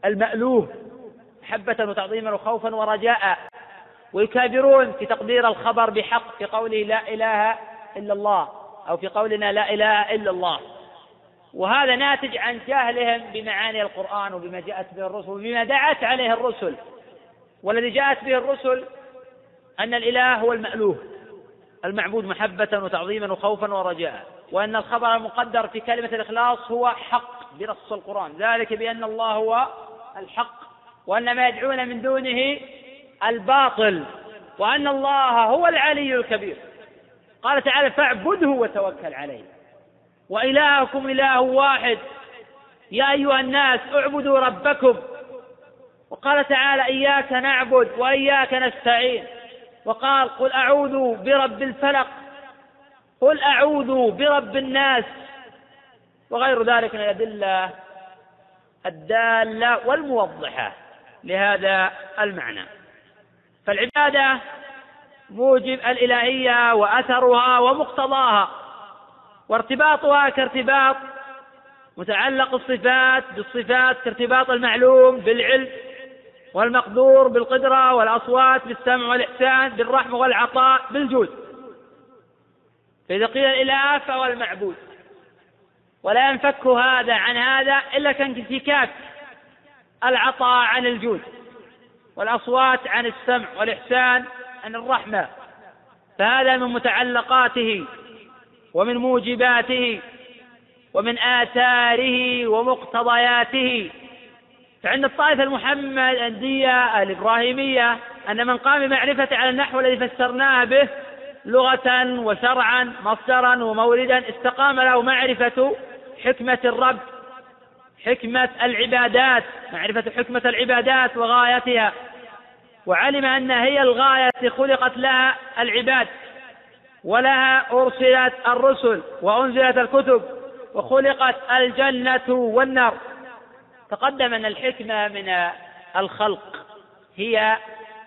المألوه محبة وتعظيما وخوفا ورجاء ويكابرون في تقدير الخبر بحق في قوله لا إله إلا الله أو في قولنا لا إله إلا الله. وهذا ناتج عن جهلهم بمعاني القرآن وبما جاءت به الرسل وبما دعت عليه الرسل. والذي جاءت به الرسل أن الإله هو المألوه المعبود محبة وتعظيما وخوفا ورجاء. وأن الخبر المقدر في كلمة الإخلاص هو حق بنص القرآن. ذلك بأن الله هو الحق وأن ما يدعون من دونه الباطل وأن الله هو العلي الكبير. قال تعالى فاعبده وتوكل عليه. وإلهكم إله واحد. يا أيها الناس اعبدوا ربكم. وقال تعالى إياك نعبد وإياك نستعين. وقال قل أعوذ برب الفلق قل أعوذ برب الناس وغير ذلك من الأدلة الدالة والموضحة لهذا المعنى. فالعبادة موجب الإلهية وأثرها ومقتضاها وارتباطها كارتباط متعلق الصفات بالصفات كارتباط المعلوم بالعلم والمقدور بالقدرة والأصوات بالسمع والإحسان بالرحمة والعطاء بالجود. فإذا قيل الإله فهو المعبود. ولا ينفك هذا عن هذا إلا كانفكاك العطاء عن الجود والأصوات عن السمع والإحسان عن الرحمة. فهذا من متعلقاته ومن موجباته ومن آثاره ومقتضياته. فعند الطائفة المحمدية الإبراهيمية أن من قام بمعرفة على النحو الذي فسرناه به لغة وشرعا مصدرا وموردا استقام له معرفة حكمة الرب حكمة العبادات معرفة حكمة العبادات وغايتها. وعلم أن هي الغاية التي خلقت لها العباد ولها أرسلت الرسل وأنزلت الكتب وخلقت الجنة والنار. تقدم أن الحكمة من الخلق هي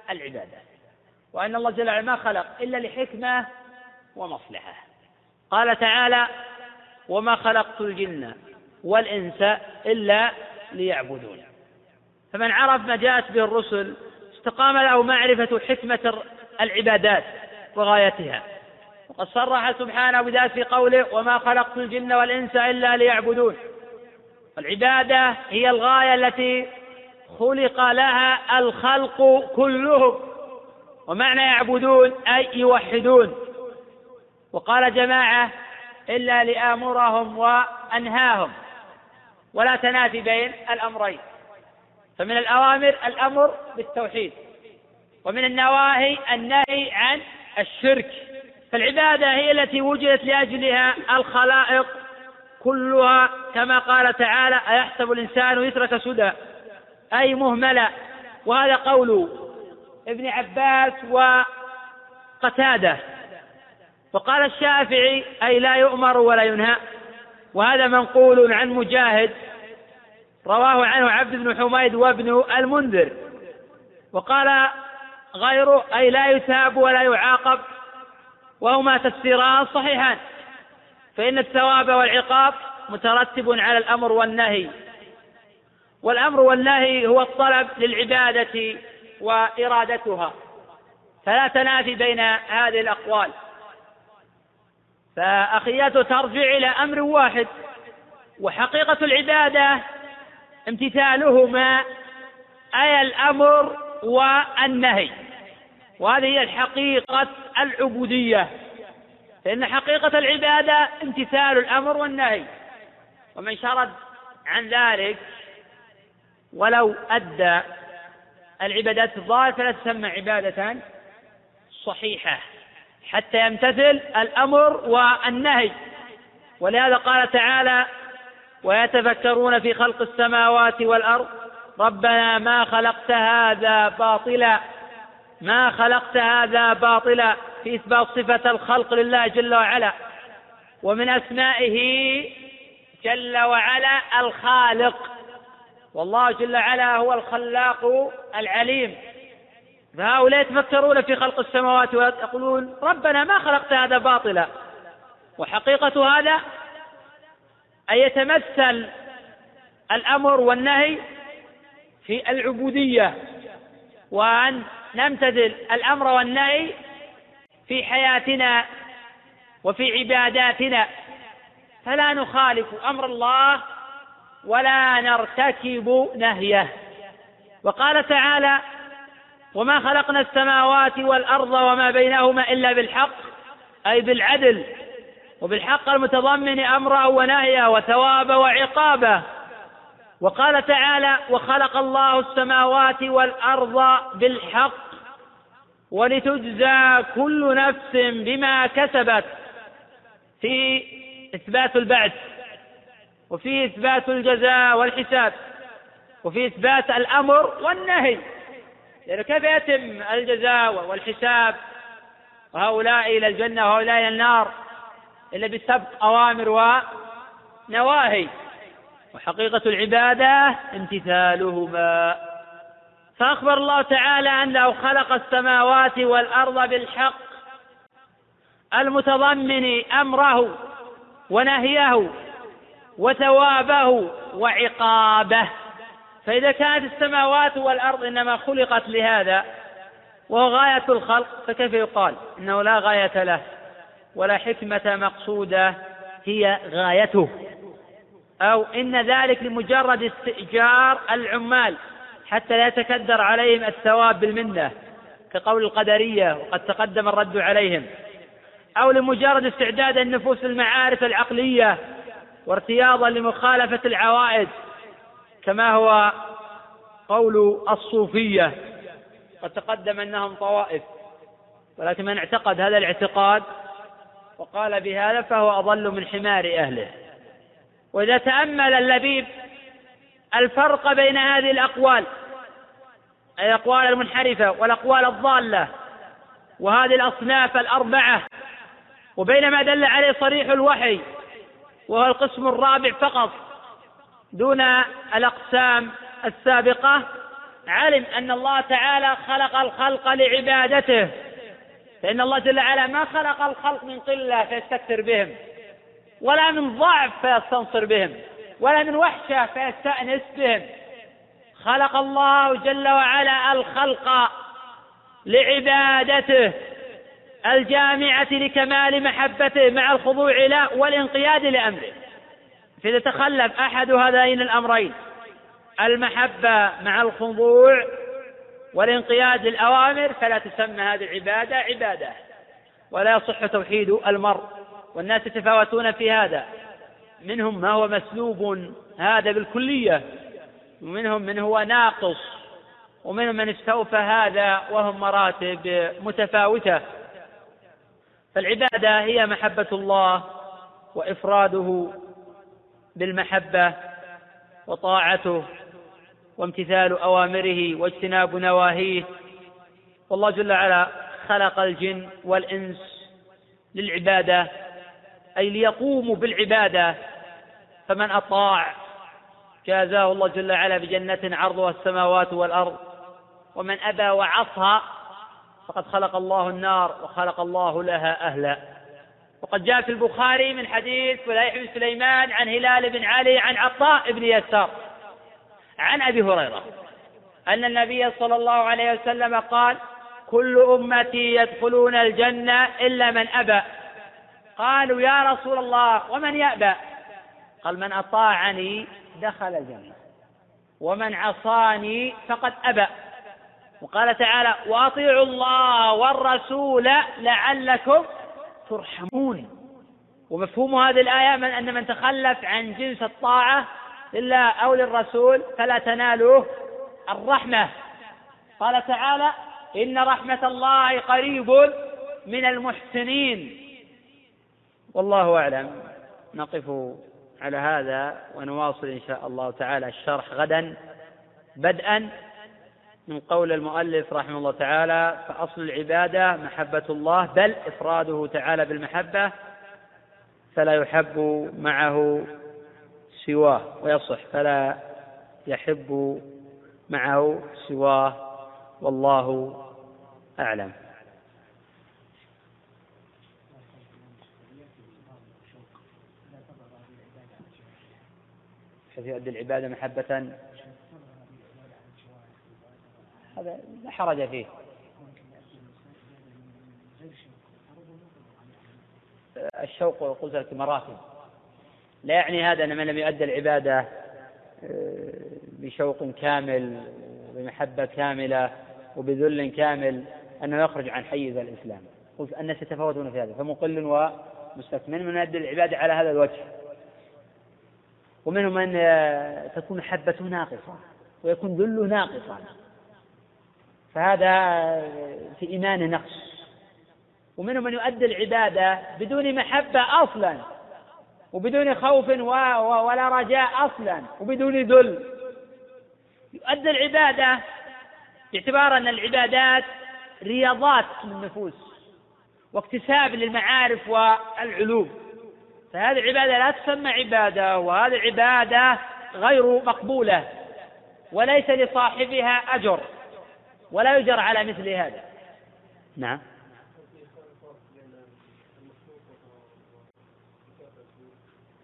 العبادة وأن الله جل وعلا ما خلق إلا لحكمة ومصلحة. قال تعالى وما خلقت الجن والإنس إلا ليعبدون. فمن عرف ما جاءت به الرسل استقام له معرفة حكمة العبادات وغايتها وقد صرح سبحانه بذلك في قوله وما خلقت الجن والإنس إلا ليعبدون. العبادة هي الغاية التي خلق لها الخلق كلهم. ومعنى يعبدون أي يوحدون. وقال جماعة إلا لآمرهم وأنهاهم. ولا تنافي بين الأمرين. فمن الأوامر الأمر بالتوحيد. ومن النواهي النهي عن الشرك. فالعبادة هي التي وجدت لأجلها الخلائق كلها كما قال تعالى أيحسب الإنسان يترك سدى. أي مهملا وهذا قول ابن عباس وقتادة. وقال الشافعي أي لا يؤمر ولا ينهى. وهذا منقول عن مجاهد رواه عنه عبد بن حميد وابن المنذر. وقال غيره أي لا يثاب ولا يعاقب وهما تفسيران صحيحان. فإن الثواب والعقاب مترتب على الأمر والنهي. والأمر والنهي هو الطلب للعبادة وإرادتها. فلا تنافي بين هذه الأقوال. فأخياته ترجع إلى أمر واحد وحقيقة العبادة امتثالهما أي الأمر والنهي. وهذه هي الحقيقة العبودية. فإن حقيقة العبادة امتثال الأمر والنهي. ومن شرد عن ذلك ولو أدى العبادات الظاهرة فلا تسمى عبادة صحيحة حتى يمتثل الأمر والنهي. ولهذا قال تعالى ويتفكرون في خلق السماوات والأرض ربنا ما خلقت هذا باطلا ما خلقت هذا باطلا في إثبات صفة الخلق لله جل وعلا. ومن أسمائه جل وعلا الخالق. والله جل وعلا هو الخلاق العليم. فهؤلاء يتفكرون في خلق السماوات والأرض يقولون ربنا ما خلقت هذا باطلا. وحقيقة هذا أن يتمثل الأمر والنهي في العبودية وأن نمتثل الأمر والنهي في حياتنا وفي عباداتنا. فلا نخالف أمر الله ولا نرتكب نهيه. وقال تعالى وما خلقنا السماوات والأرض وما بينهما إلا بالحق أي بالعدل وبالحق المتضمن امره ونهيه وثوابه وعقابه وقال تعالى وخلق الله السماوات والأرض بالحق ولتجزى كل نفس بما كسبت. في إثبات البعث. وفي إثبات الجزاء والحساب وفي إثبات الأمر والنهي. لأنه كيف يتم الجزاء والحساب؟ وهؤلاء إلى الجنة وهؤلاء إلى النار إلا بسبق أوامر ونواهي. وحقيقة العبادة امتثالهما. فأخبر الله تعالى أنه خلق السماوات والأرض بالحق المتضمن أمره ونهيه. وثوابه وعقابه. فإذا كانت السماوات والأرض إنما خلقت لهذا وهو غاية الخلق فكيف يقال؟ إنه لا غاية له ولا حكمة مقصودة هي غايته. أو إن ذلك لمجرد استئجار العمال حتى لا يتكدر عليهم الثواب بالمنة كقول القدرية وقد تقدم الرد عليهم. أو لمجرد استعداد النفوس المعارف العقلية وارتياضا لمخالفة العوائد كما هو قول الصوفية قد تقدم أنهم طوائف ولكن من اعتقد هذا الاعتقاد وقال بهذا فهو أضل من حمار أهله. وإذا تأمل اللبيب الفرق بين هذه الأقوال أي الأقوال المنحرفة والأقوال الضالة وهذه الأصناف الأربعة وبين ما دل عليه صريح الوحي وهو القسم الرابع فقط دون الأقسام السابقة. علم أن الله تعالى خلق الخلق لعبادته فإن الله جل وعلا ما خلق الخلق من قلة فيستكثر بهم ولا من ضعف فيستنصر بهم ولا من وحشة فيستأنس بهم. خلق الله جل وعلا الخلق لعبادته. الجامعة لكمال محبته مع الخضوع له والانقياد لأمره. فإذا تخلف أحد هذين الأمرين المحبة مع الخضوع والانقياد للأوامر فلا تسمى هذه العبادة عبادة ولا يصح توحيد المرء. والناس يتفاوتون في هذا. منهم ما هو مسلوب هذا بالكلية ومنهم من هو ناقص ومنهم من استوفى هذا وهم مراتب متفاوتة. فالعبادة هي محبة الله وإفراده بالمحبة وطاعته وامتثال أوامره واجتناب نواهيه. والله جل وعلا خلق الجن والإنس للعبادة أي ليقوموا بالعبادة. فمن أطاع جازاه الله جل وعلا بجنة عرضها السماوات والأرض ومن أبى وعصى فقد خلق الله النار وخلق الله لها أهلا. وقد جاء في البخاري من حديث فلايح بن سليمان عن هلال بن علي عن عطاء بن يسار عن أبي هريرة أن النبي صلى الله عليه وسلم قال كل أمتي يدخلون الجنة إلا من أبى قالوا يا رسول الله ومن يأبى؟ قال من أطاعني دخل الجنة ومن عصاني فقد أبى وقال تعالى وأطيعوا الله والرسول لعلكم ترحمون. ومفهوم هذه الآية من أن من تخلف عن جنس الطاعة لله أو للرسول فلا تناله الرحمة. قال تعالى إن رحمة الله قريب من المحسنين. والله أعلم. نقف على هذا ونواصل إن شاء الله تعالى الشرح غدا بدءا. من قول المؤلف رحمه الله تعالى فأصل العبادة محبة الله بل إفراده تعالى بالمحبة فلا يحب معه سواه ويصح فلا يحب معه سواه والله أعلم. حيث يؤدي العبادة محبة؟ هذا لا حرج فيه. الشوق قلت لك مراتب. لا يعني هذا أن من لم يؤدى العبادة آه، بشوق كامل وبمحبة كاملة وبذل كامل أنه يخرج عن حيز الإسلام. قلت الناس يتفاوتون في هذا فمقل ومستكمل. من يؤدي العبادة على هذا الوجه؟ ومنهم من آه، تكون محبته ناقصة ويكون ذله ناقصا. فهذا في إيمانه نقص. ومنهم من يؤدي العبادة بدون محبة أصلا وبدون خوف ولا رجاء أصلا وبدون ذل. يؤدي العبادة باعتبار أن العبادات رياضات للنفوس واكتساب للمعارف والعلوم. فهذه العبادة لا تسمى عبادة وهذه العبادة غير مقبولة وليس لصاحبها أجر. ولا يجر على مثل هذا. نعم.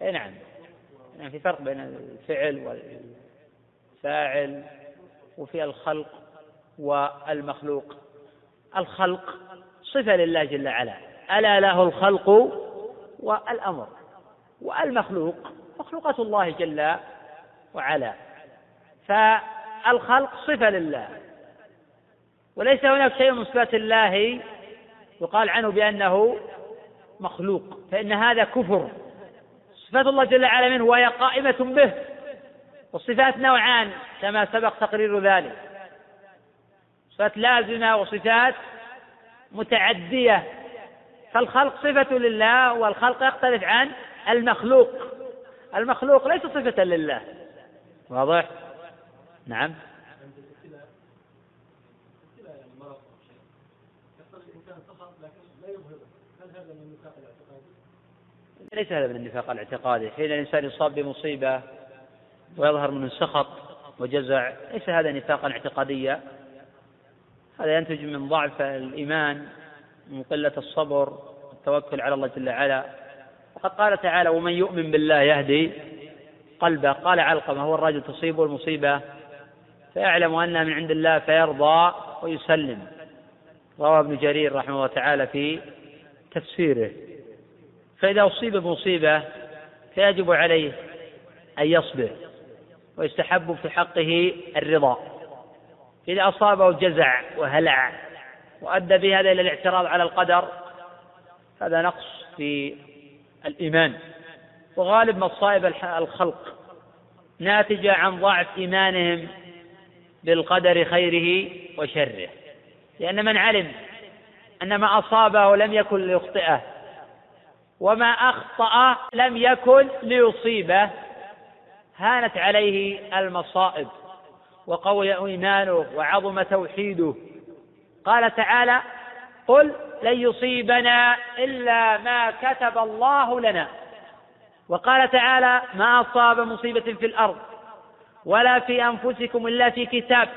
إي نعم. يعني في فرق بين الفعل والفاعل وفي الخلق والمخلوق. الخلق صفة لله جل وعلا. ألا له الخلق والأمر. والمخلوق مخلوقة الله جل وعلا. فالخلق صفة لله. وليس هناك شيء من صفات الله يقال عنه بأنه مخلوق فإن هذا كفر. صفات الله جل وعلا منه وهي قائمة به والصفات نوعان كما سبق تقرير ذلك. صفات لازمة وصفات متعدية. فالخلق صفة لله والخلق يختلف عن المخلوق. المخلوق ليس صفة لله. واضح؟ نعم. ليس هذا من النفاق الاعتقادي. حين الإنسان يصاب بمصيبة ويظهر منه سخط وجزع ليس هذا نفاقا اعتقاديا. هذا ينتج من ضعف الإيمان من قلة الصبر والتوكل على الله جل وعلا. وقد قال تعالى ومن يؤمن بالله يهدي قلبه. قال علقمة هو الرجل تصيبه المصيبة فيعلم أنها من عند الله فيرضى ويسلم. روى ابن جرير رحمه الله تعالى في تفسيره. فإذا أصيب بمصيبة فيجب عليه أن يصبر ويستحب في حقه الرضا. إذا أصابه جزع وهلع وأدى بهذا إلى الاعتراض على القدر هذا نقص في الإيمان. وغالب مصائب الخلق ناتجة عن ضعف إيمانهم بالقدر خيره وشره. لأن من علم أن ما أصابه لم يكن ليخطئه وما أخطأ لم يكن ليصيبه. هانت عليه المصائب وقوي إيمانه وعظم توحيده. قال تعالى قل لن يصيبنا إلا ما كتب الله لنا. وقال تعالى ما أصاب مصيبة في الأرض ولا في أنفسكم إلا في كتاب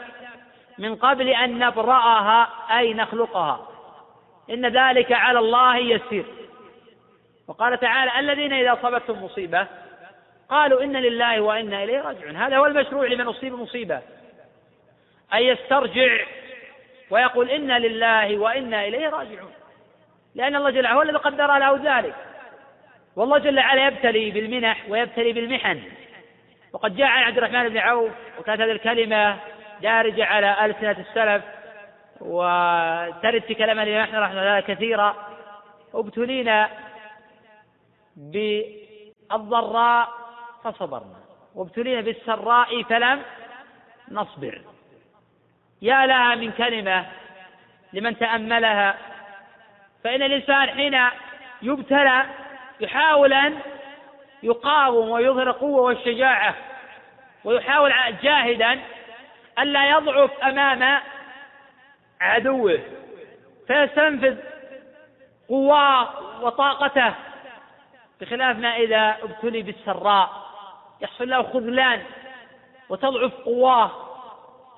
من قبل أن نبرأها أي نخلقها. إن ذلك على الله يسير. وقال تعالى الذين إذا أصابتهم مصيبة قالوا إن لله وإنا إليه راجعون. هذا هو المشروع لمن أصيب مصيبة. أن يسترجع ويقول إنا لله وإنا إليه راجعون. لأن الله جل وعلا هو الذي قدر له ذلك. والله جل وعلا يبتلي بالمنح ويبتلي بالمحن. وقد جاء عن عبد الرحمن بن عوف وكانت هذه الكلمة دارجة على ألسنة السلف وترد في كلام الإمام أحمد رحمه الله كثيرا. ابتلينا بالضراء فصبرنا. وابتلينا بالسراء فلم نصبر. يا لها من كلمة لمن تأملها. فإن الإنسان حين يبتلى يحاول أن يقاوم ويظهر القوة والشجاعة ويحاول جاهدا ألا يضعف أمام عدوه فيستنفذ قواه وطاقته بخلاف ما إذا ابتلي بالسراء. يحصل له خذلان وتضعف قواه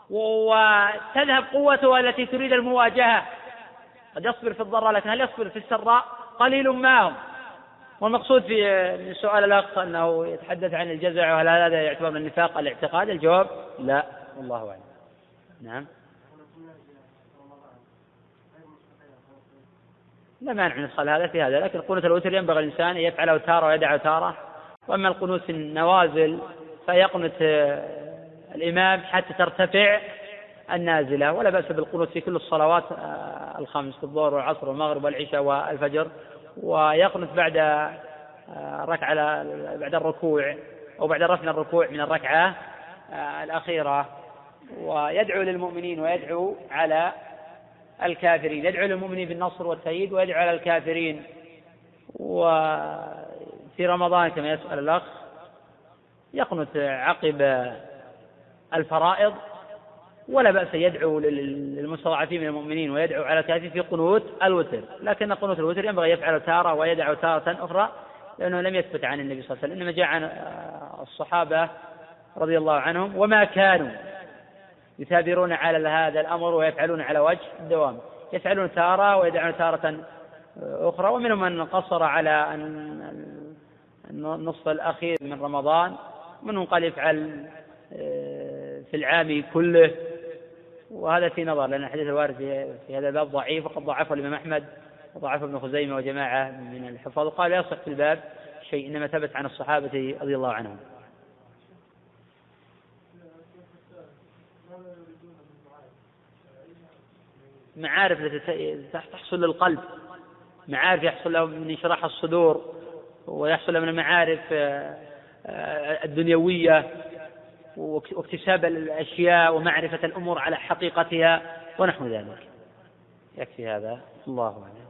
وتذهب قوته التي تريد المواجهة. قد يصبر في الضراء لكن هل يصبر في السراء؟ قليل ما هم. والمقصود في سؤال الأخ أنه يتحدث عن الجزع وهل هذا يعتبر من النفاق الاعتقاد؟ الجواب لا والله أعلم. نعم. لا مانع من إدخال هذا في هذا. لكن قنوت الوتر ينبغي الإنسان أن يفعله تارة ويدعه تارة. وأما القنوت النوازل فيقنت آه، الإمام حتى ترتفع النازلة. ولا بأس بالقنوت في كل الصلوات آه، الخمس في الظهر والعصر والمغرب والعشاء والفجر. ويقنت بعد آه، ركعة بعد الركوع أو بعد رفع الركوع من الركعة الأخيرة. ويدعو للمؤمنين ويدعو على الكافرين. يدعو للمؤمنين بالنصر والتأييد ويدعو على الكافرين. وفي رمضان كما يسأل الأخ يقنت عقب الفرائض ولا بأس يدعو للمستضعفين من المؤمنين ويدعو على الكافرين في قنوت الوتر. لكن قنوت الوتر ينبغي يفعل تارة ويدعو تارة أخرى لأنه لم يثبت عن النبي صلى الله عليه وسلم. إنما جاء عن الصحابة رضي الله عنهم وما كانوا يثابرون على هذا الأمر ويفعلون على وجه الدوام. يفعلون تارة ويدعون تارة أخرى. ومنهم من قصر على النصف الأخير من رمضان. منهم قال يفعل آه، في العام كله. وهذا في نظر لأن الحديث الوارد في هذا الباب ضعيف وقد ضعفه الإمام أحمد وضعفه ابن خزيمة وجماعة من الحفاظ. وقال لا يصح في الباب شيء إنما ثبت عن الصحابة رضي الله عنهم. معارف تحصل للقلب معارف يحصل له من انشراح الصدور ويحصل من المعارف آه، آه، الدنيوية واكتساب الأشياء ومعرفة الأمور على حقيقتها ونحو ذلك. يكفي هذا. الله أعلم.